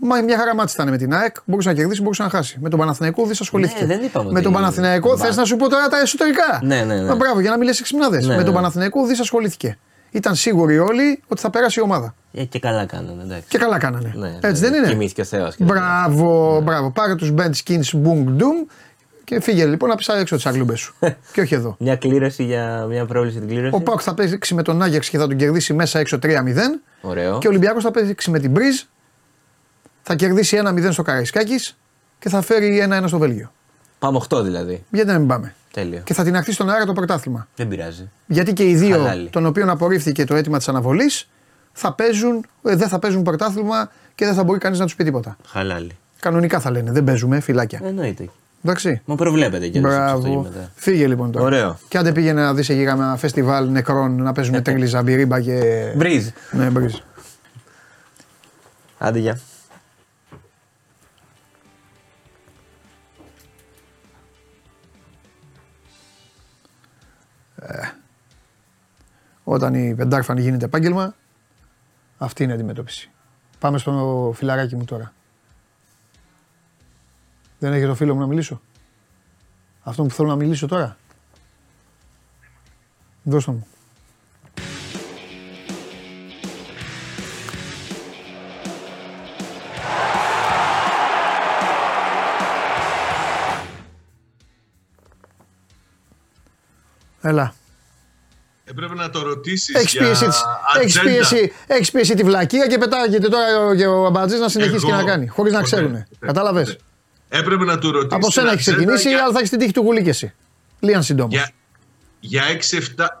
Μα μια χαρά μάτς ήταν με την ΑΕΚ. Μπορούσε να κερδίσει, μπορούσε να χάσει. Με τον Παναθηναϊκό δεν ασχολήθηκε. Ναι, δεν είπαμε με ότι- τον Παναθηναϊκό Μπα- θες να σου πω τώρα τα εσωτερικά. Ναι, ναι, ναι. Μα μπράβο, για να μην λε εξυπνάδε. Ναι, με ναι. τον Παναθηναϊκό δεν ασχολήθηκε. Ήταν σίγουροι όλοι ότι θα περάσει η ομάδα. Ε, και καλά κάνανε, εντάξει. Και καλά κάνανε. Ναι, Έτσι ναι, δεν είναι; Κοιμήθηκε ο Θεός. Μπράβο, μπράβο. Πάρε τους bench skins boom doom και φύγε λοιπόν να πει έξω τις αγλούμπε σου. [laughs] και όχι εδώ. Μια κλήρωση για μια πρόβληση την κλήρωση. Ο Πάουκ θα παίξει με τον Άγιαξ και θα τον κερδίσει μέσα έξω 3-0. Ωραίο. Και ο Ολυμπιακός θα παίξει με την Μπριζ. Θα κερδίσει 1-0 στο Καραϊσκάκης και θα φέρει 1-1 στο Βέλγιο. Πάμε 8 δηλαδή. Γιατί να μην πάμε; Τέλειο. Και θα την αχθεί στον αέρα το πρωτάθλημα. Δεν πειράζει. Γιατί και οι δύο, Χαλάλι. των οποίων απορρίφθηκε το αίτημα της αναβολής, θα παίζουν, ε, δεν θα παίζουν πρωτάθλημα και δεν θα μπορεί κανείς να τους πει τίποτα. Χαλάλι. Κανονικά θα λένε, δεν παίζουμε, φυλάκια. Εννοείται. Εντάξει. Μα προβλέπετε και αυτό Μπράβο. μετά. Φύγε λοιπόν τώρα. Ωραίο. Και αν δεν πήγαινε να δεις εκεί ένα φεστιβάλ νεκρών να παίζουν τρίλι ζαμπυρίμπα και. Μπρίζ. ναι, μπρίζ. Άντε γεια. Όταν η πεντάρφανη γίνεται επάγγελμα, αυτή είναι η αντιμετώπιση. Πάμε στο φιλαράκι μου τώρα. Δεν έχει το φίλο μου να μιλήσω; Αυτό που θέλω να μιλήσω τώρα; Δώστε μου. Έλα. Έπρεπε να το ρωτήσεις. Έχεις πίεση, έχεις πίεση, έχεις πίεση τη βλακεία και πετάγεται τώρα και ο Αμπατζής να συνεχίσει και να κάνει. Χωρίς να ξέρουν. Κατάλαβες; Έπρεπε να του ρωτήσεις. Από σένα έχει ξεκινήσει, για... αλλά θα έχεις την τύχη του γουλή και εσύ. Λίγαν σύντομα. Για,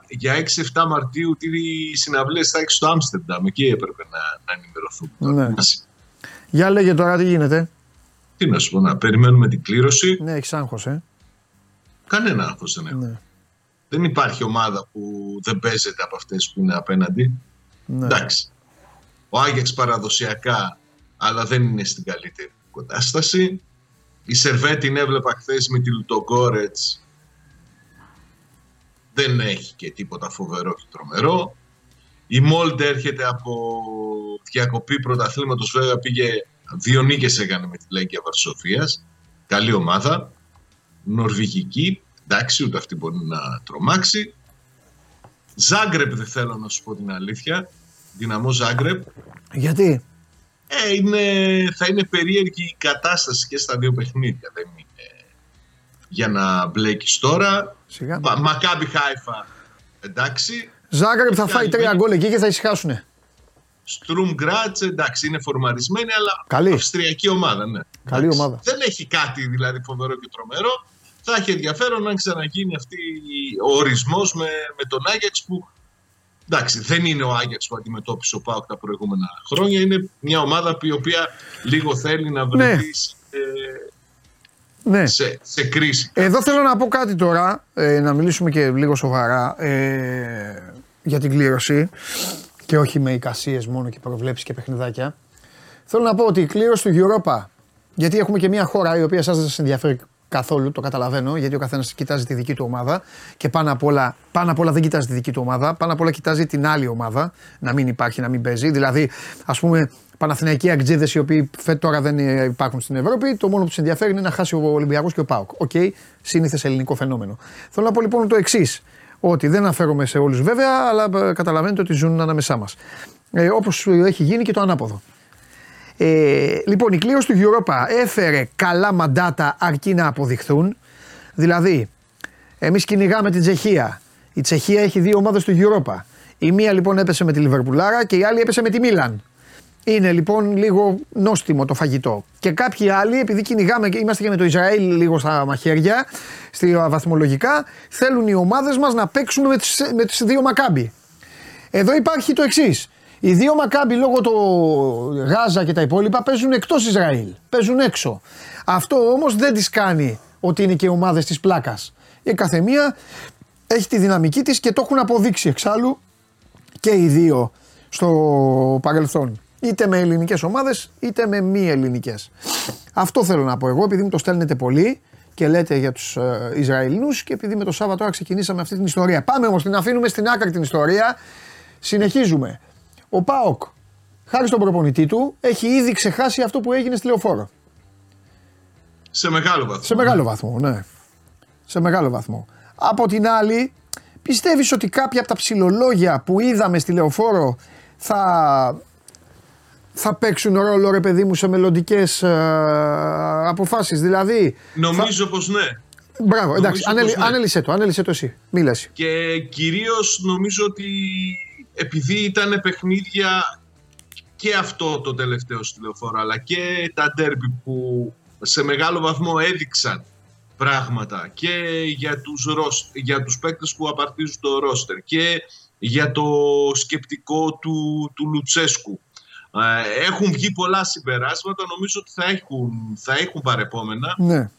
για 6-7 Μαρτίου τι συναυλίες θα έχεις στο Άμστερνταμ. Εκεί έπρεπε να, να ενημερωθούμε. Ναι. Για λέγε τώρα τι γίνεται. Τι να σου πω, να περιμένουμε την κλήρωση. Ναι, έχεις άγχος, ε. Κανένα άγχος δεν έχω. Ναι. Δεν υπάρχει ομάδα που δεν παίζεται από αυτές που είναι απέναντι. Ναι. Εντάξει. Ο Άγιαξ παραδοσιακά, αλλά δεν είναι στην καλύτερη κατάσταση. Η Σερβέτη την έβλεπα χθες με τη Λουτογκόρετς. Δεν έχει και τίποτα φοβερό και τρομερό. Η Μόλτε έρχεται από διακοπή πρωταθλήματος. Βέβαια πήγε δύο νίκες έκανε με τη Λέγκια Βαρσοφίας. Καλή ομάδα. Νορβηγική. Εντάξει, ούτε αυτή μπορεί να τρομάξει. Ζάγκρεπ δεν θέλω να σου πω την αλήθεια. Δυναμό Ζάγκρεπ. Γιατί; Ε, είναι, θα είναι περίεργη η κατάσταση και στα δύο παιχνίδια. Δεν είναι για να μπλέκεις τώρα. Σιγά. Μακάμπι Χάιφα, εντάξει. Ζάγκρεπ θα φάει τρία γκολ εκεί και θα ησυχάσουν. Στρουμ Γκράτς, εντάξει, είναι φορμαρισμένη, αλλά Καλή. αυστριακή ομάδα. Ναι. Καλή εντάξει. ομάδα. Δεν έχει κάτι δηλαδή φοβερό και τρομερό. Θα έχει ενδιαφέρον αν ξαναγίνει αυτή ο ορισμός με, με τον Άγιαξ που Εντάξει, δεν είναι ο Άγιαξ που αντιμετώπισε ο Πάοκ τα προηγούμενα χρόνια. Είναι μια ομάδα η οποία λίγο θέλει να βρεθεί Ναι. ε, Ναι. σε, σε κρίση. Εδώ θέλω να πω κάτι τώρα, ε, να μιλήσουμε και λίγο σοβαρά ε, για την κλήρωση και όχι με εικασίες μόνο και προβλέψεις και παιχνιδάκια. Θέλω να πω ότι η κλήρωση του Europa, γιατί έχουμε και μια χώρα η οποία σας δεν σας ενδιαφέρει καθόλου, το καταλαβαίνω, γιατί ο καθένας κοιτάζει τη δική του ομάδα και πάνω απ' όλα, πάνω απ' όλα δεν κοιτάζει τη δική του ομάδα, πάνω απ' όλα κοιτάζει την άλλη ομάδα, να μην υπάρχει, να μην παίζει. Δηλαδή, ας πούμε, Παναθηναϊκοί ΑΕΚτζήδες οι οποίοι φέτο τώρα δεν ε, υπάρχουν στην Ευρώπη, το μόνο που τους ενδιαφέρει είναι να χάσει ο Ολυμπιακός και ο Πάοκ. OK, okay, σύνηθες ελληνικό φαινόμενο. Θέλω να πω λοιπόν το εξής, ότι δεν αναφέρομαι σε όλους βέβαια, αλλά ε, καταλαβαίνετε ότι ζουν ανάμεσά μας. Ε, Όπως έχει γίνει και το ανάποδο. Ε, λοιπόν, η κλήρωση του Europa έφερε καλά μαντάτα αρκεί να αποδειχθούν. Δηλαδή, εμείς κυνηγάμε την Τσεχία. Η Τσεχία έχει δύο ομάδες του Europa. Η μία λοιπόν έπεσε με τη Λιβερπουλάρα και η άλλη έπεσε με τη Μίλαν. Είναι λοιπόν λίγο νόστιμο το φαγητό. Και κάποιοι άλλοι, επειδή κυνηγάμε και είμαστε και με το Ισραήλ λίγο στα μαχαίρια, στη βαθμολογικά, θέλουν οι ομάδες μας να παίξουν με τις, με τις δύο Μακάμπι. Εδώ υπάρχει το εξής. Οι δύο Μακάμπι λόγω του Γάζα και τα υπόλοιπα παίζουν εκτός Ισραήλ. Παίζουν έξω. Αυτό όμως δεν τις κάνει ότι είναι και ομάδες της πλάκας. Η καθεμία έχει τη δυναμική της και το έχουν αποδείξει εξάλλου και οι δύο στο παρελθόν. Είτε με ελληνικές ομάδες είτε με μη ελληνικές. Αυτό θέλω να πω εγώ, επειδή μου το στέλνετε πολύ και λέτε για τους ε, Ισραηλινούς και επειδή με το Σάββατο τώρα ξεκινήσαμε αυτή την ιστορία. Πάμε όμως, την αφήνουμε στην άκρη την ιστορία. Συνεχίζουμε. Ο Πάοκ, χάρη στον προπονητή του, έχει ήδη ξεχάσει αυτό που έγινε στη λεωφόρο. Σε μεγάλο βαθμό. Σε μεγάλο βαθμό, ναι. Σε μεγάλο βαθμό. Από την άλλη, πιστεύεις ότι κάποια από τα ψηλολόγια που είδαμε στη λεωφόρο θα, θα παίξουν ρόλο, ρε παιδί μου, σε μελλοντικές αποφάσεις; Δηλαδή, Νομίζω πως ναι. Μπράβο, εντάξει, Νομίζω ανέλη, πως ναι. ανέλησε το, ανέλησε το εσύ. Μίλα εσύ. Και κυρίως νομίζω ότι επειδή ήταν παιχνίδια και αυτό το τελευταίο στη λεωφόρο αλλά και τα ντέρμπι που σε μεγάλο βαθμό έδειξαν πράγματα και για τους, ρος, για τους παίκτες που απαρτίζουν το ρόστερ και για το σκεπτικό του, του Λουτσέσκου. Ε, Έχουν βγει πολλά συμπεράσματα, νομίζω ότι θα έχουν, θα έχουν παρεπόμενα. Ναι.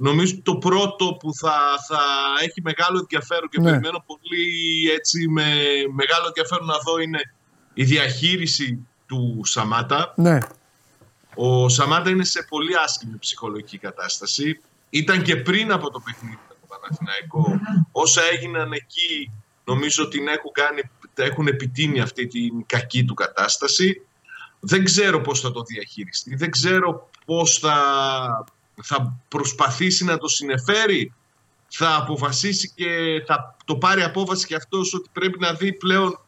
Νομίζω το πρώτο που θα, θα έχει μεγάλο ενδιαφέρον και Ναι. περιμένω πολύ έτσι με μεγάλο ενδιαφέρον να δω είναι η διαχείριση του Σαμάτα. Ναι. Ο Σαμάτα είναι σε πολύ άσχημη ψυχολογική κατάσταση. Ήταν και πριν από το παιχνίδι με το Παναθηναϊκό. Όσα έγιναν εκεί νομίζω ότι την έχουν, κάνει, τα έχουν επιτείνει αυτή την κακή του κατάσταση. Δεν ξέρω πώς θα το διαχειριστεί. Δεν ξέρω πώς θα, θα προσπαθήσει να το συνεφέρει. Θα αποφασίσει και θα το πάρει απόφαση και αυτός ότι πρέπει να δει πλέον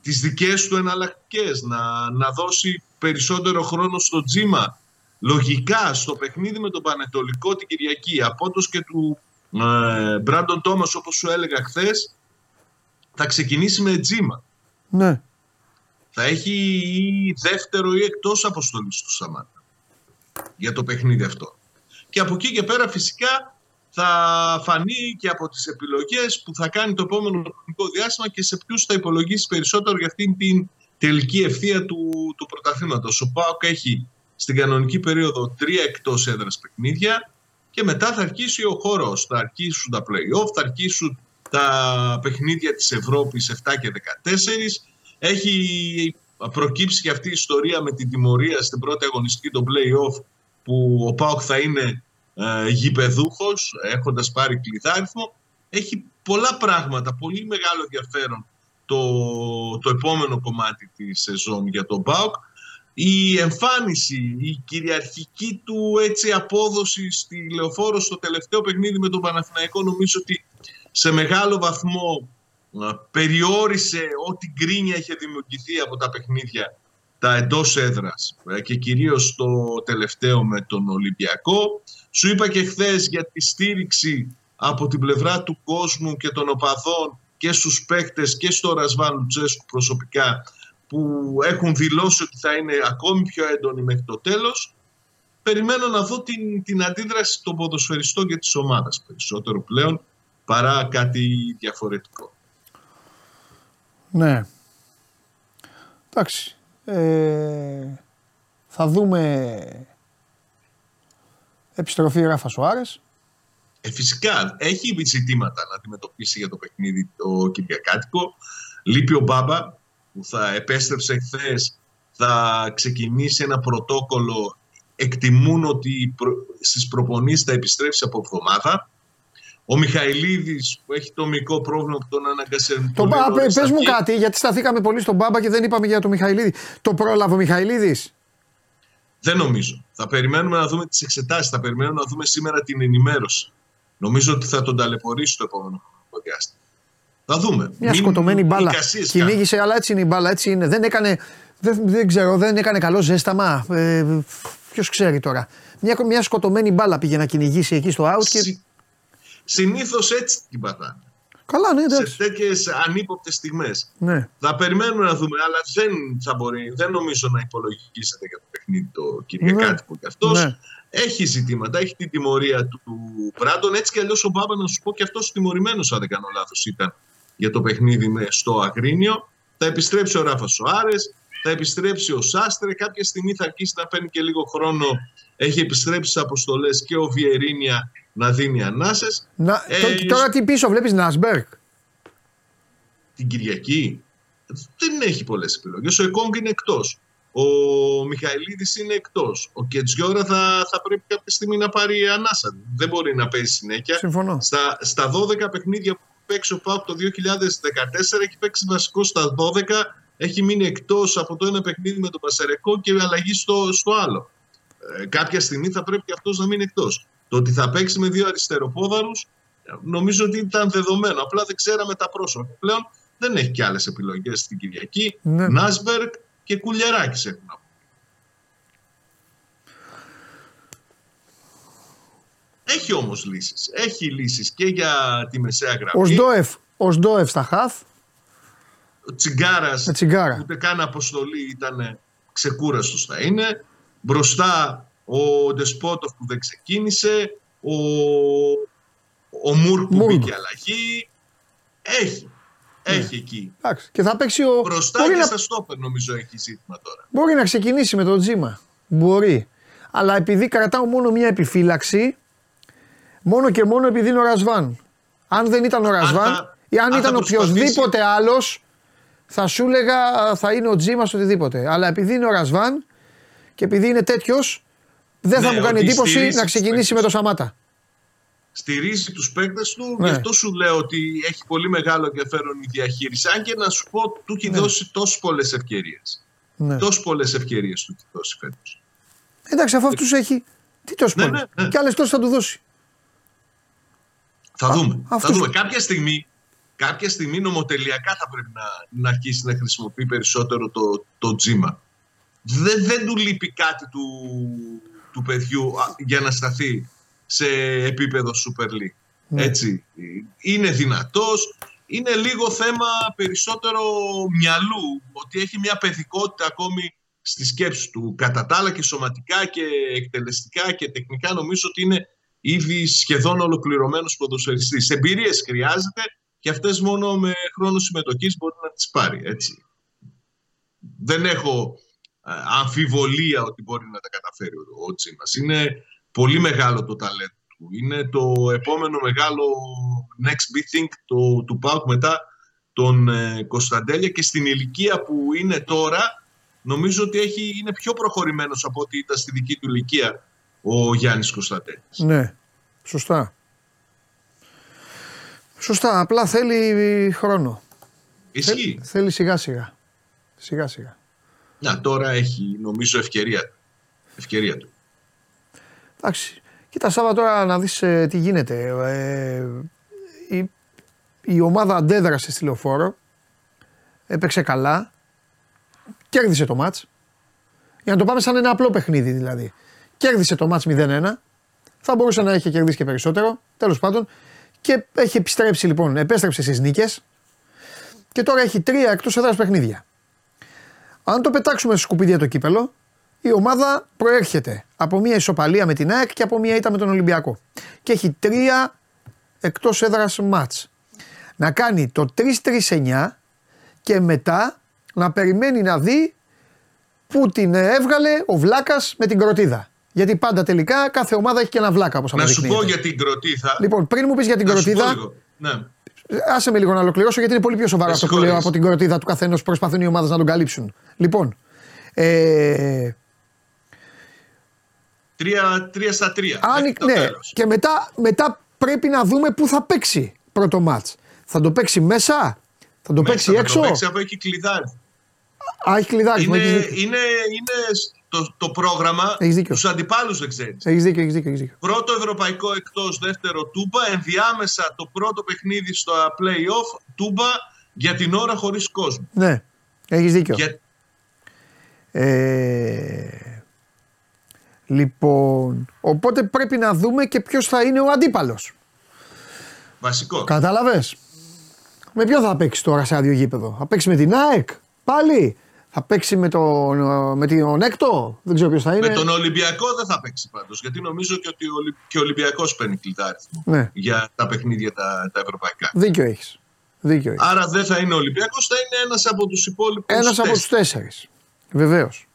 τις δικές του εναλλακτικές, να, να δώσει περισσότερο χρόνο στο τζίμα. Λογικά στο παιχνίδι με τον Πανετολικό την Κυριακή, απότος και του ε, Μπράντον Τόμας όπως σου έλεγα χθες, θα ξεκινήσει με τζίμα. Ναι. Θα έχει ή δεύτερο ή εκτός αποστολής του Σαμάτα για το παιχνίδι αυτό. Και από εκεί και πέρα φυσικά θα φανεί και από τις επιλογές που θα κάνει το επόμενο χρονικό διάστημα και σε ποιους θα υπολογίσει περισσότερο για αυτήν την τελική ευθεία του, του πρωταθλήματος. Ο ΠΑΟΚ έχει στην κανονική περίοδο τρία εκτός έδρας παιχνίδια και μετά θα αρχίσει ο χώρος, θα αρχίσουν τα play-off, θα αρχίσουν τα παιχνίδια της Ευρώπης 7 και 14. Έχει προκύψει και αυτή η ιστορία με την τιμωρία στην πρώτη αγωνιστική των play-off που ο ΠΑΟΚ θα είναι ε, γηπεδούχος έχοντας πάρει κλειδάριθμο. Έχει πολλά πράγματα, πολύ μεγάλο ενδιαφέρον το, το επόμενο κομμάτι της σεζόν για τον ΠΑΟΚ. Η εμφάνιση, η κυριαρχική του έτσι απόδοση στη Λεωφόρο στο τελευταίο παιχνίδι με τον Παναθηναϊκό νομίζω ότι σε μεγάλο βαθμό ε, περιόρισε ό,τι γκρίνια είχε δημιουργηθεί από τα παιχνίδια τα εντός έδρας ε, και κυρίως το τελευταίο με τον Ολυμπιακό. Σου είπα και χθες για τη στήριξη από την πλευρά του κόσμου και των οπαδών και στους παίκτες και στο Ρασβάν Λουτσέσκου προσωπικά που έχουν δηλώσει ότι θα είναι ακόμη πιο έντονοι μέχρι το τέλος. Περιμένω να δω την, την αντίδραση των ποδοσφαιριστών και της ομάδας περισσότερο πλέον παρά κάτι διαφορετικό. Ναι. Εντάξει. Ε, θα δούμε επιστροφή Ράφα Σουάρες. Ε, φυσικά έχει ζητήματα να αντιμετωπίσει για το παιχνίδι το Κυριακάτικο. Λείπει ο Μπάμπα που θα επέστρεψε χθες, θα ξεκινήσει ένα πρωτόκολλο. Εκτιμούν ότι στις προπονήσεις θα επιστρέψει από εβδομάδα. Ο Μιχαηλίδης που έχει το μικρό πρόβλημα που τον αναγκασε. Το Πες μου κάτι, γιατί σταθήκαμε πολύ στον Μπάμπα και δεν είπαμε για το Μιχαηλίδη. Το πρόλαβε ο Μιχαηλίδης; Δεν νομίζω. Θα περιμένουμε να δούμε τις εξετάσεις. Θα περιμένουμε να δούμε σήμερα την ενημέρωση. Νομίζω ότι θα τον ταλαιπωρήσει το επόμενο διάστημα. Θα δούμε. Μια Μην σκοτωμένη μπάλα. Κυνήγησε, αλλά έτσι είναι η μπάλα. Έτσι είναι. Δεν έκανε, δεν, δεν ξέρω, δεν έκανε καλό ζέσταμα. Ε, Ποιος ξέρει τώρα. Μια, μια σκοτωμένη μπάλα πήγε να κυνηγήσει εκεί στο out. Και... Συνήθως έτσι την πατάνε. Καλά, ναι, εντάξει. Σε τέτοιες ανύποπτες στιγμές. Ναι. Θα περιμένουμε να δούμε, αλλά δεν θα μπορεί, δεν νομίζω να υπολογίσετε για το παιχνίδι το Κυριακάτικο ναι. και αυτός. Ναι. Έχει ζητήματα, έχει την τιμωρία του Μπράντον. Έτσι κι αλλιώς ο Μπάμπα, να σου πω και αυτός τιμωρημένος, αν δεν κάνω λάθος, ήταν για το παιχνίδι με στο Αγρίνιο. Θα επιστρέψει ο Ράφα Σοάρες, θα επιστρέψει ο Σάστρε. Κάποια στιγμή θα αρχίσει να παίρνει και λίγο χρόνο. Έχει επιστρέψει στις αποστολές και ο Βιερίνια να δίνει ανάσες. Ε, τώρα τι πίσω βλέπεις Νάσμπερκ; Την Κυριακή δεν έχει πολλές επιλογές. Ο Εκόνγκ είναι εκτός. Ο Μιχαηλίδης είναι εκτός. Ο Κετζιόρα θα, θα πρέπει κάποια στιγμή να πάρει ανάσα. Δεν μπορεί να παίζει συνέχεια. Συμφωνώ. Στα, στα 12 παιχνίδια που παίξει ο Πάουκ το 2014 έχει παίξει βασικό στα 12. Έχει μείνει εκτός από το ένα παιχνίδι με τον Πασαρεκό και αλλαγή στο, στο άλλο. Ε, κάποια στιγμή θα πρέπει και αυτός να μείνει εκτός. Το ότι θα παίξει με δύο αριστεροπόδαρους νομίζω ότι ήταν δεδομένο. Απλά δεν ξέραμε τα πρόσωπα. Πλέον δεν έχει και άλλες επιλογές στην Κυριακή. Ναι. Νάσμπεργκ και Κουλιαράκης έχουν να Έχει όμως λύσεις. Έχει λύσεις και για τη μεσαία γραμμή. Ο Σντόεφ, ο Σντόεφ στα χαφ. Ο Τσιγκάρας, τσιγκάρα. ούτε καν αποστολή ήταν ξεκούραστος θα είναι. Μπροστά ο Ντεσπότοφ που δεν ξεκίνησε. Ο, ο Μουρ που μπήκε αλλαγή. Έχει. Ναι. Έχει εκεί. Εντάξει. Και θα παίξει ο. Μπροστά και να... στα στόπερ νομίζω έχει ζήτημα τώρα. Μπορεί να ξεκινήσει με τον Τζίμα. Μπορεί. Αλλά επειδή κρατάω μόνο μία επιφύλαξη, μόνο και μόνο επειδή είναι ο Ρασβάν. Αν δεν ήταν ο Ρασβάν ή αν, ήταν οποιοδήποτε άλλος, θα σου έλεγα θα είναι ο Τζίμα οτιδήποτε. Αλλά επειδή είναι ο Ρασβάν και επειδή είναι τέτοιος, δεν θα ναι, μου κάνει εντύπωση να ξεκινήσει με το Σαμάτα. Στηρίζει τους παίκτες του, ναι. γι' αυτό σου λέω ότι έχει πολύ μεγάλο ενδιαφέρον η διαχείριση. Αν και να σου πω, του έχει ναι. δώσει τόσες πολλές ευκαιρίες. Ναι. Τόσες πολλές ευκαιρίες του έχει δώσει φέτος. Εντάξει, αφού αυτούς έχει. Τι τόσο ναι, πολλές. Ναι, ναι. Και άλλες τόσες θα του δώσει. Θα δούμε. Θα δούμε. Κάποια στιγμή, κάποια στιγμή νομοτελειακά θα πρέπει να, να αρχίσει να χρησιμοποιεί περισσότερο το, το τζίμα. Δεν, δεν του λείπει κάτι του, του παιδιού για να σταθεί σε επίπεδο Super League. Ναι. Έτσι. Είναι δυνατός, είναι λίγο θέμα περισσότερο μυαλού, ότι έχει μια παιδικότητα ακόμη στη σκέψη του. Κατά τα άλλα και σωματικά και εκτελεστικά και τεχνικά νομίζω ότι είναι ήδη σχεδόν ολοκληρωμένος ποδοσφαιριστής. Εμπειρίες χρειάζεται και αυτές μόνο με χρόνο συμμετοχής μπορεί να τις πάρει. Έτσι. Δεν έχω ε, αμφιβολία ότι μπορεί να τα καταφέρει ο, ο Τσίμας. Είναι πολύ μεγάλο το ταλέντο του. Είναι το επόμενο μεγάλο next big thing το, του ΠΑΟΚ μετά τον ε, Κωνσταντέλια και στην ηλικία που είναι τώρα νομίζω ότι έχει, είναι πιο προχωρημένος από ό,τι ήταν στη δική του ηλικία ο Γιάννης Κωνσταντέλιας. Ναι, σωστά. Σωστά, απλά θέλει χρόνο. Ισχύει. Θέλει σιγά σιγά. Σιγά σιγά. Να, τώρα έχει νομίζω ευκαιρία, ευκαιρία του. Εντάξει. Κοίτα Σάβα τώρα να δεις ε, τι γίνεται. Ε, η, η ομάδα αντέδρασε στη λεωφόρο. Έπαιξε καλά. Κέρδισε το μάτς. Για να το πάμε σαν ένα απλό παιχνίδι δηλαδή. Κέρδισε το μάτς 0-1. Θα μπορούσε να έχει κερδίσει και περισσότερο. Τέλος πάντων. Και έχει επιστρέψει λοιπόν, επέστρεψε στις νίκες. Και τώρα έχει τρία εκτός έδρας παιχνίδια. Αν το πετάξουμε στο σκουπίδια το κύπελο, η ομάδα προέρχεται από μια ισοπαλία με την ΑΕΚ και από μια ήττα με τον Ολυμπιακό. Και έχει τρία εκτός έδρας μάτς. Να κάνει το 3-3-9 και μετά να περιμένει να δει που την έβγαλε ο Βλάκας με την κροτίδα. Γιατί πάντα τελικά κάθε ομάδα έχει και ένα βλάκα όπως Να σου πω αποδεικνύεται. για την κροτίδα. Λοιπόν, πριν μου πεις για την να σου πω κροτίδα, λίγο. Ναι. Άσε με λίγο να ολοκληρώσω γιατί είναι πολύ πιο σοβαρό Με αυτό που λέω συγχωρείς. από την κροτίδα του καθενός που προσπαθούν οι ομάδες να τον καλύψουν. Λοιπόν, ε, Τρία, τρία στα τρία. αν, μέχρι το ναι, τέλος. και μετά, μετά πρέπει να δούμε πού θα παίξει πρώτο μάτς. Θα το παίξει μέσα, θα το Μέσα παίξει θα έξω; Το παίξει από εκεί κλειδάρι. Α, έχει κλειδάκι. Είναι, Έχεις δίκιο. είναι, είναι το, το πρόγραμμα Έχεις δίκιο. τους αντιπάλους δεν ξέρεις. Έχεις δίκιο, έχεις δίκιο, έχεις δίκιο. Πρώτο ευρωπαϊκό εκτός δεύτερο Τούμπα, ενδιάμεσα το πρώτο παιχνίδι στο play-off Τούμπα για την ώρα χωρίς κόσμο. Ναι, έχεις δίκιο. Για, Ε, λοιπόν, οπότε πρέπει να δούμε και ποιος θα είναι ο αντίπαλος. βασικό. Κατάλαβες; Με ποιον θα παίξεις τώρα σε άδειο γήπεδο; Θα παίξεις με την ΑΕΚ πάλι; Θα παίξει με τον, με τον Έκτο; Δεν ξέρω ποιος θα είναι. Με τον Ολυμπιακό δεν θα παίξει πάντως, γιατί νομίζω και ότι ο, Ολυ- και ο Ολυμπιακός παίρνει κλειδάριθμο Ναι, για τα παιχνίδια τα, τα ευρωπαϊκά. δίκιο έχεις. Δίκιο έχεις. Άρα δεν θα είναι ο Ολυμπιακός, θα είναι ένας από τους υπόλοιπους Ένας από τους τέσσερις. τέσσερις. Βεβαίως.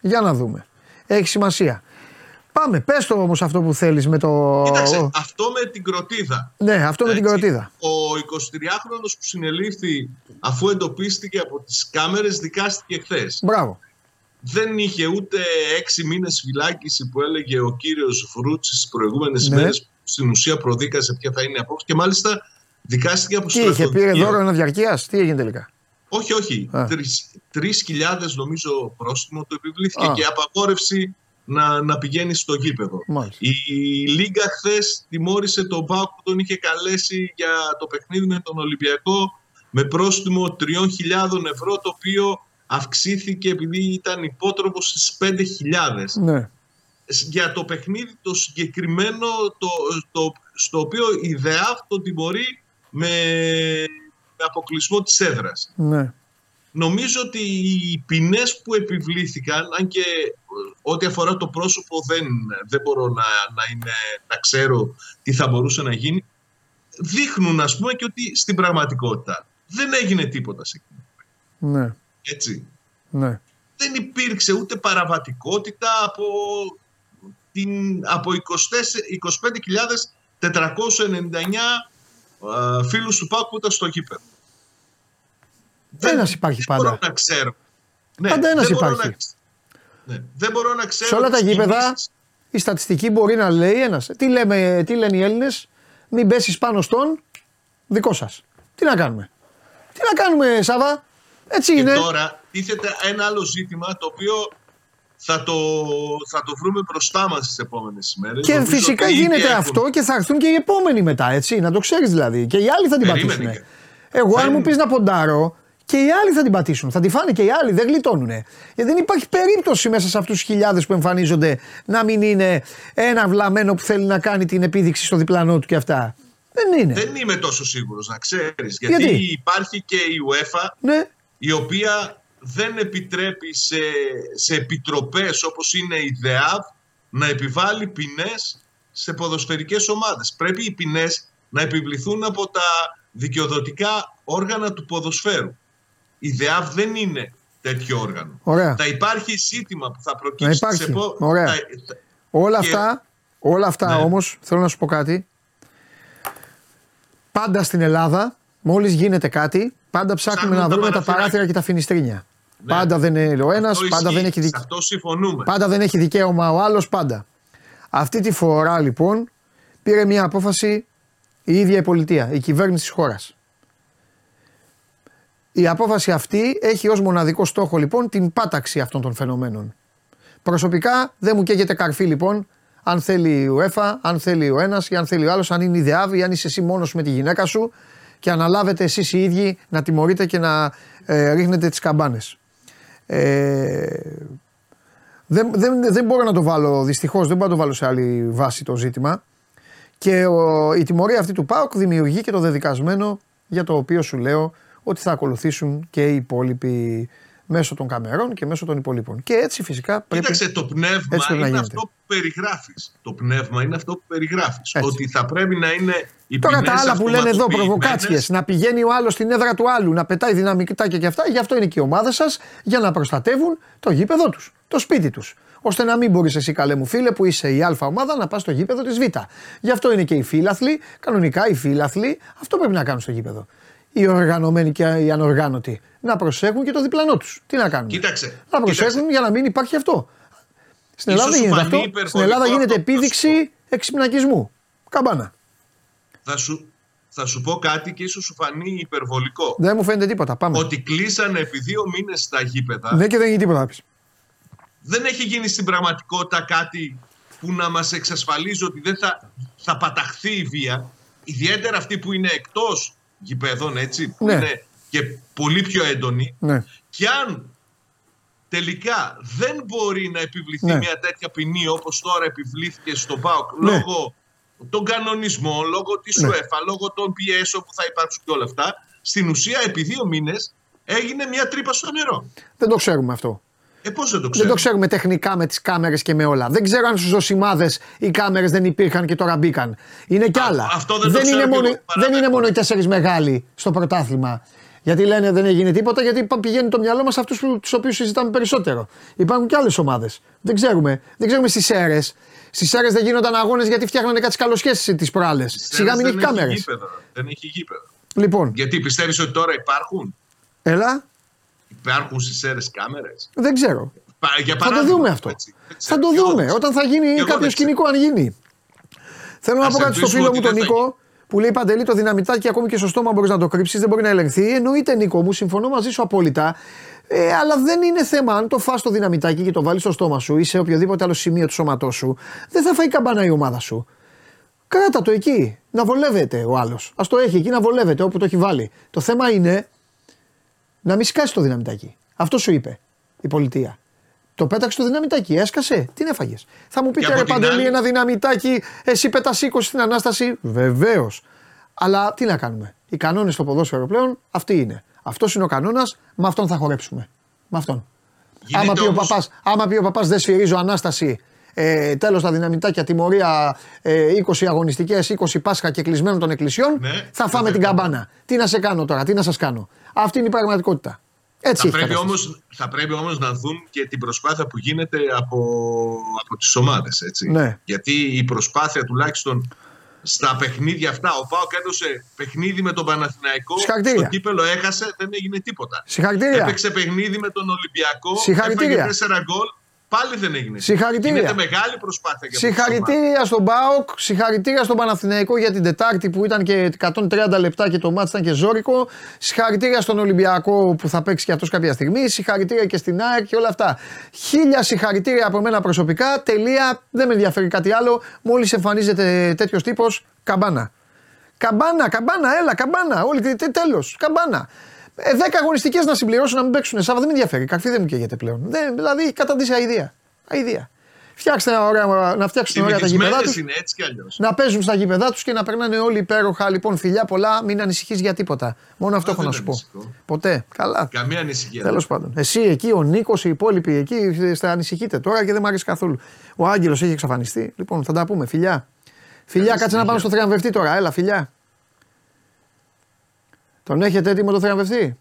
Για να δούμε. Έχει σημασία. Πάμε, πες το όμως αυτό που θέλεις με το... Κοίταξε, αυτό με την κροτίδα. Ναι, αυτό με την Έτσι. κροτίδα. Ο 23χρονος που συνελήφθη αφού εντοπίστηκε από τις κάμερες δικάστηκε χθες. Μπράβο. Δεν είχε ούτε έξι μήνες φυλάκιση που έλεγε ο κύριος Βρούτσης τις προηγούμενες Ναι. μέρες που στην ουσία προδίκασε ποια θα είναι η απόψη και μάλιστα δικάστηκε από Τι είχε, πήρε στρατοδικείο. δώρο ένα διαρκείας, τι έγινε τελικά; Όχι, όχι. Α. Τρεις- Τρεις χιλιάδες νομίζω πρόστιμο του επιβλήθηκε Α. και απαγόρευση να, να πηγαίνει στο γήπεδο. Μάλιστα. Η Λίγκα χθες τιμώρησε τον Μπάουκ που τον είχε καλέσει για το παιχνίδι με τον Ολυμπιακό με πρόστιμο 3.000 ευρώ το οποίο αυξήθηκε επειδή ήταν υπότροπος στις 5.000. Ναι. Για το παιχνίδι το συγκεκριμένο το, το, στο οποίο η ΔΕΑΦ τον τιμωρεί με, με αποκλεισμό της έδρας. Ναι. Νομίζω ότι οι ποινές που επιβλήθηκαν, αν και ε, ό,τι αφορά το πρόσωπο δεν, δεν μπορώ να, να, είναι, να ξέρω τι θα μπορούσε να γίνει, δείχνουν ας πούμε και ότι στην πραγματικότητα δεν έγινε τίποτα σε εκείνο. Ναι. Έτσι. Ναι. Δεν υπήρξε ούτε παραβατικότητα από, την, από 24 25.499 α, φίλους του ΠΑΚ που ήταν στο γήπεδο. Ένας υπάρχει δεν μπορώ πάντα. να ξέρω. Ναι, Πάντα ένας δεν μπορώ υπάρχει. να ξ- ναι, δεν μπορώ να ξέρω. Σε όλα τα τις γήπεδα κινήσεις. η στατιστική μπορεί να λέει ένας. Τι, λέμε, τι λένε οι Έλληνες, μην πέσεις πάνω στον δικό σας. Τι να κάνουμε; Τι να κάνουμε, Σάβα; Έτσι Και είναι. τώρα τίθεται ένα άλλο ζήτημα το οποίο θα το, θα το βρούμε μπροστά μας τις επόμενες ημέρες. Και Νομίζω φυσικά ότι ήδη γίνεται έχουν- αυτό και θα έρθουν και οι επόμενοι μετά, έτσι. Να το ξέρεις δηλαδή. Και οι άλλοι θα την Περίμενε πατήσουν. και- Εγώ, αν Δεν- μου πεις να ποντάρω, και οι άλλοι θα την πατήσουν. Θα τη φάνε και οι άλλοι, δεν γλιτώνουνε. Γιατί δεν υπάρχει περίπτωση μέσα σε αυτούς τους χιλιάδες που εμφανίζονται να μην είναι ένα βλαμμένο που θέλει να κάνει την επίδειξη στο διπλανό του και αυτά. Δεν είναι. Δεν είμαι τόσο σίγουρος να ξέρεις. Γιατί; Γιατί, υπάρχει και η UEFA Ναι, η οποία δεν επιτρέπει σε, σε επιτροπές όπως είναι η ΔΕΑΒ να επιβάλλει ποινές σε ποδοσφαιρικές ομάδες. Πρέπει οι ποινές να επιβληθούν από τα δικαιοδοτικά όργανα του ποδοσφαίρου. Η ΔΕΑΒ δεν είναι τέτοιο όργανο. Ωραία. Θα υπάρχει ζήτημα που θα προκύψει. υπάρχει. Σε πο- Ωραία. θα- Όλα Και- αυτά, όλα αυτά Ναι. όμως, θέλω να σου πω κάτι. Πάντα στην Ελλάδα, μόλις γίνεται κάτι, πάντα ψάχνουμε Ψάχνουμε να τα βρούμε τα παραθυράκια. παράθυρα και τα φινιστρίνια. Ναι. Πάντα δεν είναι ο ένας, αυτό πάντα ισχύει. δεν, έχει Σε δικ... αυτό συμφωνούμε. πάντα δεν έχει δικαίωμα ο άλλος, πάντα. Αυτή τη φορά λοιπόν πήρε μια απόφαση η ίδια η πολιτεία, η κυβέρνηση της χώρας. Η απόφαση αυτή έχει ως μοναδικό στόχο λοιπόν την πάταξη αυτών των φαινομένων. Προσωπικά δεν μου καίγεται καρφί λοιπόν αν θέλει η UEFA, αν θέλει ο ένας ή αν θέλει ο άλλος, αν είναι η ΔΕΑΒ ή αν είσαι εσύ μόνος με τη γυναίκα σου και αναλάβετε εσείς οι ίδιοι να τιμωρείτε και να ε, ρίχνετε τις καμπάνες. Ε, δεν, δεν, δεν μπορώ να το βάλω, δυστυχώς δεν μπορώ να το βάλω σε άλλη βάση το ζήτημα και ο, η τιμωρία αυτή του ΠΑΟΚ δημιουργεί και το δεδικασμένο για το οποίο σου λέω ότι θα ακολουθήσουν και οι υπόλοιποι μέσω των καμερών και μέσω των υπολείπων. Και έτσι φυσικά πρέπει. Κοίταξε, το πνεύμα έτσι πρέπει να είναι γίνεται. αυτό που περιγράφεις. Το πνεύμα είναι αυτό που περιγράφεις. Έτσι. Ότι θα πρέπει να είναι οι Τώρα τα ποινές άλλα που λένε εδώ, αυτοματοποιημένες. προβοκάτσιες, να πηγαίνει ο άλλος στην έδρα του άλλου, να πετάει δυναμικά και αυτά, γι' αυτό είναι και η ομάδα σας, για να προστατεύουν το γήπεδο τους, το σπίτι τους. Ώστε να μην μπορείς εσύ, καλέ μου φίλε, που είσαι η Α ομάδα, να πας στο γήπεδο της Β. Γι' αυτό είναι και οι φίλαθλοι, κανονικά οι φίλαθλοι, αυτό πρέπει να κάνουν στο γήπεδο. Οι οργανωμένοι και οι ανοργάνωτοι. Να προσέχουν και το διπλανό τους. Τι να κάνουν. Κοίταξε, Να προσέχουν κοίταξε. για να μην υπάρχει αυτό. Στην Ίσως Ελλάδα σου γίνεται φανεί αυτό. υπερβολικό Στην Ελλάδα γίνεται αυτό που θα σου επίδειξη εξυπνακισμού. Καμπάνα. Θα σου, θα σου πω κάτι και ίσως σου φανεί υπερβολικό. Δεν μου φαίνεται τίποτα. Πάμε. Ότι κλείσανε επί δύο μήνες τα γήπεδα. Ναι και δεν γίνει τίποτα να πεις. Δεν έχει γίνει στην πραγματικότητα κάτι που να μας εξασφαλίζει ότι δεν θα, θα παταχθεί η βία. Ιδιαίτερα αυτή που είναι εκτός γηπέδων, έτσι, που Ναι. είναι και πολύ πιο έντονη. Ναι. Και αν τελικά δεν μπορεί να επιβληθεί Ναι. μια τέτοια ποινή όπως τώρα επιβλήθηκε στο ΠΑΟΚ Ναι. λόγω των κανονισμών, λόγω της Ναι. UEFA, λόγω των πιέσεων που θα υπάρξουν και όλα αυτά, στην ουσία επί δύο μήνες έγινε μια τρύπα στο νερό. Δεν το ξέρουμε αυτό. Ε, πώς δεν το Δεν ξέρω. το ξέρουμε τεχνικά με τις κάμερες και με όλα. Δεν ξέρω αν στους ζωσιμάδες οι κάμερες δεν υπήρχαν και τώρα μπήκαν. Είναι κι Α, άλλα. αυτό δεν το είναι ξέρω κι μόνο, εγώ, παραδέχομαι. δεν είναι μόνο οι τέσσερις μεγάλοι στο πρωτάθλημα. Γιατί λένε δεν έγινε τίποτα, γιατί πα- πηγαίνει το μυαλό μας σε αυτούς τους οποίους συζητάμε περισσότερο. Υπάρχουν και άλλες ομάδες. Δεν ξέρουμε. Δεν ξέρουμε στις αίρε. Στις αίρε δεν γίνονταν αγώνες γιατί φτιάχνανε κάτι καλοσχέσει τις προάλλες. Σιγά μην δεν έχει κάμερες. γήπεδα. Δεν έχει γήπεδα. Λοιπόν, Γιατί πιστεύεις ότι τώρα υπάρχουν, έλα, υπάρχουν στις αίρες κάμερες. δεν ξέρω. Πα- Για Θα το παράδειγμα, δούμε αυτό. έτσι. Δεν Θα ξέρω. το Και εγώ δούμε. δεν Όταν θα ξέρω. γίνει Και εγώ κάποιο δεν ξέρω. σκηνικό, αν γίνει. Θέλω να Ας πω κάτι στο ελπίσουμε φίλο μου ότι τον δεν θα Νίκο που λέει Παντελή το δυναμητάκι ακόμη και στο στόμα μπορείς να το κρύψεις, δεν μπορεί να ελεγχθεί. Εννοείται Νίκο μου, συμφωνώ μαζί σου απόλυτα. Ε, αλλά δεν είναι θέμα αν το φας το δυναμητάκι και το βάλεις στο στόμα σου ή σε οποιοδήποτε άλλο σημείο του σώματός σου. Δεν θα φάει καμπάνα η ομάδα σου. Κράτα το εκεί. Να βολεύεται ο άλλος. Α το έχει εκεί να βολεύεται όπου το έχει βάλει. Το θέμα είναι να μην σκάσει το δυναμητάκι. Αυτό σου είπε η πολιτεία. Το πέταξε το δυναμητάκι, έσκασε. Τι έφαγε. Θα μου πείτε από ρε την Παντελή, άλλη- ένα δυναμητάκι, εσύ πέτα 20 στην ανάσταση. Βεβαίως. Αλλά τι να κάνουμε; Οι κανόνες στο ποδόσφαιρο πλέον αυτοί είναι. Αυτός είναι ο κανόνας, με αυτόν θα χορέψουμε. Με αυτόν. Γίνεται άμα, πει ο όμως- παπάς, άμα πει ο παπάς δεν σφυρίζω ανάσταση, ε, τέλος τα δυναμητάκια, τιμωρία ε, 20 αγωνιστικές, 20 Πάσχα και κλεισμένων των εκκλησιών, Ναι, θα φάμε βέβαια. την καμπάνα. Τι να σε κάνω τώρα, τι να σας κάνω. Αυτή είναι η πραγματικότητα. Έτσι Θα έχει πρέπει, κατάσταση. όμως, θα πρέπει όμως να δουν και την προσπάθεια που γίνεται από, από τις ομάδες. Έτσι. Ναι. Γιατί η προσπάθεια τουλάχιστον στα παιχνίδια αυτά, ο Πάοκ έδωσε παιχνίδι με τον Παναθηναϊκό, Συγχαρητήρια. στο κύπελο έχασε, δεν έγινε τίποτα. Συγχαρητήρια. Έπαιξε παιχνίδι με τον Ολυμπιακό, Συγχαρητήρια. έφαγε 4 γκολ, πάλι δεν έγινε. τίποτα. Συγχαρητήρια. Γίνεται μεγάλη προσπάθεια για αυτές τις ομάδες. Συγχαρητήρια στον Μπάοκ, συγχαρητήρια στον Παναθηναϊκό για την Τετάρτη που ήταν και 130 λεπτά και το μάτς ήταν και ζώρικο. Συγχαρητήρια στον Ολυμπιακό που θα παίξει και αυτός κάποια στιγμή. Συγχαρητήρια και στην ΑΕΚ και όλα αυτά. Χίλια συγχαρητήρια από μένα προσωπικά. Τελεία. Δεν με ενδιαφέρει κάτι άλλο. Μόλις εμφανίζεται τέτοιος τύπος, καμπάνα. Καμπάνα, καμπάνα, έλα, καμπάνα. Όλοι τε- τέλος, καμπάνα. Ε, 10 αγωνιστικές να συμπληρώσουν να μην παίξουν Σάββα δεν με ενδιαφέρει. Καρφί δεν μου καίγεται πλέον. Δεν, δηλαδή καταντήσει αηδία. Αηδία. Φτιάξτε ένα ωραία, να φτιάξουν ωραία τα γήπεδά Συνηθισμένες τους. είναι έτσι κι αλλιώς. Να παίζουν στα γήπεδά τους και να περνάνε όλοι υπέροχα. Λοιπόν, φιλιά πολλά, μην ανησυχείς για τίποτα. Μόνο αυτό Α, έχω να δεν σου πω. ανησυχώ. Ποτέ. Καλά. Καμία ανησυχία. Τέλος πάντων. Εσύ εκεί, ο Νίκος, οι υπόλοιποι εκεί, στα ανησυχείτε τώρα και δεν μου αρέσει καθόλου. Ο Άγγελος έχει εξαφανιστεί. Λοιπόν, θα τα πούμε. Φιλιά. Φιλιά, κάτσε να πάμε στο θριαμβευτή τώρα. Έλα, φιλιά. Τον έχετε έτοιμο το θριαμβευτή;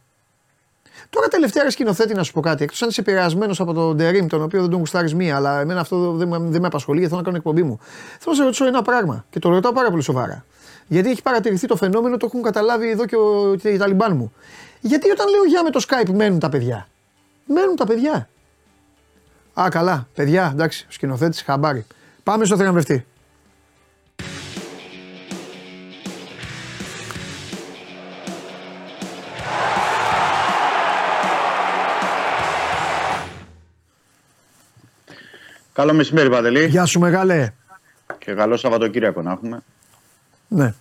Τώρα τελευταία ρε σκηνοθέτη να σου πω κάτι. Εκτός αν είσαι επηρεασμένο από τον Ντερίμ, τον οποίο δεν τον γουστάρεις μία, αλλά εμένα αυτό δεν, με- δεν με απασχολεί γιατί θέλω να κάνω εκπομπή μου. Θέλω να σε ρωτήσω ένα πράγμα και το ρωτάω πάρα πολύ σοβαρά. Γιατί έχει παρατηρηθεί το φαινόμενο, το έχουν καταλάβει εδώ και, ο, και οι Ταλιμπάν μου. Γιατί όταν λέω γεια με το Skype μένουν τα παιδιά. Μένουν τα παιδιά. Α, καλά. Παιδιά, εντάξει. Ο σκηνοθέτης, χαμπάρι. Πάμε στο θριαμβευτή. Καλό μεσημέρι, Παντελή. Γεια σου, μεγάλε. Και καλό Σαββατοκύριακο να έχουμε. Ναι.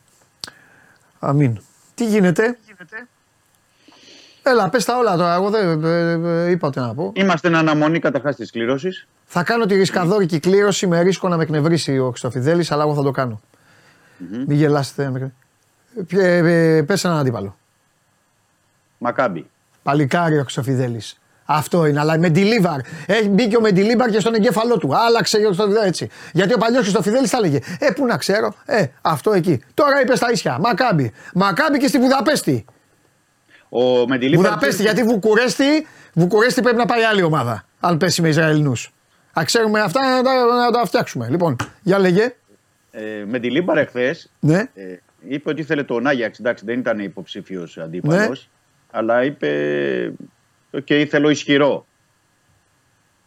Αμήν. Τι γίνεται; Έλα, πες τα όλα τώρα. Εγώ δεν ε, ε, είπα τι να πω. Είμαστε εν αναμονή καταρχάς της κλήρωσης. Θα κάνω τη ρισκαδόρικη κλήρωση με ρίσκο να με εκνευρίσει ο Χριστοφιδέλης, αλλά εγώ θα το κάνω. Μην γελάσετε. με- Ε, ε, πες έναν αντίπαλο. Μακάμπι. Παλικάρι ο Χριστοφιδέλης. Αυτό είναι, αλλά με deliver. Έχει μπει και ο Μεντιλίμπαρ και στον εγκέφαλό του. Άλλαξε ο Χριστοφιδέλης έτσι. Γιατί ο παλιός Χριστοφιδέλης θα έλεγε Ε, πού να ξέρω. Ε, αυτό εκεί. Τώρα είπες στα ίσια. Μακάμπι. Μακάμπι και στη Βουδαπέστη. Ο Μεντιλίμπαρ. Βουδαπέστη, γιατί Βουκουρέστη, Βουκουρέστη πρέπει να πάει άλλη ομάδα. Αν πέσει με Ισραηλινούς. Α ξέρουμε αυτά να τα, να τα φτιάξουμε. Λοιπόν, για λέγε. Ε, Μεντιλίμπαρ εχθές Ναι. ε, είπε ότι ήθελε τον Άγιαξ. Εντάξει, δεν ήταν υποψήφιος αντίπαλος. Ναι. Αλλά είπε. Και ήθελε ισχυρό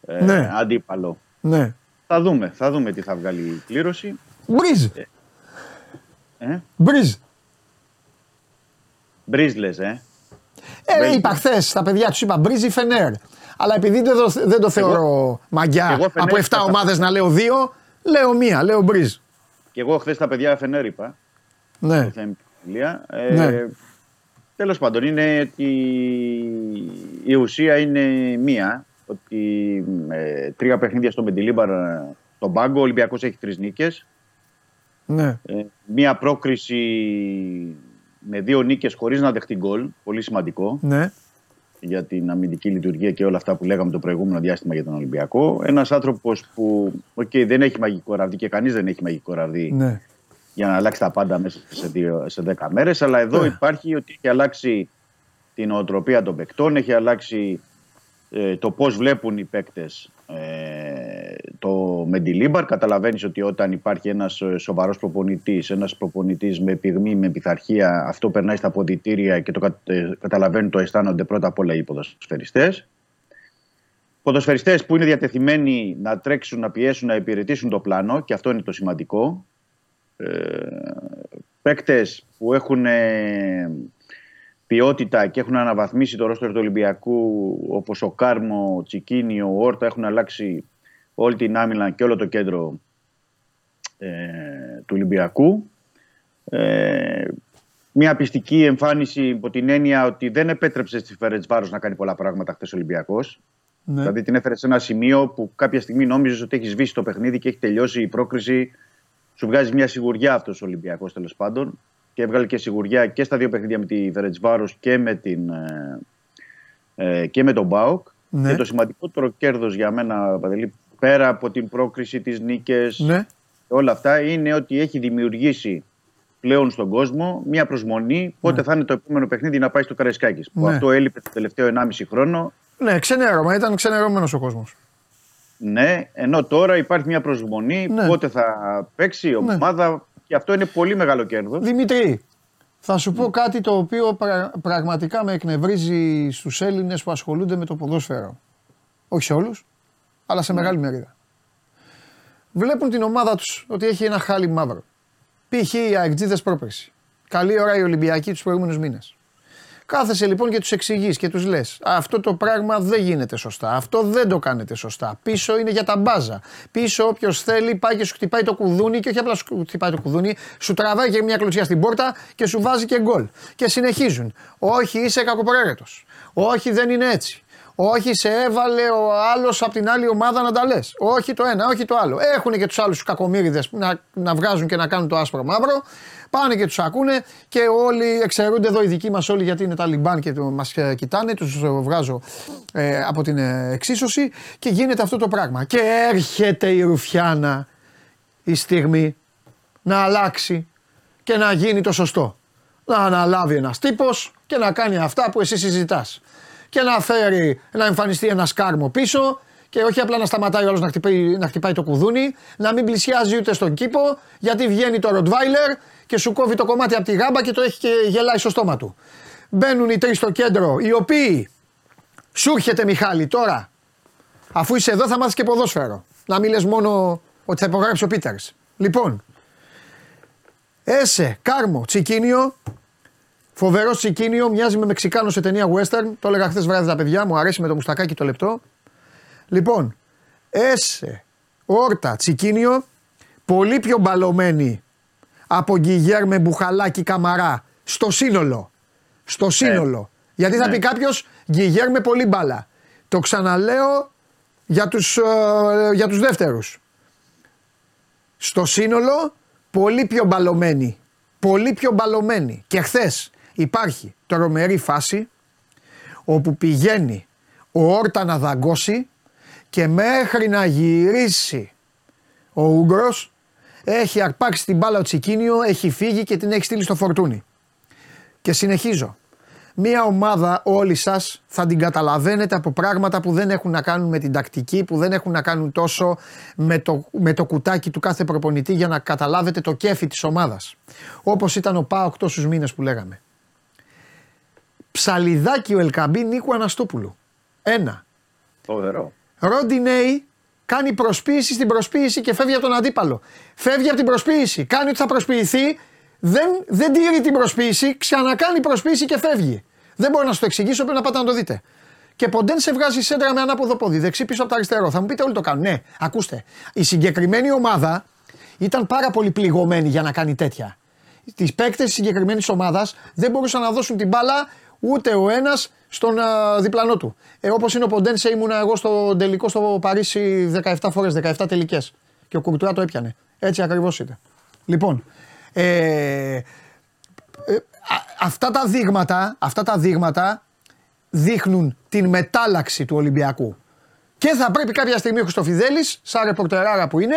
ε, Ναι. αντίπαλο. Ναι. Θα δούμε, θα δούμε τι θα βγάλει η κλήρωση. Μπριζ. Ε; Μπριζ. Μπριζ λες, ε. Ε, Μπριζ. είπα χθες στα παιδιά τους, είπα Μπριζ ή Φενέρ. Αλλά επειδή δεν το, δεν το θεωρώ μαγιά εγώ Φενέρ από 7 θα- ομάδες να λέω δύο, λέω μία, λέω Μπριζ. Και εγώ χθες τα παιδιά Φενέρ είπα. Ναι. Το θέμα Ηλία. Ε, Ναι. Τέλος πάντων, είναι ότι η ουσία είναι μία. Ότι ε, τρία παιχνίδια στο Μεντιλίμπαρ ε, στον πάγκο, ο Ολυμπιακός έχει τρεις νίκες. Ναι. Ε, μία πρόκριση με δύο νίκες χωρίς να δεχτεί γκολ, πολύ σημαντικό Ναι. για την αμυντική λειτουργία και όλα αυτά που λέγαμε το προηγούμενο διάστημα για τον Ολυμπιακό. Ένας άνθρωπος που okay, δεν έχει μαγικό ραβδί και κανείς δεν έχει μαγικό ραβδί ναι. Για να αλλάξει τα πάντα μέσα σε, δύο, σε 10 μέρες. Αλλά εδώ Ναι. υπάρχει ότι έχει αλλάξει την οτροπία των παικτών, έχει αλλάξει ε, το πώς βλέπουν οι παίκτες ε, το Μεντιλίμπαρ. Καταλαβαίνεις ότι όταν υπάρχει ένας ε, σοβαρός προπονητής, ένας προπονητής με πυγμή, με πειθαρχία, αυτό περνάει στα ποδητήρια και το κα- ε, καταλαβαίνουν, το αισθάνονται πρώτα απ' όλα οι ποδοσφαιριστές. Ποδοσφαιριστές που είναι διατεθειμένοι να τρέξουν, να πιέσουν, να υπηρετήσουν το πλάνο και αυτό είναι το σημαντικό παίκτες που έχουν ε, ποιότητα και έχουν αναβαθμίσει το ρόστερ του Ολυμπιακού όπως ο Κάρμο, ο Τσικίνη, ο Όρτα έχουν αλλάξει όλη την άμυνα και όλο το κέντρο ε, του Ολυμπιακού. Ε, μια πιστική εμφάνιση υπό την έννοια ότι δεν επέτρεψε στη Φέρετς Βάρος να κάνει πολλά πράγματα χθες ο Ολυμπιακός. ναι. Δηλαδή την έφερε σε ένα σημείο που κάποια στιγμή νόμιζες ότι έχεις σβήσει το παιχνίδι και έχει τελειώσει η πρόκριση. Σου βγάζει μια σιγουριά αυτός ο Ολυμπιακός τέλος πάντων. Και έβγαλε και σιγουριά και στα δύο παιχνίδια με τη Φερετσβάρο και, με την, ε, ε, και με τον Μπάουκ. Ναι. Και το σημαντικότερο κέρδος για μένα, Παντελή, πέρα από την πρόκριση, τις νίκες, Ναι. όλα αυτά, είναι ότι έχει δημιουργήσει πλέον στον κόσμο μια προσμονή πότε θα είναι το επόμενο παιχνίδι να πάει στο Καραϊσκάκης. Που Ναι. αυτό έλειπε το τελευταίο 1,5 χρόνο Ναι, ξενέρωμα, ήταν ξενερωμένος ο κόσμος. Ναι, ενώ τώρα υπάρχει μια προσμονή Ναι. πότε θα παίξει η Ναι. ομάδα και αυτό είναι πολύ μεγάλο κέρδος. Δημητρή, θα σου πω κάτι το οποίο πρα- πραγματικά με εκνευρίζει στους Έλληνες που ασχολούνται με το ποδόσφαιρο. Όχι σε όλους, αλλά σε μεγάλη μερίδα. Βλέπουν την ομάδα τους ότι έχει ένα χάλι μαύρο. Π.χ. οι αεκτζίδες πρόπερση. Καλή ώρα οι Ολυμπιακοί τους προηγούμενους μήνες. Κάθεσαι λοιπόν και τους εξηγείς και τους λες: Αυτό το πράγμα δεν γίνεται σωστά. Αυτό δεν το κάνετε σωστά. Πίσω είναι για τα μπάζα. Πίσω όποιος θέλει πάει και σου χτυπάει το κουδούνι και όχι απλά σου χτυπάει το κουδούνι, σου τραβάει και μια κλωτσιά στην πόρτα και σου βάζει και γκολ. Και συνεχίζουν. Όχι, είσαι κακοπροαίρετος. Όχι, δεν είναι έτσι. Όχι, σε έβαλε ο άλλος από την άλλη ομάδα να τα λες. Όχι το ένα, όχι το άλλο. Έχουν και τους άλλους κακομίριδε να, να βγάζουν και να κάνουν το άσπρο μαύρο. Πάνε και τους ακούνε και όλοι εξαιρούνται εδώ οι δικοί μας όλοι γιατί είναι τα λιμπάν και μας κοιτάνε. Τους βγάζω ε, από την ε, εξίσωση και γίνεται αυτό το πράγμα. Και έρχεται η Ρουφιάνα η στιγμή να αλλάξει και να γίνει το σωστό. Να αναλάβει ένας τύπος και να κάνει αυτά που εσύ συζητάς. Και να φέρει, να εμφανιστεί ένα σκάρμο πίσω και όχι απλά να σταματάει ο να χτυπάει, να χτυπάει το κουδούνι, να μην πλησιάζει ούτε στον κήπο, γιατί βγαίνει το Ροτβάιλερ και σου κόβει το κομμάτι από τη γάμπα και το έχει και γελάει στο στόμα του. Μπαίνουν οι τρεις στο κέντρο, οι οποίοι σου έρχεται Μιχάλη τώρα, αφού είσαι εδώ θα μάθεις και ποδόσφαιρο. Να μην λες μόνο ότι θα υπογράψει ο Πίτερς. Λοιπόν, Έσε, Κάρμο, Τσικίνιο. Φοβερό Τσικίνιο, μοιάζει με Μεξικάνο σε ταινία western. Το έλεγα χθες βράδυ τα παιδιά μου, αρέσει με το μουστακάκι το λεπτό. Λοιπόν, Έσε, Όρτα, Τσικίνιο. Πολύ πιο μπαλωμένη από Γκυγέρμε Μπουχαλάκη Καμαρά. Στο σύνολο. Στο σύνολο. Γιατί θα Ναι. πει κάποιος Γκυγέρμε πολύ μπάλα. Το ξαναλέω για τους, ε, για τους δεύτερους. Στο σύνολο πολύ πιο μπαλωμένη. Πολύ πιο μπαλωμένη. Και χθες υπάρχει τρομερή φάση όπου πηγαίνει ο Όρτα να δαγκώσει και μέχρι να γυρίσει ο Ούγκρος έχει αρπάξει την μπάλα ο Τσικίνιο, έχει φύγει και την έχει στείλει στο φορτούνι. Και συνεχίζω. Μία ομάδα όλοι σας θα την καταλαβαίνετε από πράγματα που δεν έχουν να κάνουν με την τακτική, που δεν έχουν να κάνουν τόσο με το, με το κουτάκι του κάθε προπονητή για να καταλάβετε το κέφι της ομάδας. Όπως ήταν ο ΠΑΟΚ τόσους μήνες που λέγαμε. Ψαλιδάκι ο Ελκαμπή Νίκου Αναστόπουλου. Ένα. Φοβερό. Ροντινέι κάνει προσποίηση στην προσποίηση και φεύγει από τον αντίπαλο. Φεύγει από την προσποίηση. Κάνει ότι θα προσποιηθεί. Δεν, δεν τηρεί την προσποίηση. Ξανακάνει προσποίηση και φεύγει. Δεν μπορώ να σου το εξηγήσω. Πρέπει να πάτε να το δείτε. Και ποντέν σε βγάζει σέντρα με ανάποδο πόδι. Δεξί πίσω από το αριστερό. Θα μου πείτε όλοι το κάνουν. Ναι, ακούστε. Η συγκεκριμένη ομάδα ήταν πάρα πολύ πληγωμένη για να κάνει τέτοια. Τις παίκτες της συγκεκριμένης ομάδας δεν μπορούσαν να δώσουν την μπάλα ούτε ο ένας στον α, διπλανό του. Ε, Όπως είναι ο Ποντένσε, ήμουνα εγώ στο τελικό στο Παρίσι 17 φορές, 17 τελικές. Και ο Κουρτουά το έπιανε. Έτσι ακριβώς είναι. Λοιπόν, ε, ε, α- αυτά τα δείγματα, αυτά τα δείγματα δείχνουν την μετάλλαξη του Ολυμπιακού. Και θα πρέπει κάποια στιγμή ο Χριστοφιδέλης, σαν ρεπορτεράρα που είναι,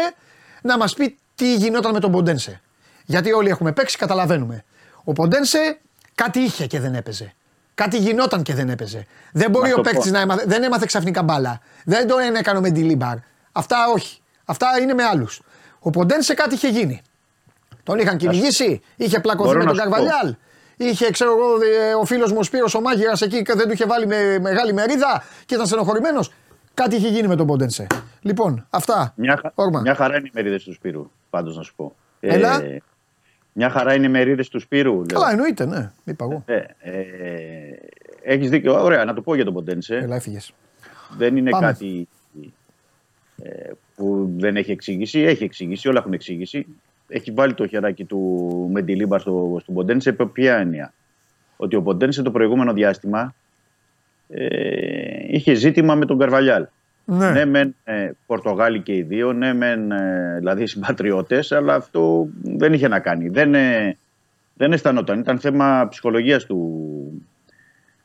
να μας πει τι γινόταν με τον Ποντένσε. Γιατί όλοι έχουμε παίξει, καταλαβαίνουμε. Ο Ποντένσε κάτι είχε και δεν έπαιζε. Κάτι γινόταν και δεν έπαιζε. Δεν μπορεί Να ο το παίκτης πω. να έμαθε, δεν έμαθε ξαφνικά μπάλα. Δεν το έκανε με Ντιλίμπαρ. Αυτά όχι. Αυτά είναι με άλλους. Ο Ποντένσε κάτι είχε γίνει. Τον είχαν κυνηγήσει, είχε πλακωθεί Μπορώ με να τον σου πω. Καρβαλιάλ. Είχε, ξέρω εγώ, ε, ο φίλος μου ο Σπύρος ο Μάγειρας εκεί και δεν του είχε βάλει με μεγάλη μερίδα και ήταν στενοχωρημένος. Κάτι είχε γίνει με τον Ποντένσε. Λοιπόν, αυτά. Μια, χα- Όρμα. μια χαρά είναι οι μερίδες του Σπύρου, πάντως να σου πω. Έλα. Μια χαρά είναι οι μερίδες του Σπύρου. λέω. Καλά, εννοείται, ναι. Είπα εγώ. Ε, ε, Έχεις δίκιο. Ωραία, να το πω για τον Ποντένσε. Έλα, έφυγες. Δεν είναι Πάμε. κάτι ε, που δεν έχει εξήγηση. Έχει εξήγηση, όλα έχουν εξήγηση. Έχει βάλει το χεράκι του Μεντιλίμπα στο, στον Ποντένσε. Με ποια έννοια; Ότι ο Ποντένσε το προηγούμενο διάστημα ε, είχε ζήτημα με τον Καρβαλιάλ. Ναι. Ναι, μεν ε, Πορτογάλοι και οι δύο, ναι, μεν ε, δηλαδή συμπατριώτες, αλλά αυτό δεν είχε να κάνει. Δεν, ε, δεν αισθανόταν. Ήταν θέμα ψυχολογίας του,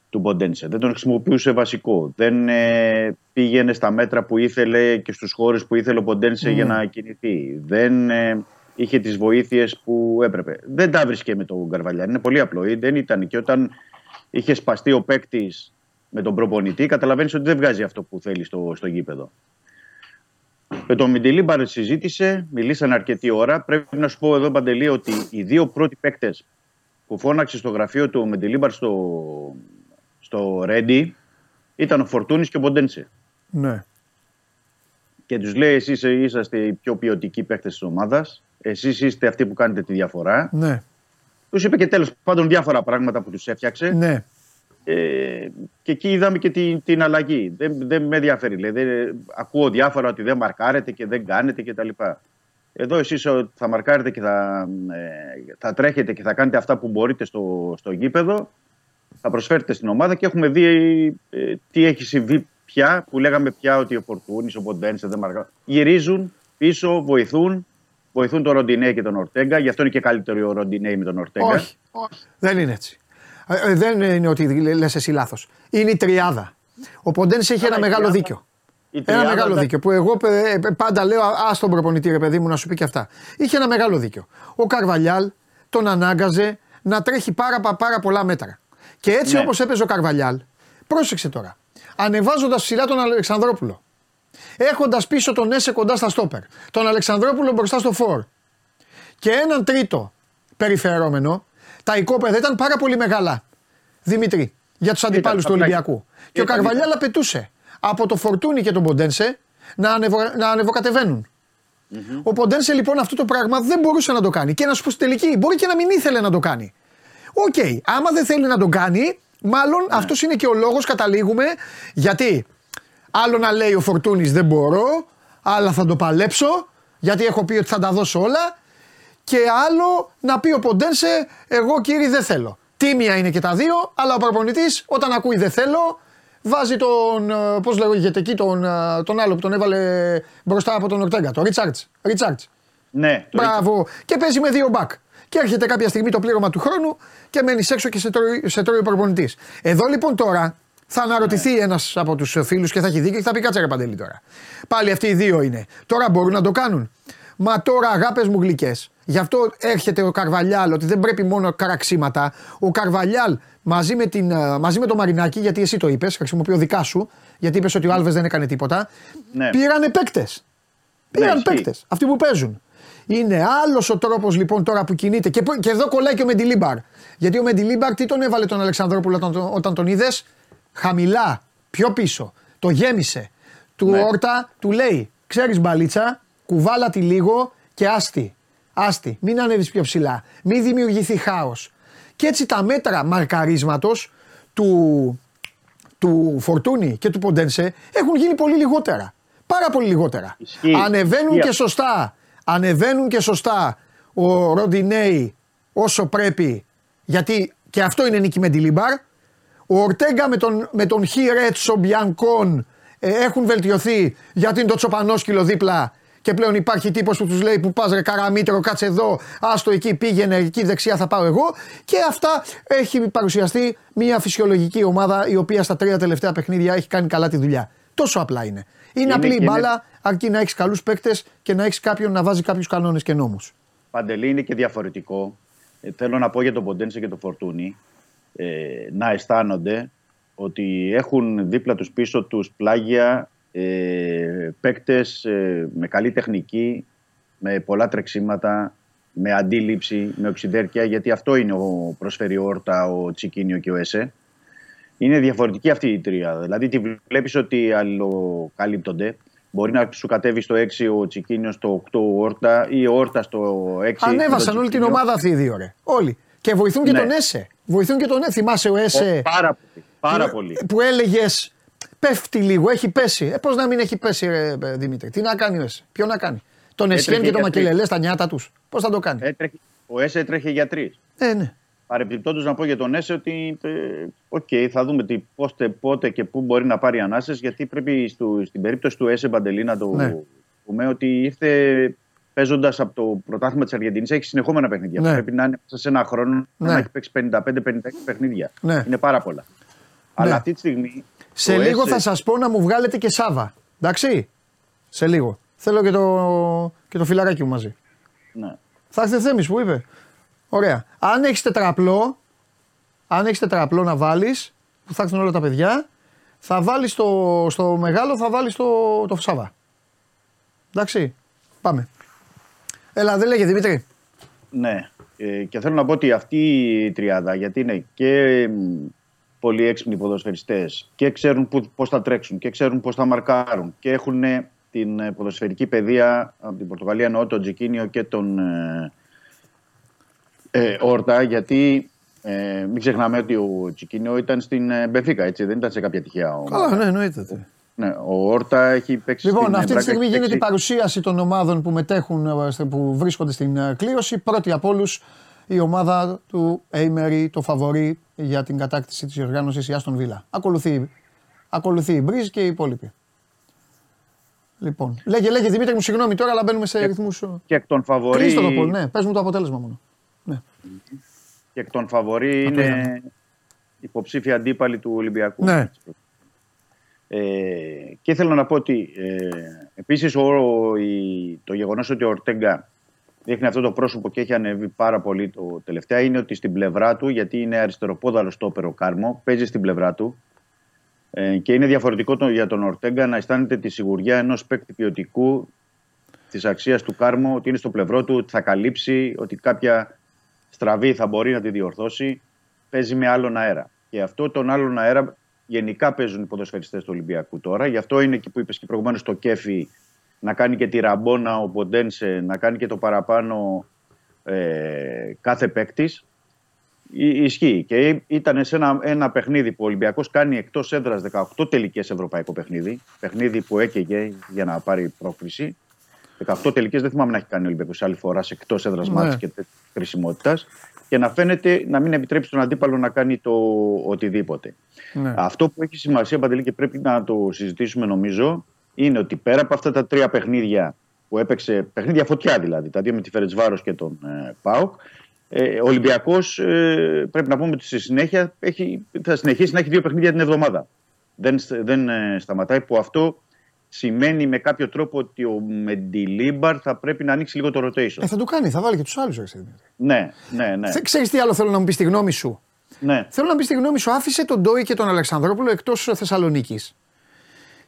του Ποντένσε. Δεν τον χρησιμοποιούσε βασικό. Δεν ε, πήγαινε στα μέτρα που ήθελε και στους χώρους που ήθελε ο Ποντένσε για να κινηθεί. Δεν ε, είχε τις βοήθειες που έπρεπε. Δεν τα βρίσκε με τον Καρβαλιάν. Είναι πολύ απλό. Δεν ήταν και όταν είχε σπαστεί ο παίκτης με τον προπονητή, καταλαβαίνεις ότι δεν βγάζει αυτό που θέλει στο, στο γήπεδο. Με τον Μιντιλίμπαρ συζήτησε, μιλήσαν αρκετή ώρα. Πρέπει να σου πω εδώ, Παντελή, ότι οι δύο πρώτοι παίκτες που φώναξε στο γραφείο του Μεντιλίμπαρ στο, στο Ρέντι ήταν ο Φορτούνης και ο Μποντένσε. ναι. Και τους λέει: Εσείς είσαστε οι πιο ποιοτικοί παίκτες της ομάδας. Εσείς είστε αυτοί που κάνετε τη διαφορά. Ναι. Τους είπε και τέλος πάντων διάφορα πράγματα που τους έφτιαξε. Ναι. Ε, και εκεί είδαμε και την, την αλλαγή. Δεν, δεν με ενδιαφέρει. Λέει. Δεν, ακούω διάφορα ότι δεν μαρκάρετε και δεν κάνετε κτλ. Εδώ εσείς ο- θα μαρκάρετε και θα, ε, θα τρέχετε και θα κάνετε αυτά που μπορείτε στο, στο γήπεδο. θα προσφέρεται στην ομάδα και έχουμε δει ε, τι έχει συμβεί πια που λέγαμε πια ότι ο Φορτούνης, ο Ποντένσε δεν μαργά. Γυρίζουν πίσω, βοηθούν. Βοηθούν τον Ροντινέ και τον Ορτέγκα. Γι' αυτό είναι και καλύτερο ο Ροντινέ με τον Ορτέγκα. Όχι, όχι. Δεν είναι έτσι. Ε, ε, δεν είναι ότι λες εσύ λάθος. Είναι η τριάδα. Ο Ποντένσε έχει Καλά, ένα η μεγάλο τριάδα- δίκιο. Η Ένα τριάδα, μεγάλο εντάξει. δίκιο που εγώ ε, ε, πάντα λέω ας τον προπονητή ρε παιδί μου να σου πει και αυτά. Είχε ένα μεγάλο δίκιο. Ο Καρβαλιάλ τον ανάγκαζε να τρέχει πάρα, πα- πάρα πολλά μέτρα. Και έτσι Ναι. όπως έπαιζε ο Καρβαλιάλ, πρόσεξε τώρα. Ανεβάζοντας ψηλά τον Αλεξανδρόπουλο. Έχοντας πίσω τον Έσε κοντά στα στόπερ. Τον Αλεξανδρόπουλο μπροστά στο φορ. Και έναν τρίτο περιφερόμενο. Τα οικόπεδα ήταν πάρα πολύ μεγάλα. Δημήτρη, για τους αντιπάλους του τα πλάγια. Ολυμπιακού. Και ο Ήταν, Καρβαλιάλ ήταν. απαιτούσε από το Φορτούνι και τον Ποντένσε να, ανεβο, να ανεβοκατεβαινουν Ο Ποντένσε λοιπόν αυτό το πράγμα δεν μπορούσε να το κάνει. Και να σου πω στην τελική, μπορεί και να μην ήθελε να το κάνει. Οκ, άμα δεν θέλει να το κάνει, μάλλον Ναι. αυτός είναι και ο λόγος, καταλήγουμε. Γιατί άλλο να λέει ο Φορτούνης δεν μπορώ, αλλά θα το παλέψω, γιατί έχω πει ότι θα τα δώσω όλα. Και άλλο να πει ο Ποντένσε, εγώ κύριε δεν θέλω. Τίμια είναι και τα δύο, αλλά ο προπονητής όταν ακούει δεν θέλω, βάζει τον. Πώς λέγεται εκεί, τον, ε, τον άλλο που τον έβαλε μπροστά από τον Ορτέγκα, τον Ρίτσαρτ. Ρίτσαρτ. Ναι, το Μπράβο. Και παίζει με δύο μπακ. Και έρχεται κάποια στιγμή το πλήρωμα του χρόνου και μένεις έξω και σε τρώει, σε τρώει ο προπονητής. Εδώ λοιπόν τώρα θα αναρωτηθεί Ναι. ένας από τους φίλους και θα έχει δίκιο και θα πει κάτσε ρε Παντελή τώρα. Πάλι αυτοί οι δύο είναι. Τώρα μπορούν να το κάνουν. Μα τώρα αγάπες μου γλυκές. Γι' αυτό έρχεται ο Καρβαλιάλ ότι δεν πρέπει μόνο καραξίματα. Ο Καρβαλιάλ μαζί με, την, ε, μαζί με το Μαρινάκι, γιατί εσύ το είπες, χρησιμοποιώ δικά σου, γιατί είπες ότι ο Άλβες δεν έκανε τίποτα. Ναι. Πήρανε παίκτες. Πήραν ισχύει. παίκτες. Αυτοί που παίζουν. Είναι άλλος ο τρόπος λοιπόν τώρα που κινείται. Και, που- και εδώ κολλάει και ο Μεντιλίμπαρ. Γιατί ο Μεντιλίμπαρ τι τον έβαλε τον Αλεξανδρόπουλο όταν, τον- όταν τον είδες, χαμηλά, πιο πίσω. Το γέμισε. Του Ναι. Όρτα του λέει: Ξέρεις μπαλίτσα, κουβάλα τη λίγο και άστη. Άστη. Μην ανέβεις πιο ψηλά. Μην δημιουργηθεί χάος. Και έτσι τα μέτρα μαρκαρίσματος του, του Φορτούνη και του Ποντένσε έχουν γίνει πολύ λιγότερα. Πάρα πολύ λιγότερα. Ισχύει. Ανεβαίνουν Ισχύει. και σωστά. Ανεβαίνουν και σωστά ο Ροντινέη όσο πρέπει. Γιατί και αυτό είναι νίκη με τη Λιμπάρ. Ο Ορτέγκα με τον, με τον Χιρέτσο Μπιανκόν ε, έχουν βελτιωθεί γιατί είναι το τσοπανόσκυλο δίπλα και πλέον υπάρχει τύπος που τους λέει που πας ρε καραμίτρο κάτσε εδώ, άστο εκεί πήγαινε εκεί δεξιά θα πάω εγώ και αυτά έχει παρουσιαστεί μια φυσιολογική ομάδα η οποία στα τρία τελευταία παιχνίδια έχει κάνει καλά τη δουλειά. Τόσο απλά είναι. Είναι, Είναι απλή η και είναι- μπάλα αρκεί να έχεις καλούς παίκτες και να έχεις κάποιον να βάζει κάποιους κανόνες και νόμους. Παντελή είναι και διαφορετικό. Ε, θέλω να πω για τον Ποντένσε και τον Φορτούνη ε, να αισθάνονται ότι έχουν δίπλα τους πίσω τους πλάγια ε, παίκτες ε, με καλή τεχνική, με πολλά τρεξίματα, με αντίληψη, με οξυδέρκεια, γιατί αυτό είναι ο προσφέρει ο Όρτα, ο Τσικίνιο και ο Εσέ. Είναι διαφορετική αυτή η τρία. Δηλαδή τη βλέπεις ότι αλληλοκαλύπτονται. Μπορεί να σου κατέβει στο 6 ο Τσικίνιος, στο 8 ο Όρτα ή ο Όρτας στο 6. Ανέβασαν όλη την ομάδα αυτοί οι δύο ρε. Όλοι. Και βοηθούν και Ναι. τον Έσε. Βοηθούν και τον Έσε. Θυμάσαι ο Έσε. Πάρα πολύ. Πάρα που, πολύ. Που έλεγες πέφτει λίγο, έχει πέσει. Ε, Πώς να μην έχει πέσει, ρε, ε, Δημήτρη. Τι να κάνει ο Έσε. Ποιο να κάνει. Τον Εσιέν Έτρεχε και τον για τρεις. Μακελελέ στα νιάτα τους. Πώς θα το κάνει. Έτρεχε, ο Έσε έτρεχε για τρεις. Ε, ναι. Παρεμπιπτόντως να πω για τον Έσε ότι ε, οκ, θα δούμε τι, πότε, πότε και πού μπορεί να πάρει ανάσες. Γιατί πρέπει στο, στην περίπτωση του Έσε Παντελή να το Ναι. πούμε ότι ήρθε παίζοντας από το πρωτάθλημα της Αργεντινής. Έχει συνεχόμενα παιχνίδια. Ναι. Πρέπει να είναι μέσα σε ένα χρόνο Ναι. να έχει παίξει 55-56 παιχνίδια. Ναι. Είναι πάρα πολλά. Αλλά Ναι. αυτή τη στιγμή. Σε ο λίγο Έσε- θα σας πω να μου βγάλετε και Σάβα. Εντάξει; Σε λίγο. Θέλω και το, και το φιλαράκι μου μαζί. Ναι. Θα έρθει Θέμης που είπε. Ωραία. Αν έχεις τετραπλό, αν έχεις τετραπλό να βάλεις, που θα έρθουν όλα τα παιδιά, θα βάλεις στο, στο μεγάλο, θα βάλεις το, το Σάβα. Εντάξει. Πάμε. Έλα, δεν λέγε Δημήτρη. Ναι. Ε, και θέλω να πω ότι αυτή η τριάδα, γιατί είναι και μ, πολύ έξυπνοι ποδοσφαιριστές και ξέρουν που, πώς θα τρέξουν και ξέρουν πώς θα μαρκάρουν και έχουν ε, την ε, ποδοσφαιρική παιδεία από την Πορτογαλία εννοώ τον Τζικίνιο και τον ε, ε, Όρτα γιατί ε, μην ξεχνάμε ότι ο Τζικίνιο ήταν στην ε, Μπεφίκα έτσι δεν ήταν σε κάποια τυχαία ομάδα. Καλά, ναι, εννοείται. Ναι, ο Όρτα έχει παίξει Λοιπόν, στην ε, αυτή τη Μπράκα, στιγμή έχει γίνεται η παίξει- παρουσίαση των ομάδων που μετέχουν, ε, στε- που βρίσκονται στην ε, κλήρωση. Πρώτη από όλους η ομάδα του Έιμερι, το φαβορή για την κατάκτηση της οργάνωσης η Άστον Βίλα. Ακολουθεί, ακολουθεί η Μπριζ και οι υπόλοιποι. Λοιπόν, λέγε, λέγε Δημήτρη μου, συγγνώμη τώρα, αλλά μπαίνουμε σε ρυθμούς. Και εκ των φαβορή. Κλείστο το πόλ, ναι, πες μου το αποτέλεσμα μόνο. Ναι. Και εκ των φαβορή Αυτό είναι είδαμε. υποψήφια αντίπαλοι του Ολυμπιακού. Ναι. Ε, και ήθελα να πω ότι ε, επίσης ο, η- το γεγονός ότι ο Ορτέγκα δείχνει αυτό το πρόσωπο και έχει ανέβει πάρα πολύ το τελευταία είναι ότι στην πλευρά του, γιατί είναι αριστεροπόδαλος στόπερ ο Κάρμο, παίζει στην πλευρά του ε, και είναι διαφορετικό το, για τον Ορτέγκα να αισθάνεται τη σιγουριά ενός παίκτη ποιοτικού της αξίας του Κάρμο, ότι είναι στο πλευρό του, ότι θα καλύψει, ότι κάποια στραβή θα μπορεί να τη διορθώσει. Παίζει με άλλον αέρα. Και αυτό τον άλλον αέρα γενικά παίζουν οι ποδοσφαιριστές του Ολυμπιακού τώρα. Γι' αυτό είναι εκεί που είπες και προηγουμένως το κέφι να κάνει και τη ραμπόνα ο Ποντένσε, να κάνει και το παραπάνω ε, κάθε παίκτης. Ισχύει. Και ήταν σε ένα, ένα παιχνίδι που ο Ολυμπιακός κάνει εκτός έδρας 18 τελικές ευρωπαϊκό παιχνίδι. Παιχνίδι που έκαιγε για να πάρει πρόκριση. 18 τελικές δεν θυμάμαι να έχει κάνει ο Ολυμπιακός άλλη φορά σε εκτός έδρας Ναι. μάτς και χρησιμότητας. Και να φαίνεται να μην επιτρέψει τον αντίπαλο να κάνει το οτιδήποτε. Ναι. Αυτό που έχει σημασία, Παντελή, και πρέπει να το συζητήσουμε νομίζω, είναι ότι πέρα από αυτά τα τρία παιχνίδια που έπαιξε, παιχνίδια φωτιά δηλαδή, τα δύο με τη Φερετσβάρος και τον ε, ΠΑΟΚ, ε, ο Ολυμπιακός ε, πρέπει να πούμε ότι στη συνέχεια έχει, θα συνεχίσει να έχει δύο παιχνίδια την εβδομάδα. Δεν, στε- δεν ε, σταματάει, που αυτό σημαίνει με κάποιο τρόπο ότι ο Μεντιλίμπαρ θα πρέπει να ανοίξει λίγο το rotation. Ε, θα το κάνει, θα βάλει και τους άλλους. ναι, ναι, ναι. Ναι. Ξέρεις τι άλλο θέλω να μου πεις τη γνώμη σου; ναι. Θέλω να μου πεις τη γνώμη σου. Άφησε τον Ντόι και τον Αλεξανδρόπουλο εκτός Θεσσαλονίκης.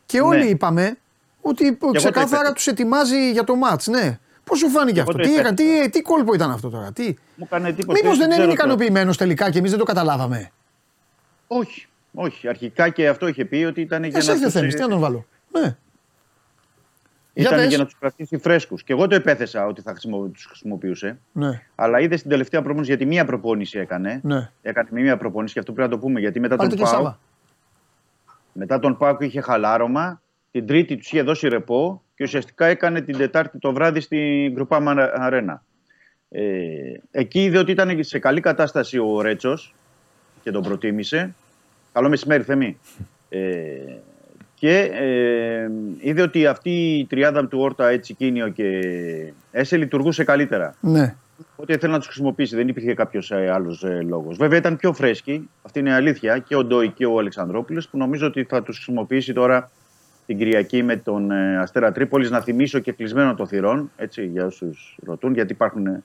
Και όλοι Ναι. είπαμε ότι το ξεκάθαρα υπέθεσα. τους ετοιμάζει για το μάτς. Ναι. Πώς σου φάνηκε Εγώ αυτό, το τι, έκανε, τι, υπέθεσα. τι κόλπο ήταν αυτό τώρα, τι. Μου έκανε εντύπωση. Μήπως δεν ξέρω έμεινε τώρα. ικανοποιημένος τελικά και εμείς δεν το καταλάβαμε; Όχι, όχι. Αρχικά και αυτό είχε πει ότι ήταν για Εσύ να δεν τους, θέλει, ε, τι να τον βάλω; Ναι. Για Ήταν πες. για να τους κρατήσει φρέσκους. Και εγώ το επέθεσα ότι θα χρησιμο, τους χρησιμοποιούσε. ναι. Αλλά είδες στην τελευταία προπόνηση γιατί μία προπόνηση έκανε. Ναι. Έκανε μία προπόνηση και αυτό πρέπει να το πούμε. Γιατί μετά Πάλι τον, το και Πάο, Σάβα. Μετά τον Πάοκ είχε χαλάρωμα. Την Τρίτη τους είχε δώσει ρεπό και ουσιαστικά έκανε την Τετάρτη το βράδυ στην Γκρουπάμα Αρένα. Ε, εκεί είδε ότι ήταν σε καλή κατάσταση ο Ρέτσος και τον προτίμησε. Καλό μεσημέρι, Θεμή. Ε, και ε, είδε ότι αυτή η τριάδα του Όρτα, έτσι, Κίνιο και Έσε λειτουργούσε καλύτερα. ναι. Ότι ήθελε να τους χρησιμοποιήσει, δεν υπήρχε κάποιος άλλος λόγος. Βέβαια ήταν πιο φρέσκοι, αυτή είναι η αλήθεια, και ο Ντόι και ο Αλεξανδρόπουλος, που νομίζω ότι θα τους χρησιμοποιήσει τώρα την Κυριακή με τον ε, Αστέρα Τρίπολης. Να θυμίσω και κλεισμένο των θυρών, έτσι, για όσους ρωτούν, γιατί υπάρχουν ε,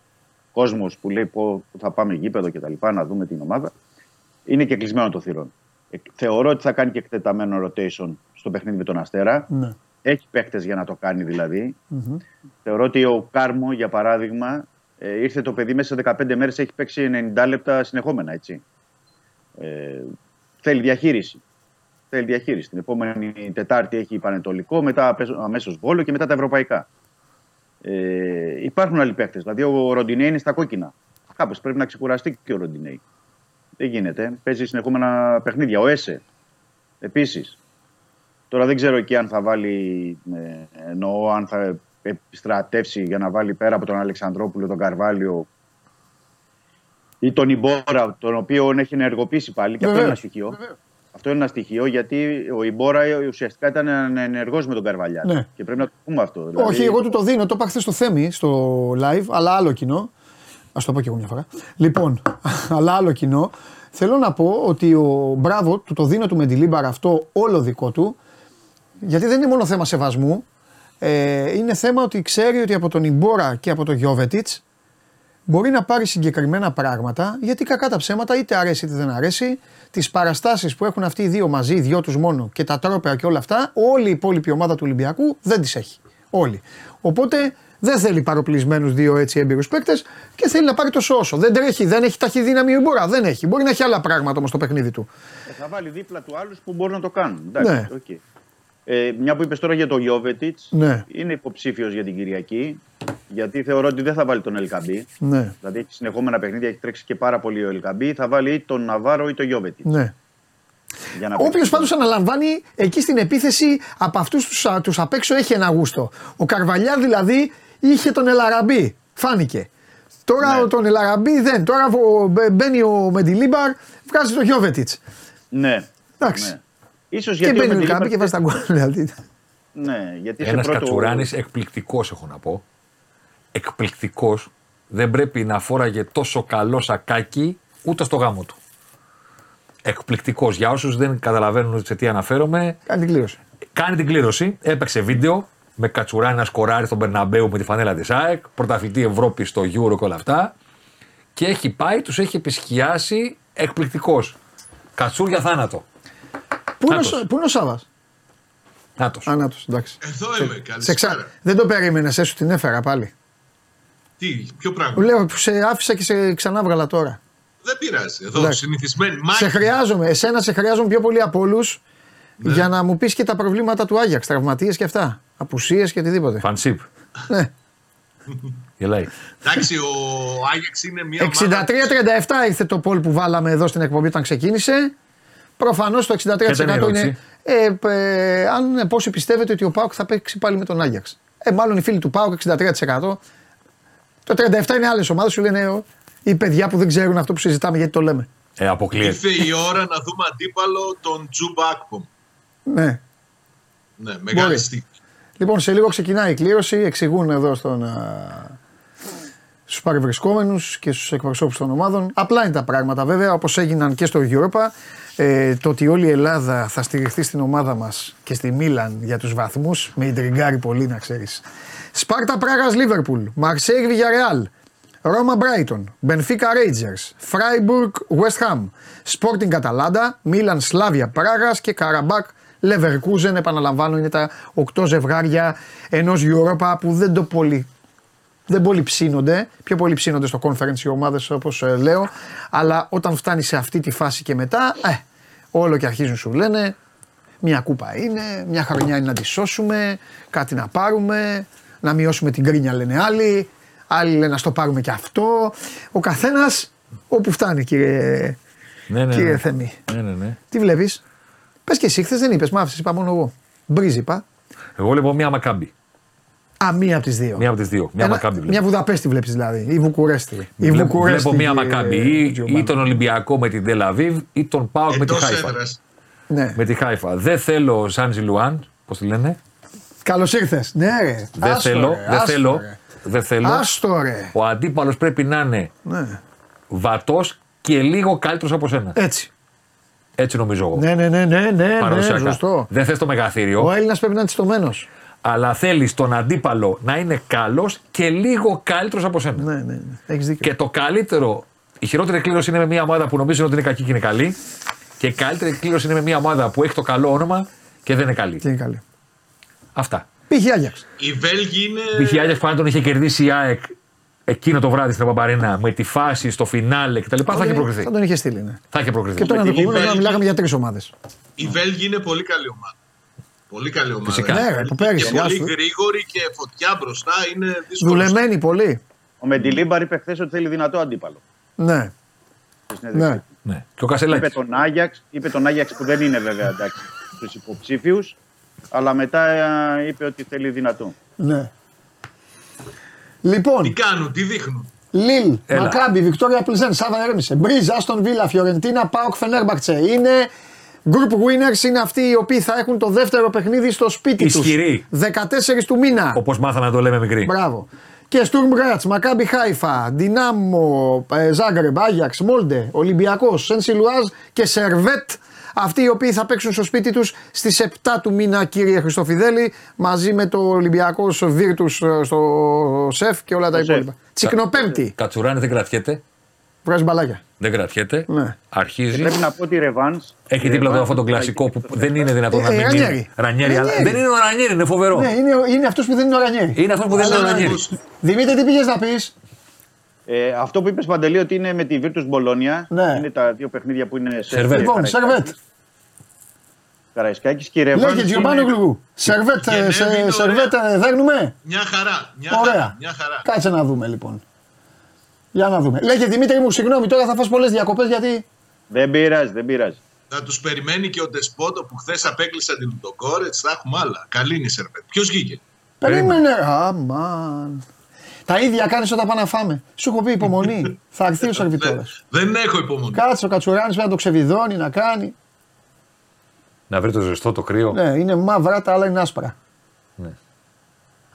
κόσμος που λέει πω θα πάμε γήπεδο κτλ. Να δούμε την ομάδα. Είναι και κλεισμένο των θυρών. Ε, θεωρώ ότι θα κάνει και εκτεταμένο rotation στο παιχνίδι με τον Αστέρα. ναι. Έχει παίκτες για να το κάνει δηλαδή. Θεωρώ ότι ο Κάρμο, για παράδειγμα, ε, ήρθε το παιδί μέσα σε 15 μέρες, έχει παίξει 90 λεπτά συνεχόμενα. Έτσι. Ε, θέλει διαχείριση. Θέλει διαχείριση. Την επόμενη Τετάρτη έχει Πανετολικό, μετά αμέσως Βόλο και μετά τα Ευρωπαϊκά. Ε, υπάρχουν άλλοι παίκτες. Δηλαδή ο Ροντινέη είναι στα κόκκινα. Κάπως πρέπει να ξεκουραστεί και ο Ροντινέη. Δεν γίνεται. Παίζει συνεχόμενα παιχνίδια. Ο Έσε επίσης. Τώρα δεν ξέρω εκεί αν θα βάλει, ε, εννοώ αν θα επιστρατεύσει για να βάλει πέρα από τον Αλεξανδρόπουλο, τον Καρβάλιο ή τον Ιμπόρα, τον οποίο έχει ενεργοποιήσει πάλι. Και αυτό είναι ένα Βεβαίως. στοιχείο. Αυτό είναι ένα στοιχείο γιατί ο Ιμπόρα ουσιαστικά ήταν ενεργός με τον Καρβαλιά. Ναι. Και πρέπει να το πούμε αυτό. Δηλαδή, Όχι, εγώ του το δίνω. Το είπα χθες στο Θέμη, στο live, αλλά άλλο κοινό. Α το πω και εγώ μια φορά. Λοιπόν, [laughs] αλλά άλλο κοινό. Θέλω να πω ότι ο μπράβο του το δίνω του Μεντιλίμπαρ αυτό όλο δικό του. Γιατί δεν είναι μόνο θέμα σεβασμού. Ε, είναι θέμα ότι ξέρει ότι από τον Ιμπόρα και από τον Γιώβετιτς μπορεί να πάρει συγκεκριμένα πράγματα. Γιατί κακά τα ψέματα, είτε αρέσει είτε δεν αρέσει, τις παραστάσεις που έχουν αυτοί οι δύο μαζί, οι δυο τους μόνο και τα τρόπαια και όλα αυτά, όλη η υπόλοιπη ομάδα του Ολυμπιακού δεν τις έχει. Όλοι. Οπότε δεν θέλει παροπλισμένους δύο έτσι έμπειρους παίκτες και θέλει να πάρει το σώσο. Δεν τρέχει, δεν έχει ταχυδύναμη ο Ιμπόρα. Δεν έχει. Μπορεί να έχει άλλα πράγματα όμως στο παιχνίδι του. Ε, Θα βάλει δίπλα του άλλους που μπορούν να το κάνουν. Εντάξει, Ναι. οκ. Ε, μια που είπες τώρα για τον Γιώβετιτς, Ναι. είναι υποψήφιος για την Κυριακή. Γιατί θεωρώ ότι δεν θα βάλει τον Ελ Κααμπί. Ναι. Δηλαδή έχει συνεχόμενα παιχνίδια, έχει τρέξει και πάρα πολύ ο Ελ Κααμπί. Θα βάλει ή τον Ναβάρο ή τον Γιώβετιτς. Ναι. Για να Όποιο παίξει. πάντως αναλαμβάνει εκεί στην επίθεση από αυτούς τους τους απ' έξω έχει ένα γούστο. Ο Καρβαλιά δηλαδή είχε τον Ελαραμπή. Φάνηκε. Τώρα Ναι. τον Ελαραμπή δεν. Τώρα ο- μπε- μπαίνει ο Μεντιλίμπαρ, βγάζει το Γιώβετιτς. Ναι. Εντάξει. ναι. Ίσως Και γιατί μπαίνει ο Μεντιλίμπαρ- Λουκάμπη και βάζει τα γκολ. Δηλαδή. Ναι, γιατί σε Ένας πρώτο... Κατσουράνης εκπληκτικός, έχω να πω. Εκπληκτικός. Δεν πρέπει να φόραγε τόσο καλό σακάκι ούτε στο γάμο του. Εκπληκτικός. Για όσους δεν καταλαβαίνουν σε τι αναφέρομαι, Κάνει την κλήρωση. κάνει την κλήρωση. Έπαιξε βίντεο με Κατσουράνη να σκοράρει στον Μπερναμπέου με τη φανέλα της ΑΕΚ. Πρωταθλητή Ευρώπη στο Euro και όλα αυτά. Και έχει πάει, τους έχει επισκιάσει εκπληκτικός. Κατσούρ για θάνατο. Πού είναι, ο, Νάτος. Σα- πού είναι ο Σάβα. Νάτος. Ανάτο, εντάξει. Εδώ είμαι, Σε καλησπέρα. ξα... Δεν το περίμενες, έσου την έφερα πάλι. Τι, ποιο πράγμα; Λέω που σε άφησα και σε ξανά βγάλα τώρα. Δεν πειράζει. Εδώ, Εντάξει. συνηθισμένη. Μα Σε χρειάζομαι, εσένα σε χρειάζομαι πιο πολύ από όλους για να μου πεις και τα προβλήματα του Άγιαξ, τραυματίες και αυτά. Απουσίες και οτιδήποτε. Φανσίπ. Ναι. Γελάει. εντάξει, ο Άγιαξ είναι μια 63-37 ομάδα. ήρθε το πόλ που βάλαμε εδώ στην εκπομπή όταν ξεκίνησε. Προφανώς το 63% Ήταν η είναι. ερώτηση. Ε, ε, αν πόσοι πιστεύετε ότι ο Πάουκ θα παίξει πάλι με τον Άγιαξ. Ε, μάλλον οι φίλοι του Πάουκ 63%. Το 37% είναι άλλες ομάδες σου λένε «Ω, οι παιδιά που δεν ξέρουν αυτό που συζητάμε γιατί το λέμε. Ε, αποκλείεται. Ήρθε η ώρα να δούμε αντίπαλο τον Τζούμπα Ακπομ. Ναι. Ναι, μεγάλη Μπορεί. στιγμή. Λοιπόν, σε λίγο ξεκινάει η κλήρωση. Εξηγούν εδώ στον, α, στους παρευρισκόμενους και στους εκπροσώπους των ομάδων. Απλά είναι τα πράγματα βέβαια, όπως έγιναν και στο Europa. Ε, το ότι όλη η Ελλάδα θα στηριχθεί στην ομάδα μας και στη Μίλαν για τους βαθμούς, με ιντριγκάρει πολύ να ξέρεις. Σπάρτα Πράγας Λίβερπουλ, Μαρσέιγ Villarreal, Ρώμα Μπράιτον, Μπενφίκα Ρέιτζερς, Φράιμπουργκ West Ham, Sporting Καταλάντα, Μίλαν Σλάβια Πράγας και Καραμπάκ Λεβερκούζεν. Επαναλαμβάνω, είναι τα οκτώ ζευγάρια ενός Europa που δεν το πολύ. Δεν πολύ ψήνονται, πιο πολύ ψήνονται στο conference οι ομάδες όπως λέω. Αλλά όταν φτάνει σε αυτή τη φάση και μετά, ε, όλο και αρχίζουν σου λένε μια κούπα είναι, μια χρονιά είναι να τη σώσουμε, κάτι να πάρουμε, να μειώσουμε την κρίνια λένε άλλοι, άλλοι λένε να στο πάρουμε και αυτό. Ο καθένας όπου φτάνει κύριε, Ναι, ναι, κύριε ναι. Θεμή. Ναι, ναι, ναι. Τι βλέπεις; Πες και εσύ, χθες δεν είπες, μ' άφησες, είπα μόνο εγώ. Μπρίζ είπα. Εγώ βλέπω μία Μακάμπη. Α, μία από τις δύο. Μία από τις δύο. Μία Ένα- Μακάμπη. βλέπω. Μια Βουδαπέστη βλέπεις δηλαδή. Ή Βουκουρέστη. Ή Βλέπω- Βουκουρέστη. Βλέπω μία κύριε Μακάμπη. Ή, Τζιομπάνο. ή τον Ολυμπιακό με την Τελαβίβ ή τον Πάοκ με τη Εντός Χάιφα. έδρας. Ναι. Με τη Χάιφα. Δεν θέλω Σαν Ζιλουάν, πώς τη λένε; Καλώς ήρθες. Ναι, ρε. Δεν Άστο, θέλω. ρε, Δεν άστο, θέλω. ρε. Δεν θέλω. Άστο ρε. Ο αντίπαλος πρέπει να είναι Ναι. βατός και λίγο καλύτερος από σένα. Έτσι. Έτσι νομίζω εγώ. Ναι, ναι, ναι, ναι, ναι, ναι, Παραδοσιακά. σωστό. Δεν θες το μεγαθύριο, Ο Έλληνας πρέπει να είναι στομένο. Αλλά θέλεις τον αντίπαλο να είναι καλός και λίγο καλύτερος από σένα. Ναι, ναι, ναι. Έχεις δίκιο. Και το καλύτερο, η χειρότερη κλήρωση είναι με μια ομάδα που νομίζουν ότι είναι κακή και είναι καλή. Και η καλύτερη κλήρωση είναι με μια ομάδα που έχει το καλό όνομα και δεν είναι καλή. Και είναι καλή. Αυτά. Πήγε Άγιαξ. Οι Βέλγοι είναι. Π.χ. η Άγιαξ πάνω τον είχε κερδίσει η ΑΕΚ εκείνο το βράδυ στην Παπαρένα με τη φάση στο φινάλε κτλ. Θα είχε προκριθεί. Θα τον είχε στείλει. Ναι. Θα είχε προκριθεί. Και τώρα την ενδεχομένω να Βέλγη- μιλάγαμε για τρεις ομάδες. Οι Βέλγοι είναι πολύ καλή ομάδα. Πολύ καλή ομάδα. Φυσικά. Ναι, ρε, από πέρυσι, Και πολύ άστο. γρήγορη και φωτιά μπροστά είναι δύσκολος. Δουλεμένοι πολύ. Ο Μεντιλίμπαρ είπε χθες ότι θέλει δυνατό αντίπαλο. Ναι. στη συνέντευξη. Ναι. Ναι. Και ο Είπε Κασελάκη. τον Άγιαξ, είπε τον Άγιαξ που δεν είναι βέβαια εντάξει στους υποψήφιους, αλλά μετά ε, είπε ότι θέλει δυνατό. ναι. Λοιπόν, Τι κάνουν, τι δείχνουν; Λίλ, Έλα. Μακάμπι, Βικτόρια Πλιζέν, Σάβα Έρμησε, Μπρίζ, Άστον Βίλα, Φιωρεντίνα, Πάοκ, Φενέρμπαξε. Είναι group winners, είναι αυτοί οι οποίοι θα έχουν το δεύτερο παιχνίδι στο σπίτι τους. Ισχυροί. 14 του μήνα. Όπως μάθαμε να το λέμε μικροί. Μπράβο. Και Στουρμ Γκρατς, Μακάμπι Χάιφα, Δυνάμο, ε, Ζάγκρεμπ, Άγιαξ, Μόλντε, Ολυμπιακό, Σεν Ζιλουάζ και Σερβέτ. Αυτοί οι οποίοι θα παίξουν στο σπίτι τους στις 7 του μήνα, κύριε Χριστοφιδέλη, μαζί με το Ολυμπιακός Βίρτου στο ΣΕΦ και όλα τα ΣΕΦ. υπόλοιπα. Τσικνοπέμπτη. Κατσουράνη δεν κρατιέται. Βγάζει μπαλάκια. Δεν κρατιέται. Ναι. Αρχίζει. Πρέπει να πω ότι η Ρεβάνς. Έχει δίπλα του αυτό το κλασικό που δεν είναι δυνατόν να Ε, μην Ρανιέρι. είναι. Ρανιέρι, αλλά Ρανιέρι. δεν είναι ο Ρανιέρι, είναι φοβερό. Ναι, είναι, είναι αυτός που δεν είναι ο Ρανιέρη. Είναι αυτός που δεν είναι ο Αλλά Ρανιέρι. όμως, Δημήτρη, τι πήγες να πεις; Ε, αυτό που είπες Παντελή ότι είναι με τη Virtus Μπολόνια. Ναι. Είναι τα δύο παιχνίδια που είναι σε Σερβέτ. Λοιπόν, Σερβέτ. Καραϊσκάκης και η Ρεβάνς. Λέγε Τζιομπάνο Γλουγού. Σερβέτ, ε, Γενέβη σε- είναι σερβέτ, ε, δέρνουμε. Μια χαρά. Μια Ωραία. χαρά. Μια χαρά. Κάτσε να δούμε λοιπόν. Για να δούμε. Λέγε Δημήτρη μου, συγγνώμη, τώρα θα φας πολλές διακοπές γιατί. Δεν πειράζει, δεν πειράζει. Θα τους περιμένει και ο Ντεσπότο που χθες απέκλεισαν την Λουτοκόρετ. Θα έχουμε άλλα. Καλή είναι η Σερβέτ. Ποιος βγήκε; Περίμενε. Αμάν. Τα ίδια κάνεις όταν πάμε να φάμε. Σου έχω πει υπομονή. θα έρθει ο [laughs] σερβιτόρας. Δεν έχω υπομονή. Κάτσε ο Κατσουράνης πρέπει να το ξεβιδώνει, να κάνει. Να βρει το ζεστό, το κρύο. Ναι, είναι μαύρα, τα άλλα είναι άσπρα. Ναι.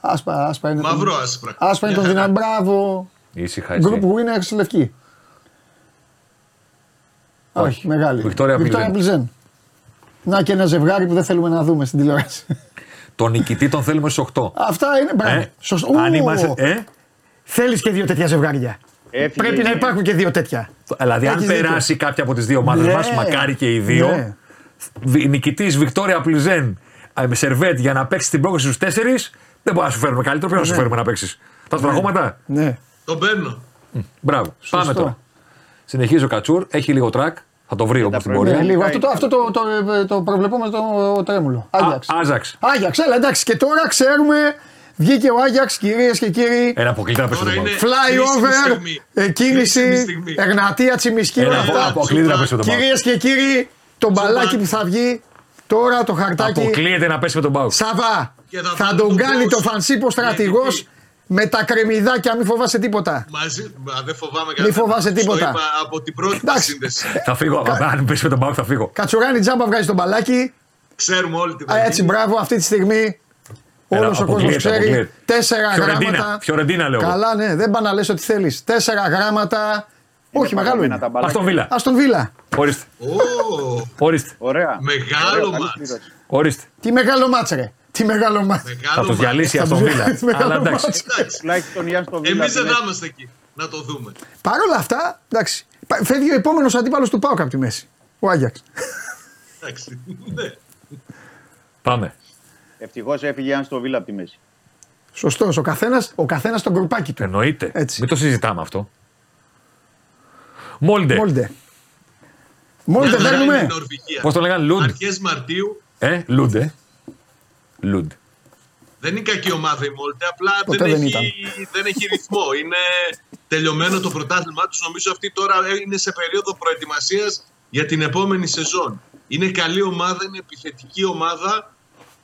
Άσπρα, άσπρα είναι. Μαύρο άσπρα. Άσπρα είναι το [laughs] Μια χαρά. δυνατό. Μπράβο. Ήσυχα έτσι. Group winner λευκή. Όχι, μεγάλη. Βικτόρια Πλιζέν. Πλιζέν. Να και ένα ζευγάρι που δεν θέλουμε να δούμε στην τηλεόραση. Τον νικητή τον θέλουμε στους 8. Αυτά είναι. Μπράβο. Ε, Σωστό. αν Ου, είμαστε. Ε, Θέλεις και δύο τέτοια ζευγάρια. Έφυγε Πρέπει να η- υπάρχουν και δύο τέτοια. δηλαδή, αν Έχεις δίκιο. περάσει κάποια από τις δύο ομάδες Ναι. μα, μακάρι και οι δύο. Ναι. Νικητής Βικτόρια Πλιζέν ε, με σερβέτ για να παίξει την πρόκληση στους 4, δεν μπορεί να σου φέρουμε καλύτερο. Πρέπει να σου φέρουμε να παίξεις. Τα σπραγώματα. Ναι. Τον παίρνω. Μπράβο. Πάμε τώρα. Συνεχίζει ο Κατσούρ, έχει λίγο τρακ. Θα το βρει όμως την προηγούμενα- πορεία. Ε, λίγο. Αυτό το, αυτό το, το, το προβλεπόμενο το τρέμουλο. Άγιαξ. Α- Άζαξ. Άγιαξ, έλα εντάξει. Και τώρα ξέρουμε. Βγήκε ο Άγιαξ, κυρίες και κύριοι. Ένα αποκλείται να πέσει Τώρα τον είναι- πάγκο. Κρίσιμη Flyover, στιγμή. ε, Κρίσιμη κίνηση, στιγμή. Εγνατία, Τσιμισκή, όλα Ένα αυτά. αποκλείται να πέσει με τον πάγκο. Κυρίες και κύριοι, το μπαλάκι που θα βγει τώρα το χαρτάκι. Αποκλείεται να πέσει με τον πάγκο. Σαβά, Και θα θα βάλει τον τον κάνει το Μπόουσι. φανσίπο στρατηγός Γιατί- με τα κρεμμυδάκια, μην φοβάσαι τίποτα. Μαζί, μα δεν φοβάμαι Μη κανένα. φοβάσαι Στο τίποτα. είπα από την πρώτη μας Εντάξει. σύνδεση. [laughs] Θα φύγω. Αν πέσει με τον πάγκο, θα φύγω. Κατσουράνη τζάμπα βγάζει τον μπαλάκι. Ξέρουμε όλοι τι Α, θα Έτσι, γίνει. μπράβο, αυτή τη στιγμή. Έλα, Όλος ο κόσμος αποκλείεται, ξέρει. αποκλείεται. Τέσσερα Φιωρεντίνα, γράμματα. Φιωρεντίνα λέω εγώ. Καλά, ναι, δεν πάνε να λες ό,τι θέλεις. Τέσσερα γράμματα. Όχι, μεγάλο παγαμένα είναι. τα μπαλάκια. Αστον Βίλα. Αστον Βίλα. Ορίστε. Ω, Ορίστε. Ωραία. Μεγάλο Ωραία, καλή μάτς. κλήρωση. Ορίστε. Τι μεγάλο μάτσε, ρε. Τι μεγάλο μάτσε. Θα Μεγάλο του μάτς. διαλύσει η Θα Αστον τους Βίλα. διαλύσει μεγάλο Αλλά εντάξει. μάτς. Εντάξει. Τουλάχιστον Γιάννη στο Βίλα. Εμείς δεν την θα είμαστε εκεί. Να το δούμε. Παρ' όλα αυτά, εντάξει. πα- Φεύγει ο επόμενος αντίπαλος του Πάουκ από τη μέση. Ο Άγιαξ. Εντάξει. Ναι. Πάμε. Ευτυχώς έφυγε Γιάννη στο Βίλα από τη μέση. Σωστό. Ο καθένα ο καθένας στον γκρουπάκι του. Εννοείται. Έτσι. Μην το συζητάμε αυτό. Μόλντε. Μόλντε. Μόλντε Μια χαρά είναι παίρνουμε. η Νορβηγία. Πώς το λέγανε, Λουντ. Αρχές Μαρτίου Ε, Λούντε. Λουντ. δεν είναι κακή ομάδα η Μόλτε, απλά Ποτέ δεν, δεν έχει, δεν έχει ρυθμό. Είναι τελειωμένο το πρωτάθλημά τους. Νομίζω αυτή τώρα είναι σε περίοδο προετοιμασίας για την επόμενη σεζόν. Είναι καλή ομάδα, είναι επιθετική ομάδα,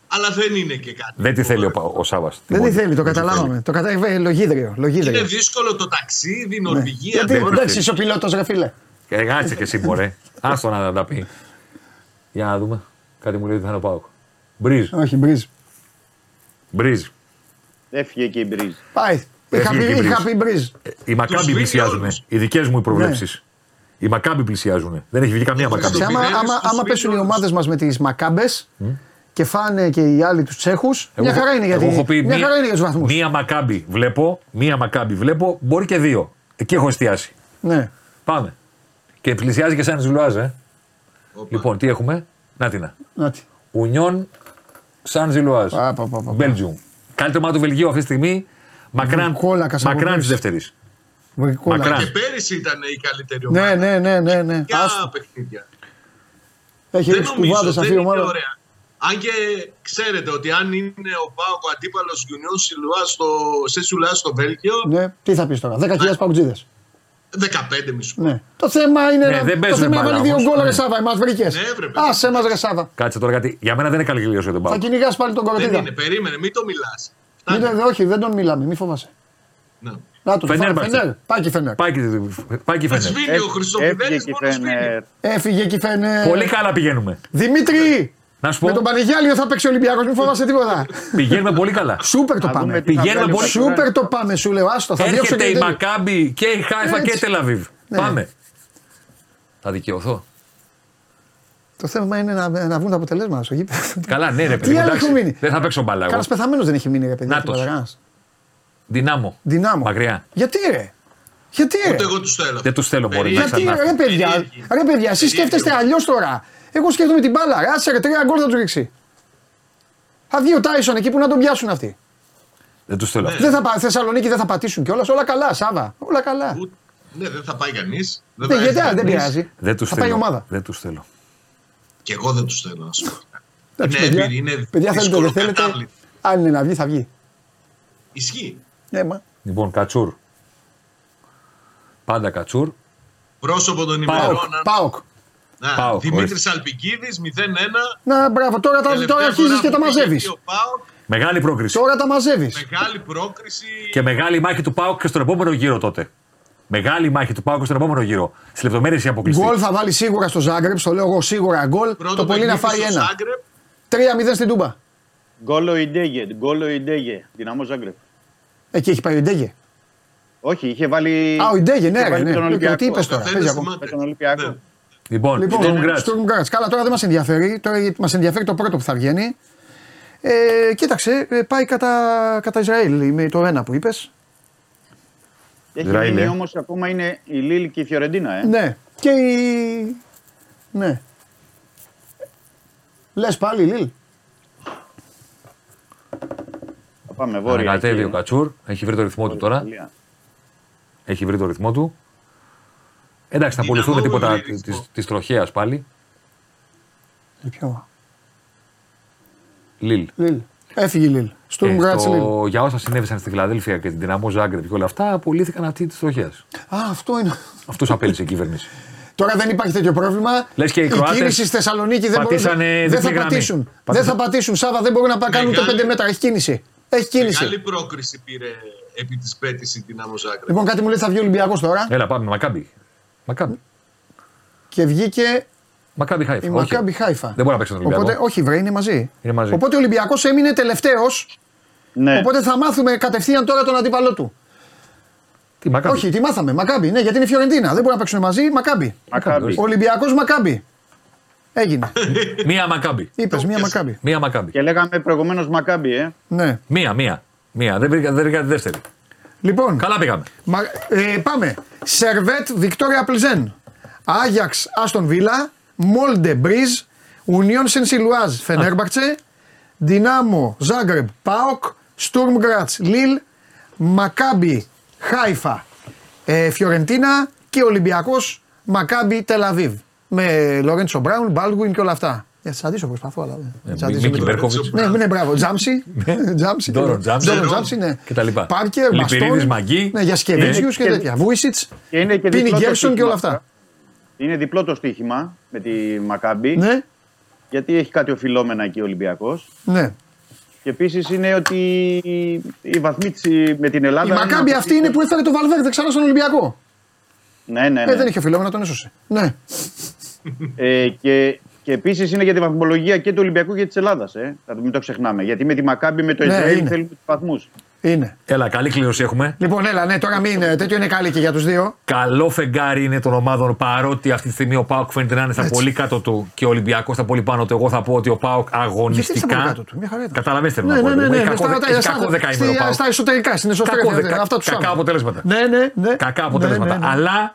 αλλά δεν είναι και κάτι. Δεν τη θέλει ο, Πα- ο Σάβα. Δεν τη θέλει, το καταλάβαμε. Το καταλάβαμε. Λογίδριο. Είναι λογίδριο. δύσκολο το ταξίδι, η Ναι. Νορβηγία. Γιατί δεν- εντάξει, είσαι ο πιλότος, ρε φίλε. Κάτσε και εσύ, μωρέ. Άστο να τα πει. Για να δούμε. Κάτι μου λέει ότι θα είναι ο Πάοκ. Μπρίζ. Όχι, μπρίζ. Μπρίζ. Έφυγε και η Μπρίζ. Πάει. Είχα Έφυγε και πει, η είχα Breeze. πει μπρίζ. Οι Μακάμπι σβήνει πλησιάζουν. όλους. Οι δικές μου οι προβλέψεις. Ναι. Οι Μακάμπι πλησιάζουν. Δεν έχει βγει καμία Μακάμπι. στο Άμα, Πινέλη, άμα, στους άμα πέσουν οι Βίλιους. ομάδες μας με τις μακάμπες και φάνε και οι άλλοι τους Τσέχους, μια χαρά είναι για, εγώ έχω πει μια μία- χαρά είναι για τους βαθμούς. Μία Μακάμπι βλέπω, μία Μακάμπι βλέπω, μπορεί και δύο. Εκεί έχω εστιάσει. Ναι. Πάμε. Και πλησιάζει και Σαν Ζιλουάζ, ε. Όπα. Λοιπόν, τι έχουμε; Να την. Να τι. Ουνιόν Σαν Ζιλουάζ. Πα, πα, πα, πα. Belgium. Καλύτερο ομάδα του Βελγίου αυτή τη στιγμή. Μακράν, Βρικόλακας από μακράν της πέρσι. δεύτερης. Βρικόλα. Μακράν. Και πέρυσι ήταν η καλύτερη ομάδα. Ναι, ναι, ναι, ναι. ναι. Ποια Άστο. παιχνίδια. Έχει Δεν ρίξει νομίζω, κουβάδες δεν αυτή η είναι ομάδα. ωραία. Αν και ξέρετε ότι αν είναι ο Πάοκ ο αντίπαλος Γιουνιόν Ζιλουάζ στο, σε Σιλουάς στο Βέλγιο, Ναι, τι θα πεις τώρα. 10.000 παγκοτζίδε. 15 μισού. Ναι. Το θέμα είναι Ναι, να. δεν το παίζουν θέμα είναι να βάλει μπάλα δύο όμως. γκολ ρε Ναι. Σάβα. Εμά βρήκες. Ναι, βρε, παιδί. Α σε μας ρε Σάβα. Κάτσε τώρα γιατί για μένα δεν είναι καλή κλήρωση για τον Θα Πάο. κυνηγάς πάλι τον Δεν κοροτίδα. είναι, περίμενε, μην το μιλάς. Μην το- Όχι, δεν τον μιλάμε, μη φοβάσαι. Ναι. Να το Φενέρ, Φενέρ. Μπαρτζέ. Πάει και Φενέρ. Πάει και, πάει και φαίνεται. Σβήνει ο Έφυγε Χρυσοπιδέλης και μόνος σβήνει. Φενέρ. Έφυγε και Φενέρ. Πολύ καλά πηγαίνουμε. Δημήτρη! Να σου πω, Με τον Πανεγιάλιο θα παίξει ο Ολυμπιακός, μην φοβάσαι τίποτα. πηγαίνουμε πολύ καλά. Σούπερ το Να δούμε πάμε. τι θα Πηγαίνουμε βγάλει ο πολύ- Μασουράνης. Σούπερ το πάμε, σου λέω. Άστο, θα διώξω Έρχεται και η την Μακάμπη και η Χάιφα και Έτσι. η Τελαβίβ. Ναι. Πάμε. Θα δικαιωθώ. Το θέμα είναι να, να βγουν τα αποτελέσματα στο γήπεδο. Καλά, ναι, ρε Τι παιδί. άλλο εντάξει, έχω μείνει; Δεν θα παίξω μπαλά. εγώ. Κανένα πεθαμένος δεν έχει μείνει, ρε παιδί. Νάτος. Νάτος. Δυνάμω. Δυνάμω. Μακριά. Γιατί ρε; Γιατί ρε; Ούτε εγώ τους θέλω. Δεν τους θέλω, μπορεί, να Γιατί ξανάρθουν. ρε παιδιά, Περίεργοι. ρε παιδιά, εσεί Περίεργοι. σκέφτεστε αλλιώς τώρα. Εγώ σκέφτομαι την μπάλα. Ρε, Άσε ρε, τρία γκολ θα του ρίξει. Θα βγει ο Τάισον εκεί που να τον πιάσουν αυτοί. Δεν τους θέλω. Δεν θα, πα- Θεσσαλονίκη δεν θα πατήσουν κιόλας. Όλα καλά, Σάβα. Όλα καλά. Ούτε- Ναι, δεν θα πάει κανείς. Ναι, γιατί α, δεν πειράζει. Δεν τους Θα πάει η θέλω. ομάδα. Δεν τους θέλω. Και εγώ δεν τους θέλω να σου πω. Εντάξει, Είναι παιδιά, έμπειροι, είναι παιδιά θέλετε δύσκολο δεν θέλετε. κατάβλητοι. Αν είναι να βγει, θα βγει. Ισχύει. Ναι, μα. Λοιπόν, Κατσούρ. Πάντα Κατσούρ. Πρόσωπο των Πάοκ, ημερών. αν- Πάοκ. Να, Πάοκ, Δημήτρης ορίστε. Αλπικίδη 0-1. Να, μπράβο, τώρα, τα- Τελευταία τώρα φορά αρχίζει και που τα πήγε μαζεύεις. εκεί ο Πάοκ, Μεγάλη πρόκριση. Τώρα τα μαζεύεις. Μεγάλη πρόκριση. Και μεγάλη μάχη του Πάοκ και στον επόμενο γύρο τότε. Μεγάλη μάχη του Πάοκ και στον επόμενο γύρο. Στις λεπτομέρειες η αποκλειστή. Γκολ θα βάλει σίγουρα στο Ζάγκρεπ, το λέω εγώ σίγουρα γκολ. Πρώτο Το πολύ να παιχνίδι φάει στο ένα. Ζάγκρεπ. 3-0 στην Τούμπα. Γκολ ο Ιντέγε, γκολ ο Ιντέγε, Δυναμό Ζάγκρεπ. Εκεί έχει πάει ο Ιντέγε; Όχι, είχε βάλει. Α, ο Ιντέγε, ναι, είχε ρε, βάλει ναι. τον Λοιπόν, Ολυμπιακό. τι είπες τώρα, Καθένας παίζει ακόμα. θυμάται. Με τον Ολυμπιακό. Ναι. Λοιπόν, Λοιπόν, Sturm Graz. Sturm Graz. Καλά, τώρα δεν μας ενδιαφέρει. Τώρα μας ενδιαφέρει το πρώτο που θα βγαίνει. Ε, κοίταξε, ε, πάει κατά, κατά Ισραήλ με το ένα που είπες. Έχει Ισραήλ, μείνει ε. όμως ακόμα είναι η Λίλ και η Φιωρεντίνα. Ε. Ναι. Και η. Ναι. Λες πάλι, Λίλ. Θα πάμε βόρεια. Ανακατεύει εκεί. ο Κατσούρ. Έχει βρει το ρυθμό του τώρα. Ιταλία. Έχει βρει το ρυθμό του. Εντάξει, θα Δυναμό απολυθούν τίποτα με ρυθμό. τη τροχέας πάλι. Ε, Ποιο; Λίλ. Λίλ. Έφυγε η Λίλ. Στουρμ Ε, Γκράτς Λίλ. στο- για όσα συνέβησαν στη Φιλαδέλφια και την Δυναμό Ζάγκρεπ και όλα αυτά, απολύθηκαν αυτοί της τροχέας. Α, αυτό είναι. Αυτού απέλησε η κυβέρνηση. Τώρα δεν υπάρχει τέτοιο πρόβλημα. Λες και οι η Κροάτες κίνηση στη Θεσσαλονίκη δεν, πατήσανε μπορούν, δεν διπλή θα γραμμή. πατήσουν. Δεν Πατήσανε- θα πατήσουν. Σάβα δεν μπορούν να πά- κάνουν ούτε Μεγάλη- 5 μέτρα. Έχει κίνηση. Έχει κίνηση. Μεγάλη πρόκριση πήρε επί της πέτησης η Δυναμό Ζάγκρεπ. Λοιπόν, κάτι μου λέει θα βγει ο Ολυμπιακός τώρα Έλα, πάμε. Μακάμπι. Μακάμπι. και βγήκε Μακάμπι Χάιφα. η Όχι. Μακάμπι Χάιφα. Δεν μπορεί να παίξει τον Ολυμπιακό. Οπότε, όχι, βρε, είναι μαζί. Είναι μαζί. Οπότε ο Ολυμπιακός έμεινε τελευταίος. Ναι. Οπότε θα μάθουμε κατευθείαν τώρα τον αντίπαλό του. Τι Μακάμπι. Όχι, τι μάθαμε. Μακάμπι, ναι, γιατί είναι η Φιωρεντίνα. Δεν μπορεί να παίξουν μαζί. Μακάμπι. Μακάμπι. Ολυμπιακός Μακάμπι. Έγινε. [laughs] Μία Μακάμπι. Είπες μία πιάσε. Μακάμπι. Μία Μακάμπι. Και λέγαμε προηγουμένως Μακάμπι, ε. Ναι. Μία, μία. Μία. Δεν βρήκα, δεν βρήκα τη δεύτερη. Λοιπόν, Καλά πήγαμε. Μα, ε, πάμε. Σερβέτ Βικτόρια Πλζέν. Άγιαξ Άστον Βίλα. Μόλντε Μπριζ. Ουνιόν Σενσιλουάζ Φενέρμπαχτσε. Δυνάμο Ζάγκρεπ Πάοκ. Στουρμ Γκράτ Λίλ. Μακάμπι Χάιφα ε, Φιωρεντίνα. Και Ολυμπιακός Μακάμπι Τελαβίβ. Με Λόρεντσο Μπράουν, Μπάλγουιν και όλα αυτά. Για τι αντίσω προσπαθώ, αλλά δεν. Ε, τις αντίσω Μίκη με- Μπέρκοβιτς. ναι, ναι, μπράβο. Τζάμψι. Τζάμψι. Ντόρον τέλος. Τζάμψι. Ντόρον Τζάμψι, ναι. Και τα λοιπά. Πάρκερ, Λιπηρίδης, Μπαστόν. Μαγκή. Ναι, για Σκεβίτσιους και και- τέτοια. Βούισιτς. Και είναι και Πίνι διπλό το Γκέρσον και όλα στοίχημα. αυτά. Είναι διπλό το στοίχημα με τη Μακάμπι. Ναι, Γιατί έχει κάτι οφειλόμενα εκεί ο Ολυμπιακός. ναι. Και επίσης είναι ότι η βαθμή της με την Ελλάδα. Η Μακάμπη αυτή είναι που έφερε το Βαλβέρδε ξανά στον Ολυμπιακό. Ναι, ναι. ναι. Ε, δεν είχε οφειλόμενο, τον έσωσε. Ναι. Ε, και και επίσης είναι για τη βαθμολογία και του Ολυμπιακού και της Ελλάδας. Ε. Θα το- μην το ξεχνάμε. Γιατί με τη Μακάμπη με το Ναι, Ισραήλ είναι. θέλουμε τους βαθμούς. Είναι. Έλα, καλή κλήρωση έχουμε. Λοιπόν, έλα, ναι, τώρα μην. ε, Τέτοιο είναι καλή και για τους δύο. Καλό φεγγάρι είναι των ομάδων παρότι αυτή τη στιγμή ο Πάοκ φαίνεται να είναι στα πολύ κάτω του και ο Ολυμπιακός στα πολύ πάνω του. Εγώ θα πω ότι ο Πάοκ Γιατί στα πολύ αγωνιστικά. κάτω του, μια χαρά ήταν. Καταλαβαίνετε Ναι, να πω. ναι, ναι, Έχει ναι, κακό στα- δε- στα- έχει στα- κακό δεκαήμερο ο στη- Πάοκ. Στα εσωτερικά, στην Κακό εσωτερική. δεκα- Αυτά τους κακά Σάββα. αποτελέσματα. Ναι, ναι, ναι. Κακά Ναι, αποτελέσματα. ναι, ναι. Αλλά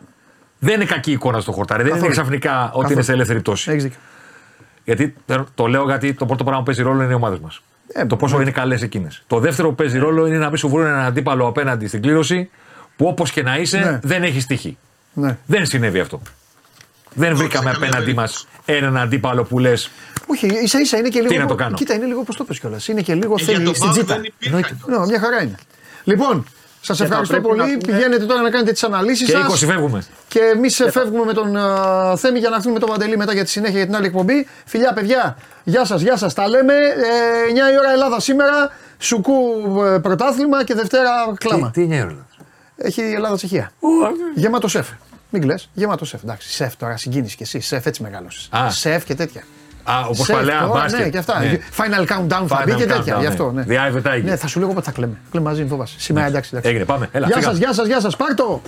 δεν είναι κακή εικόνα στο χορτάρι. Δεν είναι Καθόλου. ξαφνικά ότι Καθόλου. είναι σε ελεύθερη πτώση. Έχεις δίκιο. Γιατί το λέω γιατί το πρώτο πράγμα που παίζει ρόλο είναι οι ομάδες μας. Ε, το πόσο είναι καλές εκείνες. Το δεύτερο που παίζει ρόλο είναι να μην σου βρουν έναν αντίπαλο απέναντι στην κλήρωση που όπως και να είσαι Ναι. δεν έχει τύχη. Ναι. Δεν συνέβη αυτό. Δεν βρήκαμε σε καμία απέναντί μας περίπτωση. έναν αντίπαλο που λες. Όχι, ίσα ίσα είναι και λίγο. να το κάνω. Κοίτα, είναι λίγο πώς το πες κιόλας. Είναι και λίγο Ε, για θέλει τον στην Πάοκ τζίτα. δεν υπήρχαν κιόλας. Ναι, μια χαρά είναι. Λοιπόν, σας θα ευχαριστώ πρέπει να πολύ. πούμε- Πηγαίνετε τώρα να κάνετε τις αναλύσεις Και σας. 20 φεύγουμε. Και εμείς φεύγουμε με τον α, Θέμη για να έρθουμε με τον Παντελή μετά για τη συνέχεια για την άλλη εκπομπή. Φιλιά, παιδιά, γεια σας, γεια σας. Τα λέμε. Ε, 9 η ώρα Ελλάδα σήμερα. Σουκού ε, πρωτάθλημα και Δευτέρα κλάμα. Τι είναι έρωτα. Έχει η Ελλάδα Τσεχία. Γεμάτο σεφ. Μην κλε. Γεμάτο σεφ. Εντάξει, σεφ τώρα συγκίνηση κι εσύ. Σεφ έτσι μεγάλωσε. Α. Σεφ και τέτοια. Α, όπως Σεφ, παλαιά τώρα, μπάσκετ. Ναι, και αυτά. Ναι. Final countdown θα Final μπει και τέτοια. countdown, Γι' ναι. αυτό. Ναι. The Eye of the Tiger. ναι, θα σου λέγω πότε θα κλαίμε. Κλαίμε μαζί, μην φοβάσαι. Σήμερα εντάξει. εντάξει. Έγινε, πάμε. Έλα, Γεια φύγαμε. σας, γεια σας, γεια σας. Πάρτο.